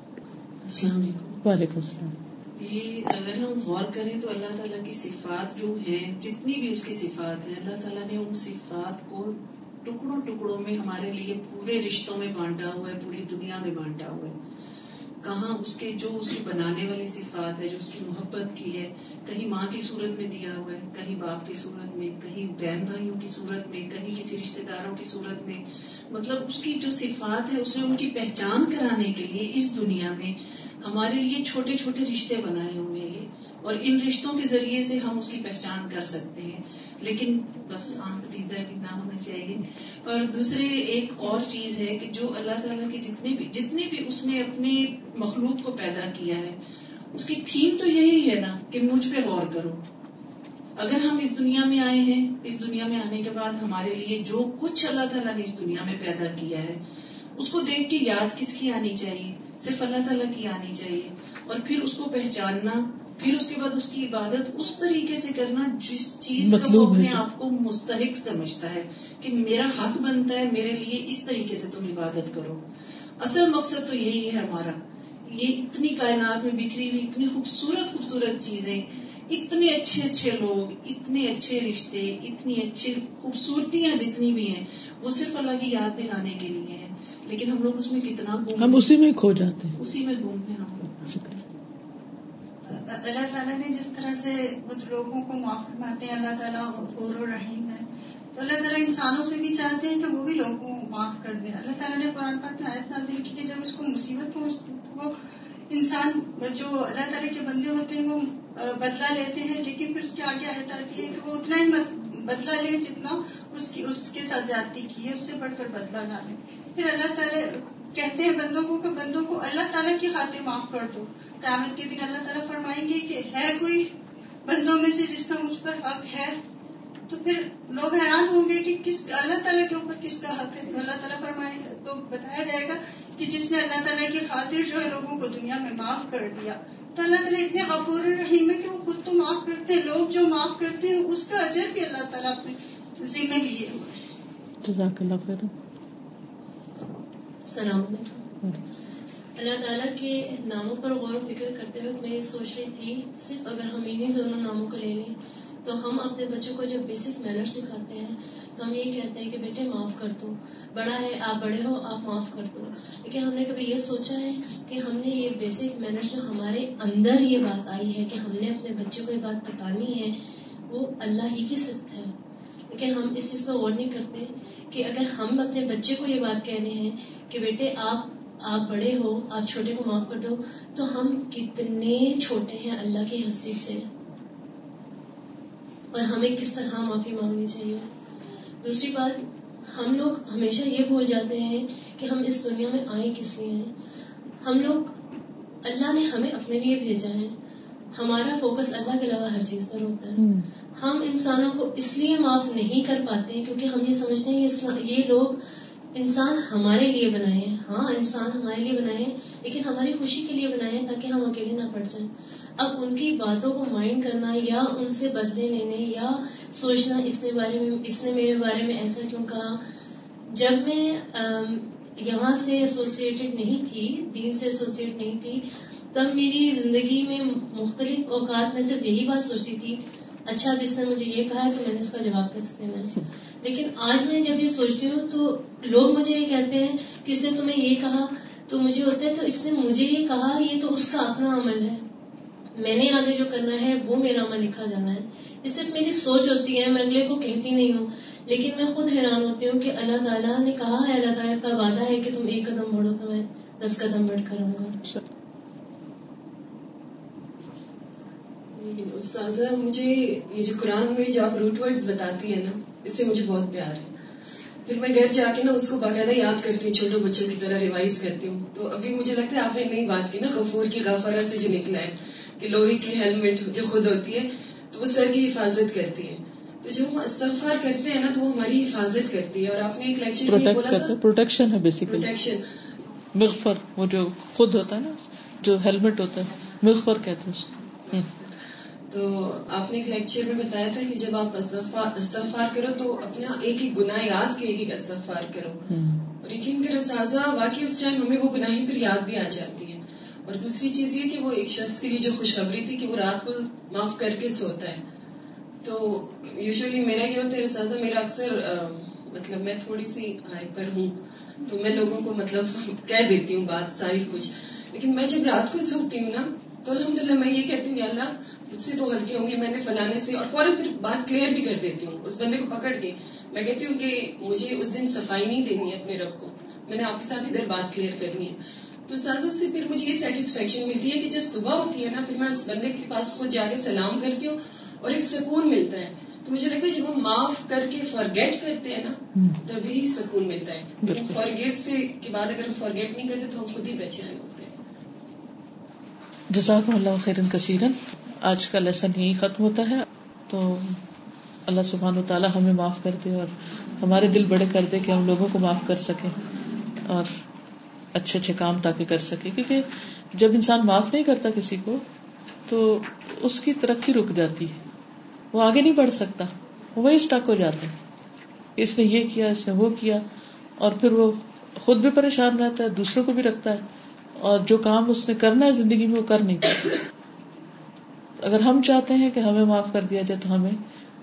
السلام علیکم۔ وعلیکم السلام۔ یہ اگر ہم غور کریں تو اللہ تعالیٰ کی صفات جو ہیں، جتنی بھی اس کی صفات ہیں، اللہ تعالیٰ نے ان صفات کو ٹکڑوں ٹکڑوں میں ہمارے لیے پورے رشتوں میں بانٹا ہوا ہے، پوری دنیا میں بانٹا ہوا ہے۔ کہاں اس کے جو اس کی بنانے والی صفات ہے، جو اس کی محبت کی ہے، کہیں ماں کی صورت میں دیا ہوا ہے، کہیں باپ کی صورت میں، کہیں بہن بھائیوں کی صورت میں، کہیں کسی رشتے داروں کی صورت میں۔ مطلب اس کی جو صفات ہے اس نے ان کی پہچان کرانے کے لیے اس دنیا میں ہمارے لیے چھوٹے چھوٹے رشتے بنائے ہوئے اور ان رشتوں کے ذریعے سے ہم اس کی پہچان کر سکتے ہیں۔ لیکن بس آنکھ دیدہ بھی نہ ہونا چاہیے۔ اور دوسرے ایک اور چیز ہے کہ جو اللہ تعالیٰ کے جتنے بھی جتنے بھی اس نے اپنے مخلوق کو پیدا کیا ہے، اس کی تھیم تو یہی ہے نا کہ مجھ پہ غور کرو۔ اگر ہم اس دنیا میں آئے ہیں، اس دنیا میں آنے کے بعد ہمارے لیے جو کچھ اللہ تعالیٰ نے اس دنیا میں پیدا کیا ہے، اس کو دیکھ کے یاد کس کی آنی چاہیے؟ صرف اللہ تعالیٰ کی آنی چاہیے۔ اور پھر اس کو پہچاننا پھر اس کے بعد اس کی عبادت اس طریقے سے کرنا جس چیز کا وہ اپنے آپ کو مستحق سمجھتا ہے کہ میرا حق بنتا ہے میرے لیے اس طریقے سے تم عبادت کرو۔ اصل مقصد تو یہی ہے ہمارا۔ یہ اتنی کائنات میں بکھری ہوئی اتنی خوبصورت خوبصورت چیزیں اتنے اچھے اچھے لوگ اتنے اچھے رشتے اتنی اچھی خوبصورتیاں جتنی بھی ہیں وہ صرف اللہ کی یاد دلانے کے لیے ہیں۔ لیکن ہم لوگ اس میں کتنا ہم اسی میں کھو جاتے ہیں۔ اسی میں گم ہیں ہم۔ اللہ تعالیٰ نے جس طرح سے لوگوں کو معاف فرماتے ہیں، اللہ تعالیٰ غور و رحیم ہے۔ تو اللہ تعالیٰ انسانوں سے بھی چاہتے ہیں کہ وہ بھی لوگوں کو معاف کر دیں۔ اللہ تعالیٰ نے قرآن پاک میں آیت نازل کی کہ جب اس کو مصیبت پہنچتی وہ انسان جو اللہ تعالیٰ کے بندے ہوتے ہیں، وہ بدلہ لیتے ہیں، لیکن پھر اس کے آگے آیت آتی ہے کہ وہ اتنا ہی بدلہ لیں جتنا اس کی، اس کے ساتھ جاتی کی ہے، اس سے بڑھ کر بدلہ نہ لیں پھر اللہ تعالیٰ کہتے ہیں بندوں کو کہ بندوں کو اللہ تعالیٰ کی خاطر معاف کر دو۔ قیامت کے دن اللہ تعالیٰ فرمائیں گے کہ ہے کوئی بندوں میں سے جس کا مجھ پر حق ہے؟ تو پھر لوگ حیران ہوں گے کہ کس اللہ تعالیٰ کے اوپر کس کا حق ہے؟ تو اللہ تعالیٰ فرمائے تو بتایا جائے گا کہ جس نے اللہ تعالیٰ کی خاطر جو ہے لوگوں کو دنیا میں معاف کر دیا۔ تو اللہ تعالیٰ اتنے غفور رحیم ہے کہ وہ خود تو معاف کرتے ہیں لوگ جو معاف کرتے ہیں اس کا اجر بھی اللہ تعالیٰ اپنے ذمہ لیے ہوئے۔ جزاک اللہ خیر السلام علیکم۔ اللہ تعالیٰ کے ناموں پر غور و فکر کرتے ہوئے میں یہ سوچ رہی تھی، صرف اگر ہم انہیں دونوں ناموں کو لے لیں، تو ہم اپنے بچوں کو جب بیسک مینر سکھاتے ہیں، تو ہم یہ کہتے ہیں کہ بیٹے معاف کر دو۔ بڑا ہے، آپ بڑے ہو، آپ معاف کر دو۔ لیکن ہم نے کبھی یہ سوچا ہے کہ ہم نے یہ بیسک مینر جو ہمارے اندر یہ بات آئی ہے کہ ہم نے اپنے بچوں کو یہ بات بتانی ہے، وہ اللہ ہی کی سکھ ہے۔ لیکن ہم اس چیز پر غور نہیں کرتے کہ اگر ہم اپنے بچے کو یہ بات کہنے ہیں کہ بیٹے، آپ آپ بڑے ہو آپ چھوٹے کو معاف کر دو تو ہم کتنے چھوٹے ہیں اللہ کی ہستی سے۔ اور ہمیں کس طرح معافی مانگنی چاہیے؟ دوسری بات ہم لوگ ہمیشہ یہ بھول جاتے ہیں کہ ہم اس دنیا میں آئے کس لیے ہیں۔ ہم لوگ اللہ نے ہمیں اپنے لیے بھیجا ہے۔ ہمارا فوکس اللہ کے علاوہ ہر چیز پر ہوتا ہے۔ ہم انسانوں کو اس لیے معاف نہیں کر پاتے کیونکہ ہم یہ سمجھتے ہیں کہ یہ لوگ انسان ہمارے لیے بنائے ہیں۔ ہاں انسان ہمارے لیے بنائے ہیں لیکن ہماری خوشی کے لیے بنائے ہیں تاکہ ہم اکیلے نہ پڑ جائیں۔ اب ان کی باتوں کو مائنڈ کرنا یا ان سے بدلے لینے یا سوچنا، اس نے بارے میں، اس نے میرے بارے میں ایسا کیوں کہا؟ جب میں یہاں سے ایسوسیٹڈ نہیں تھی، دین سے ایسوسیٹ نہیں تھی، تب میری زندگی میں مختلف اوقات میں صرف یہی بات سوچتی تھی۔ اچھا اب اس نے مجھے یہ کہا ہے تو میں نے اس کا جواب کیسے دینا ہے لیکن آج میں جب یہ سوچتی ہوں تو لوگ مجھے یہ کہتے ہیں کہ اس نے تمہیں یہ کہا؟ تو مجھے ہوتا ہے، تو اس نے مجھے یہ کہا، یہ تو اس کا اپنا عمل ہے۔ میں نے آگے جو کرنا ہے، وہ میرا عمل لکھا جانا ہے۔ یہ صرف میری سوچ ہوتی ہے، میں اگلے کو کہتی نہیں ہوں۔ لیکن میں خود حیران ہوتی ہوں کہ اللہ تعالیٰ نے کہا ہے، اللہ تعالیٰ کا وعدہ ہے کہ تم ایک قدم بڑھو تو میں دس قدم بڑھ کر گا۔ استاذہ مجھے یہ جو قرآن میں جو آپ روٹ ورڈز بتاتی ہیں نا اس سے مجھے بہت پیار ہے۔ پھر میں گھر جا کے نا اس کو باقاعدہ یاد کرتی ہوں چھوٹے بچوں کی طرح ریوائز کرتی ہوں۔ تو ابھی مجھے لگتا ہے آپ نے نئی بات کی نا غفور کی غفارہ سے جو نکلا ہے کہ لوہے کی ہیلمٹ جو خود ہوتی ہے تو وہ سر کی حفاظت کرتی ہے۔ تو جو ہم استغفار کرتے ہیں نا تو وہ ہماری حفاظت کرتی ہے۔ اور آپ نے ایک لیکچر میں بولا تھا پروٹیکشن ہے بیسیکلی پروٹیکشن مغفر وہ جو خود ہوتا ہے نا جو ہیلمٹ ہوتا ہے مغفر کہتے ہیں تو آپ نے ایک لیکچر میں بتایا تھا کہ جب آپ استغفار کرو تو اپنا ایک ایک گناہ یاد کے ایک ایک استغفار کرو۔ اور یقین کرو سازا واقعی اس ٹائم ہمیں وہ گناہیں پھر یاد بھی آ جاتی ہیں۔ اور دوسری چیز یہ کہ وہ ایک شخص کے لیے جو خوشخبری تھی کہ وہ رات کو معاف کر کے سوتا ہے۔ تو یوزلی میرا کیا ہوتا ہے سازا میرا اکثر مطلب میں تھوڑی سی ہائپر ہوں تو میں لوگوں کو مطلب کہہ دیتی ہوں بات ساری کچھ۔ لیکن میں جب رات کو سوتی ہوں نا تو الحمد للہ میں یہ کہتی ہوں اللہ مجھ سے تو غلطی ہوں گی میں نے فلانے سے اور فوراً پھر بات کلیئر بھی کر دیتی ہوں۔ اس بندے کو پکڑ کے میں کہتی ہوں کہ مجھے اس دن صفائی نہیں دینی ہے اپنے رب کو۔ میں نے آپ کے ساتھ ادھر بات کلیئر کرنی ہے۔ تو سازوں سے پھر مجھے یہ سیٹسفیکشن ملتی ہے کہ جب صبح ہوتی ہے نا پھر میں اس بندے کے پاس خود جا کے سلام کرتی ہوں اور ایک سکون ملتا ہے۔ تو مجھے لگتا ہے جب ہم معاف کر کے فارگیٹ کرتے ہیں نا تبھی سکون ملتا ہے۔ فارگیٹ سے کے بعد اگر ہم فارگیٹ نہیں کرتے تو ہم خود ہی بچے ہوتے ہیں۔ جزاک اللہ خیرن کثیرن۔ آج کا لیسن یہی ختم ہوتا ہے۔ تو اللہ سبحان و تعالیٰ ہمیں معاف کر دے اور ہمارے دل بڑے کر دے کہ ہم لوگوں کو معاف کر سکیں اور اچھے اچھے کام تاکہ کر سکے کیونکہ جب انسان معاف نہیں کرتا کسی کو، تو اس کی ترقی رک جاتی ہے۔ وہ آگے نہیں بڑھ سکتا وہی اسٹک ہو جاتا ہے۔ اس نے یہ کیا، اس نے وہ کیا اور پھر وہ خود بھی پریشان رہتا ہے، دوسروں کو بھی رکھتا ہے اور جو کام اس نے کرنا ہے زندگی میں وہ کر نہیں پاتا۔ اگر ہم چاہتے ہیں کہ ہمیں معاف کر دیا جائے تو ہمیں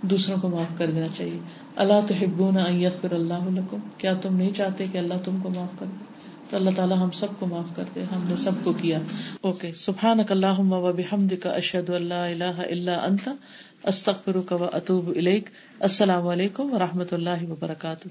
دوسروں کو معاف کر دینا چاہیے۔ اللہ تو حبون یغفر اللہ کیا تم نہیں چاہتے کہ اللہ تم کو معاف کر دے؟ تو اللہ تعالیٰ ہم سب کو معاف کر دے۔ ہم نے سب کو کیا۔ اوکے سبحان اللہ و بحمد کا اشد اللہ اللہ اللہ انتا استخر و اطوب علیک السلام علیکم و و رحمۃ اللہ وبرکاتہ۔